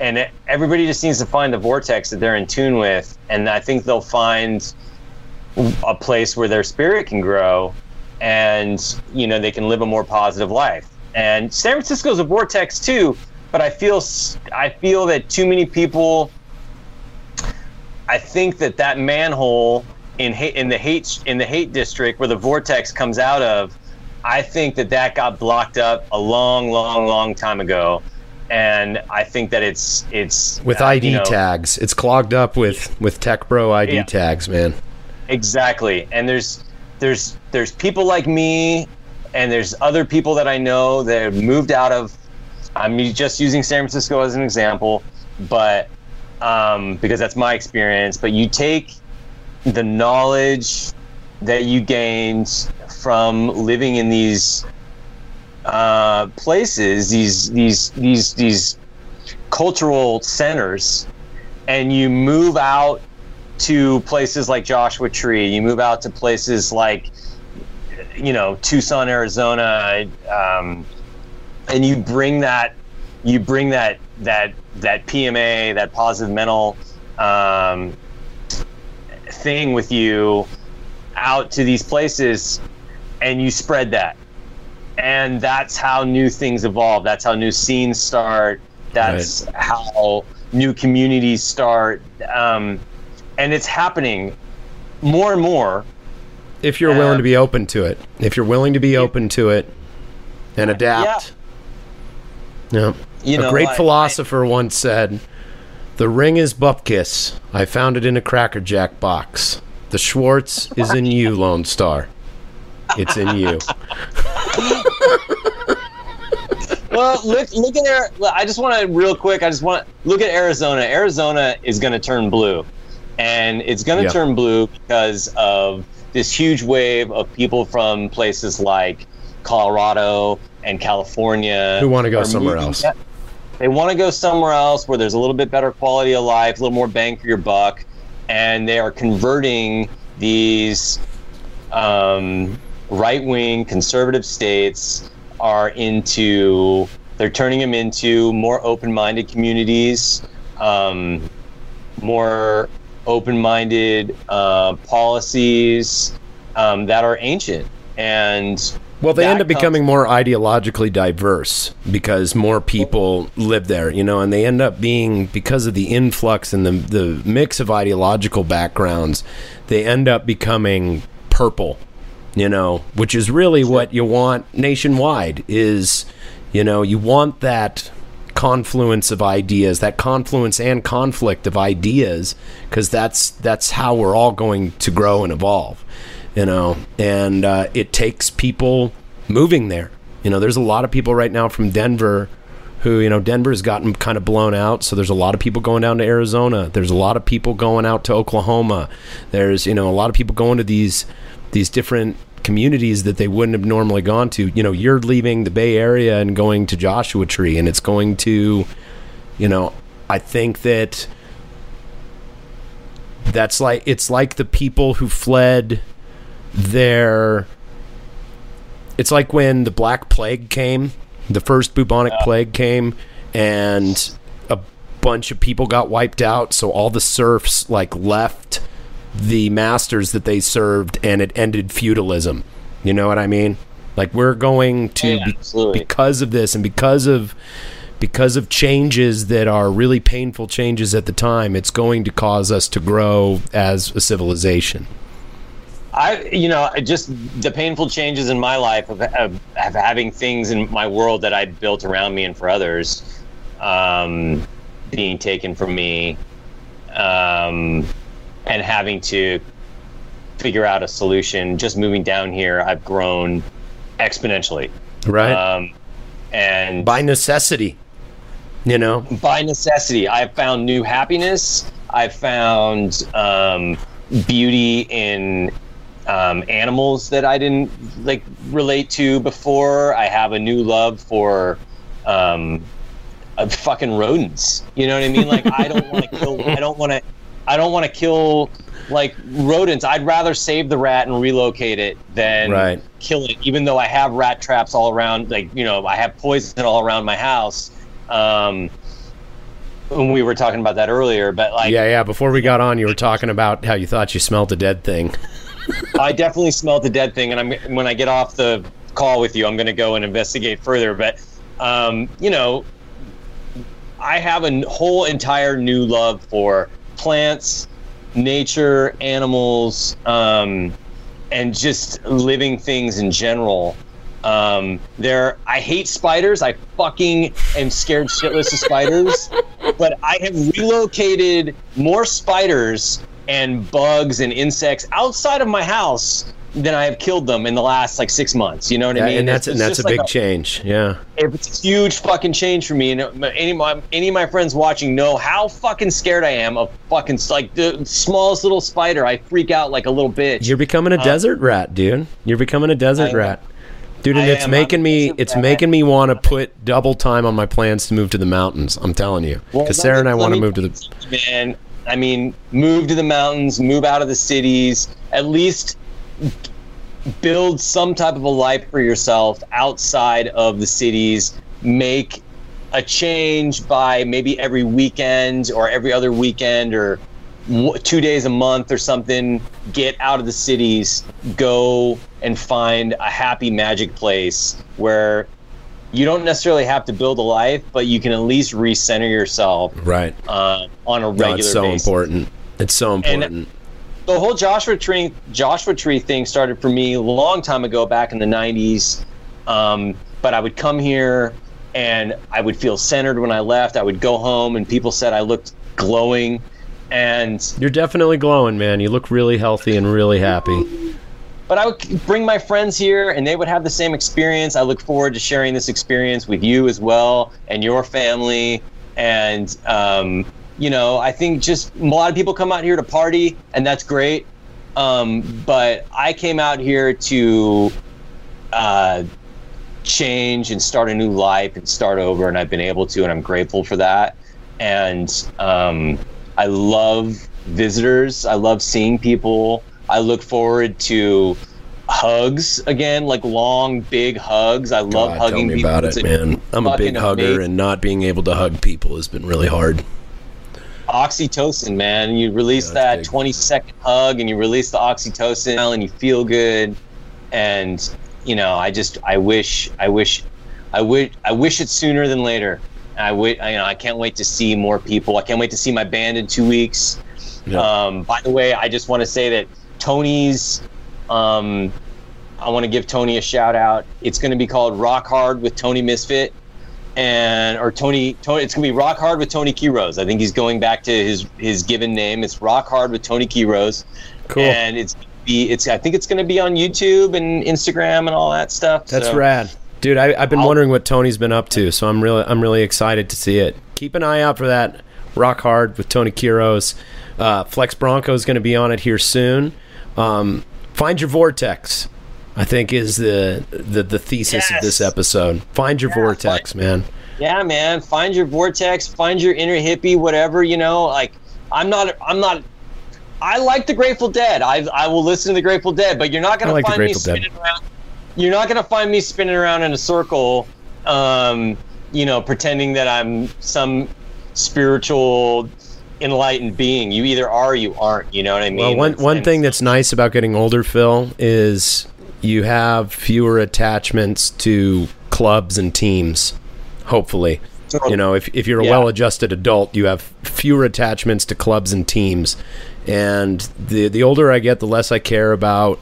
[SPEAKER 2] And it, everybody just needs to find the vortex that they're in tune with, and I think they'll find a place where their spirit can grow, and you know they can live a more positive life. And San Francisco's a vortex too, but I feel I feel that too many people. I think that that manhole in Haight in the Haight in the Haight district where the vortex comes out of, I think that that got blocked up a long, long, long time ago, and I think that it's it's
[SPEAKER 1] with
[SPEAKER 2] uh,
[SPEAKER 1] ID
[SPEAKER 2] you know,
[SPEAKER 1] tags, it's clogged up with with Tech Bro ID
[SPEAKER 2] Yeah.
[SPEAKER 1] tags, man.
[SPEAKER 2] Exactly. And there's there's there's people like me and there's other people that I know that have moved out of I'm just using San Francisco as an example, but um, because that's my experience, but you take the knowledge that you gained from living in these uh, places, these these these these cultural centers, and you move out to places like Joshua Tree. You move out to places like, you know, Tucson, Arizona, um, and you bring that, you bring that that that PMA, that positive mental um, thing with you out to these places, and you spread that, and that's how new things evolve. That's how new scenes start. That's how new communities start. Um, and it's happening more and more.
[SPEAKER 1] If you're willing
[SPEAKER 2] Um,
[SPEAKER 1] to be open to it, if you're willing to be open to it and adapt. Yeah.
[SPEAKER 2] You
[SPEAKER 1] a
[SPEAKER 2] know,
[SPEAKER 1] great
[SPEAKER 2] I-
[SPEAKER 1] philosopher once said, "The ring is bupkis. I found it in a Cracker Jack box. The Schwartz is in you, Lone Star. It's in you."
[SPEAKER 2] Well, look, look at there. I just want to real quick. I just want to look at Arizona. Arizona is going to turn blue, and it's going to
[SPEAKER 1] Yeah.
[SPEAKER 2] turn blue because of this huge wave of people from places like Colorado and California
[SPEAKER 1] Who wanna go somewhere else.
[SPEAKER 2] They want to go somewhere else where there's a little bit better quality of life, a little more bang for your buck, and they are converting these um, right-wing conservative states are into they're turning them into more open-minded communities um, more open-minded uh, policies um, that are ancient. And
[SPEAKER 1] Well, they end up becoming more ideologically diverse because more people live there, you know, and they end up being because of the influx and the the mix of ideological backgrounds, they end up becoming purple, you know, which is really what you want nationwide is, you know, you want that confluence of ideas, that confluence and conflict of ideas because that's that's how we're all going to grow and evolve you know and uh, it takes people moving there. You know there's a lot of people right now from denver who you know denver's gotten kind of blown out so there's a lot of people going down to arizona. There's a lot of people going out to oklahoma. There's you know a lot of people going to these these different communities that they wouldn't have normally gone to. You know you're leaving the bay area and going to joshua tree and it's going to you know i think that that's like it's like the people who fled they're it's like when the black plague came the first bubonic plague came and a bunch of people got wiped out so all the serfs like left the masters that they served and it ended feudalism. You know what i mean? Like we're going to
[SPEAKER 2] Yeah,
[SPEAKER 1] be- because of this and because of because of changes that are really painful changes at the time it's going to cause us to grow as a civilization
[SPEAKER 2] I, you know, just the painful changes in my life of, of, of having things in my world that I'd built around me and for others um, being taken from me, um, and having to figure out a solution. Just moving down here, I've grown exponentially,
[SPEAKER 1] right
[SPEAKER 2] um, and
[SPEAKER 1] by necessity you know
[SPEAKER 2] by necessity. I've found new happiness. I've found um, beauty in um, animals that I didn't like relate to before. I have a new love for um, uh, fucking rodents. You know what I mean? Like I don't want to kill. I don't want to. I don't want to kill like rodents. I'd rather save the rat and relocate it than
[SPEAKER 1] Right.
[SPEAKER 2] kill it. Even though I have rat traps all around, like you know, I have poison all around my house. Um, when we were talking about that earlier, but like
[SPEAKER 1] yeah yeah before we got on you were talking about how you thought you smelled a dead thing
[SPEAKER 2] I definitely smelled the dead thing, and I'm when I get off the call with you, I'm going to go and investigate further. But um, you know, I have a whole entire new love for plants, nature, animals, um, and just living things in general. Um, there, I hate spiders. I fucking am scared shitless of spiders. But I have relocated more spiders and bugs and insects outside of my house than I have killed them in the last like six months. You know what I mean?
[SPEAKER 1] and that's
[SPEAKER 2] It's-
[SPEAKER 1] and that's a
[SPEAKER 2] just
[SPEAKER 1] big
[SPEAKER 2] like
[SPEAKER 1] change yeah
[SPEAKER 2] it's a huge fucking change for me. And uh, any of my any of my friends watching know how fucking scared I am of fucking like the smallest little spider. I freak out like a little bitch.
[SPEAKER 1] you're becoming a desert rat dude you're becoming a desert
[SPEAKER 2] I
[SPEAKER 1] rat dude and
[SPEAKER 2] I
[SPEAKER 1] it's
[SPEAKER 2] am.
[SPEAKER 1] making
[SPEAKER 2] I'm
[SPEAKER 1] me it's
[SPEAKER 2] rat.
[SPEAKER 1] making me want to put double time on my plans to move to the mountains i'm telling you because
[SPEAKER 2] let
[SPEAKER 1] sarah and i want to move to the
[SPEAKER 2] man. I mean, move to the mountains, move out of the cities, at least build some type of a life for yourself outside of the cities. Make a change by maybe every weekend or every other weekend or two days a month or something. Get out of the cities, go and find a happy magic place where you don't necessarily have to build a life, but you can at least recenter yourself
[SPEAKER 1] right
[SPEAKER 2] uh, on a
[SPEAKER 1] no,
[SPEAKER 2] regular
[SPEAKER 1] it's so
[SPEAKER 2] basis.
[SPEAKER 1] important it's so important
[SPEAKER 2] The whole Joshua tree Joshua tree thing started for me a long time ago, back in the '90s. Um, but I would come here and I would feel centered when I left. I would go home and people said I looked glowing, and
[SPEAKER 1] you're definitely glowing man you look really healthy and really happy
[SPEAKER 2] but I would bring my friends here and they would have the same experience. I look forward to sharing this experience with you as well and your family. And, um, you know, I think just a lot of people come out here to party and that's great. Um, but I came out here to uh, change and start a new life and start over. And I've been able to, and I'm grateful for that. And um, I love visitors. I love seeing people. I look forward to hugs again, like long, big hugs. I love
[SPEAKER 1] God,
[SPEAKER 2] hugging
[SPEAKER 1] tell me
[SPEAKER 2] people.
[SPEAKER 1] about it man i'm a big hugger
[SPEAKER 2] amazing.
[SPEAKER 1] and not being able to hug people has been really hard
[SPEAKER 2] oxytocin, man. You release
[SPEAKER 1] Yeah,
[SPEAKER 2] that
[SPEAKER 1] big.
[SPEAKER 2] 20 second hug and you release the oxytocin and you feel good. And, you know, I just, I wish, I wish, I wish, I wish it sooner than later. I wait, you know, I can't wait to see more people. I can't wait to see my band in two weeks.
[SPEAKER 1] Yeah.
[SPEAKER 2] Um, by the way, I just want to say that Tony's, um, I want to give Tony a shout out. It's going to be called Rock Hard with Tony Misfit and or Tony Tony it's gonna be Rock Hard with Tony Kiros. I think he's going back to his his given name. It's Rock Hard with Tony Kiros.
[SPEAKER 1] cool
[SPEAKER 2] And it's be it's I think it's gonna be on YouTube and Instagram and all that stuff.
[SPEAKER 1] That's
[SPEAKER 2] so,
[SPEAKER 1] rad, dude. I, I've been
[SPEAKER 2] I'll-
[SPEAKER 1] wondering what Tony's been up to, so I'm really, I'm really excited to see it. Keep an eye out for that. Rock hard with Tony Kiros. Uh, Flexx Bronco is going to be on it here soon. Um, find your vortex. I think is the the, the thesis of this episode. Find your vortex, man.
[SPEAKER 2] Yeah, man. Find your vortex, find your inner hippie, whatever, you know, like I'm not I'm not I like the Grateful Dead. I I will listen to the Grateful Dead, but you're not gonna
[SPEAKER 1] like
[SPEAKER 2] find me
[SPEAKER 1] Grateful Dead.
[SPEAKER 2] around. You're not gonna find me spinning around in a circle, um, you know, pretending that I'm some spiritual enlightened being. You either are or you aren't. You know what I mean?
[SPEAKER 1] Well, one
[SPEAKER 2] It's-
[SPEAKER 1] one thing that's nice about getting older, Phil, is you have fewer attachments to clubs and teams. Hopefully, you know, if if you're a
[SPEAKER 2] Yeah.
[SPEAKER 1] well-adjusted adult, you have fewer attachments to clubs and teams. And the the older I get, the less I care about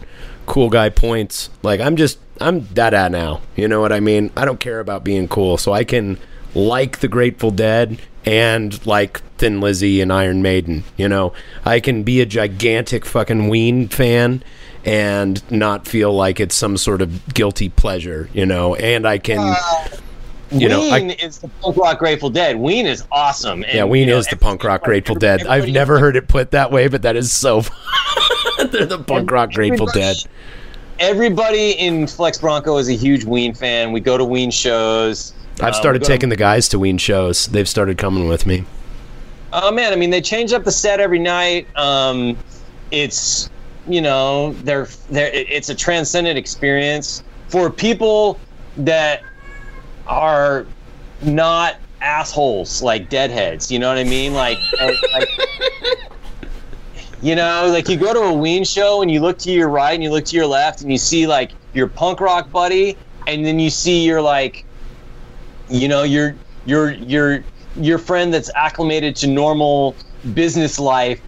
[SPEAKER 1] cool guy points. Like I'm just I'm dada now. You know what I mean? I don't care about being cool, so I can like the Grateful Dead and like Thin Lizzy and Iron Maiden. You know, I can be a gigantic fucking Ween fan and not feel like it's some sort of guilty pleasure. You know, and I can. you know, I-
[SPEAKER 2] Ween is the punk rock Grateful Dead. Ween is awesome. And,
[SPEAKER 1] Yeah, Ween
[SPEAKER 2] you know,
[SPEAKER 1] is the punk rock Grateful Dead. I've never heard it put that way, but that is so. They're the punk rock Grateful Dead.
[SPEAKER 2] Everybody in Flexx Bronco is a huge Ween fan. We go to Ween shows.
[SPEAKER 1] I've
[SPEAKER 2] Uh,
[SPEAKER 1] started
[SPEAKER 2] we go to-
[SPEAKER 1] taking the guys to Ween shows. They've started coming with me.
[SPEAKER 2] Oh man, I mean they change up the set every night. Um, it's you know they're they're it's a transcendent experience for people that are not assholes like deadheads. You know what I mean? Like, like you know, like you go to a Ween show and you look to your right and you look to your left and you see like your punk rock buddy, and then you see your like you know your your your your friend that's acclimated to normal business life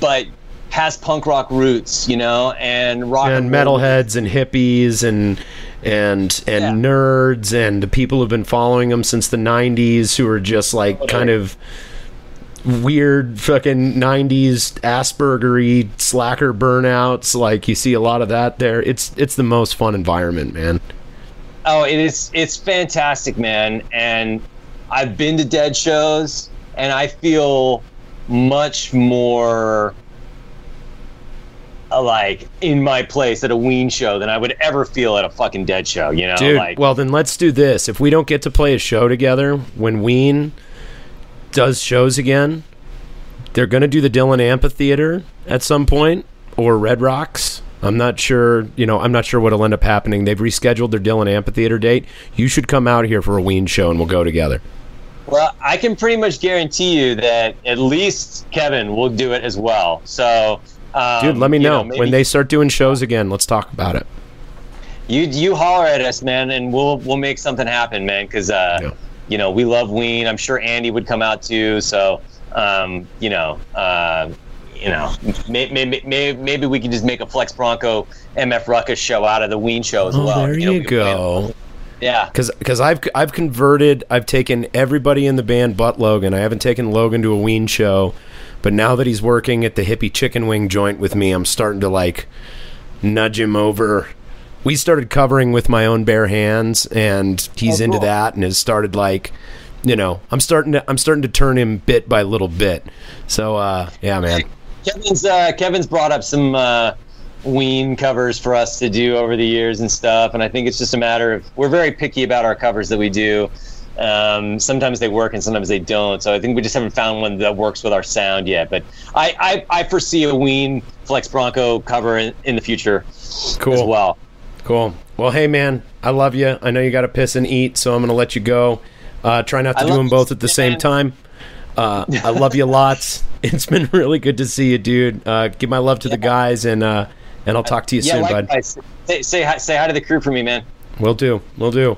[SPEAKER 2] but has punk rock roots you know and rock
[SPEAKER 1] and
[SPEAKER 2] roll.
[SPEAKER 1] metalheads and hippies and and and
[SPEAKER 2] Yeah.
[SPEAKER 1] nerds and the people who've been following them since the 90s who are just like kind of weird fucking 90s aspergery slacker burnouts like you see a lot of that there it's it's the most fun environment man
[SPEAKER 2] oh it is it's fantastic man and i've been to dead shows and i feel much more uh, like in my place at a ween show than i would ever feel at a fucking dead show you know
[SPEAKER 1] Dude,
[SPEAKER 2] like
[SPEAKER 1] well then let's do this. If we don't get to play a show together, when Ween does shows again, they're going to do the Dillon Amphitheater at some point or Red Rocks. I'm not sure, you know, I'm not sure what'll end up happening. They've rescheduled their Dillon Amphitheater date. You should come out here for a Ween show and we'll go together.
[SPEAKER 2] Well, I can pretty much guarantee you that at least Kevin will do it as well. So, um,
[SPEAKER 1] Dude, let me
[SPEAKER 2] you
[SPEAKER 1] know,
[SPEAKER 2] maybe
[SPEAKER 1] when they start doing shows again. Let's talk about it.
[SPEAKER 2] you you holler at us, man, and we'll we'll make something happen, man. Because uh,
[SPEAKER 1] Yeah.
[SPEAKER 2] you know we love Ween. I'm sure Andy would come out too. So, um, you know, uh, you know, maybe, maybe maybe maybe we can just make a Flexx Bronco MF Ruckus show out of the Ween show as
[SPEAKER 1] Oh,
[SPEAKER 2] well.
[SPEAKER 1] there
[SPEAKER 2] know,
[SPEAKER 1] you
[SPEAKER 2] can play-
[SPEAKER 1] go.
[SPEAKER 2] Yeah.
[SPEAKER 1] Because because I've I've converted. I've taken everybody in the band but Logan. I haven't taken Logan to a Ween show, but now that he's working at the hippie chicken wing joint with me, I'm starting to like nudge him over. We started covering with my own bare hands, and he's
[SPEAKER 2] Oh,
[SPEAKER 1] into that, and has started like, you know, I'm starting to I'm starting to turn him bit by little bit. So uh, yeah, man.
[SPEAKER 2] Kevin's uh, Kevin's brought up some uh, Ween covers for us to do over the years and stuff, and I think it's just a matter of we're very picky about our covers that we do. Um, sometimes they work and sometimes they don't. So I think we just haven't found one that works with our sound yet. But I I, I foresee a Ween Flexx Bronco cover in, in the future
[SPEAKER 1] Cool.
[SPEAKER 2] as well.
[SPEAKER 1] Cool. Well, hey, man, I love you. I know you got to piss and eat, so I'm going to let you go. Uh, try not to
[SPEAKER 2] I
[SPEAKER 1] do them both at the same
[SPEAKER 2] man.
[SPEAKER 1] time. Uh, I love you lots. It's been really good to see you, dude. Uh, give my love to the guys, and uh, and I'll talk to you
[SPEAKER 2] Yeah,
[SPEAKER 1] soon, bud.
[SPEAKER 2] likewise. Say, say hi say hi to the crew for me, man.
[SPEAKER 1] We'll do. We'll do.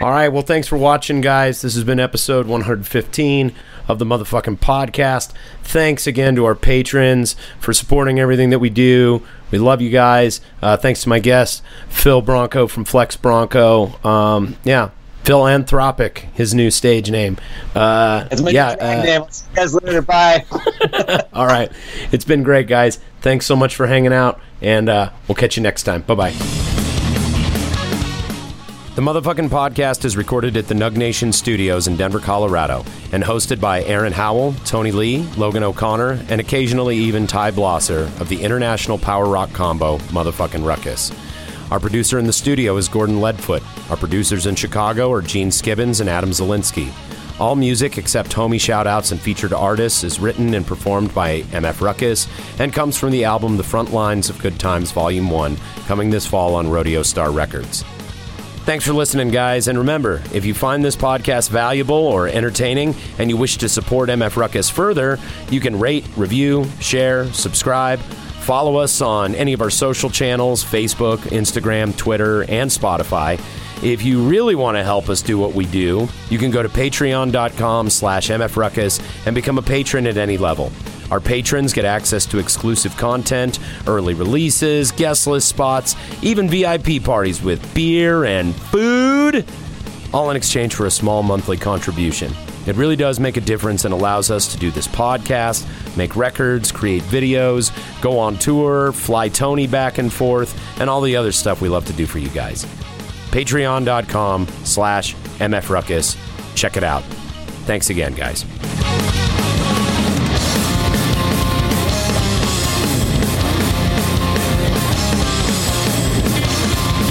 [SPEAKER 1] All right. Well, thanks for watching, guys. This has been episode 115 of the motherfucking podcast. Thanks again to our patrons for supporting everything that we do. We love you guys. Uh, thanks to my guest, Phil Bronco from Flexx Bronco. Um, yeah. Philanthropic, his new stage name. Uh, yeah. uh,
[SPEAKER 2] name. I'll see you guys later. Bye.
[SPEAKER 1] all right. It's been great, guys. Thanks so much for hanging out, and uh, we'll catch you next time. Bye bye. The motherfucking podcast is recorded at the Nug Nation Studios in Denver, Colorado, and hosted by Aaron Howell, Tony Lee, Logan O'Connor, and occasionally even Ty Blosser of the international power rock combo Motherfucking Ruckus. Our producer in the studio is Gordon Leadfoot. Our producers in Chicago are Gene Skibbins and Adam Zelinsky. All music except homie shoutouts and featured artists is written and performed by MF Ruckus and comes from the album The Front Lines of Good Times Volume 1, coming this fall on Rodeo Star Records. Thanks for listening, guys. And remember, if you find this podcast valuable or entertaining and you wish to support MF Ruckus further, you can rate, review, share, subscribe, follow us on any of our social channels Facebook, Instagram, Twitter, and Spotify. If you really want to help us do what we do, you can go to patreon.com slash mfruckus and become a patron at any level. Our patrons get access to exclusive content, early releases, guest list spots, even VIP parties with beer and food, all in exchange for a small monthly contribution. It really does make a difference and allows us to do this podcast, make records, create videos, go on tour, fly Tony back and forth, and all the other stuff we love to do for you guys. Patreon.com slash MFRuckus. Check it out. Thanks again, guys.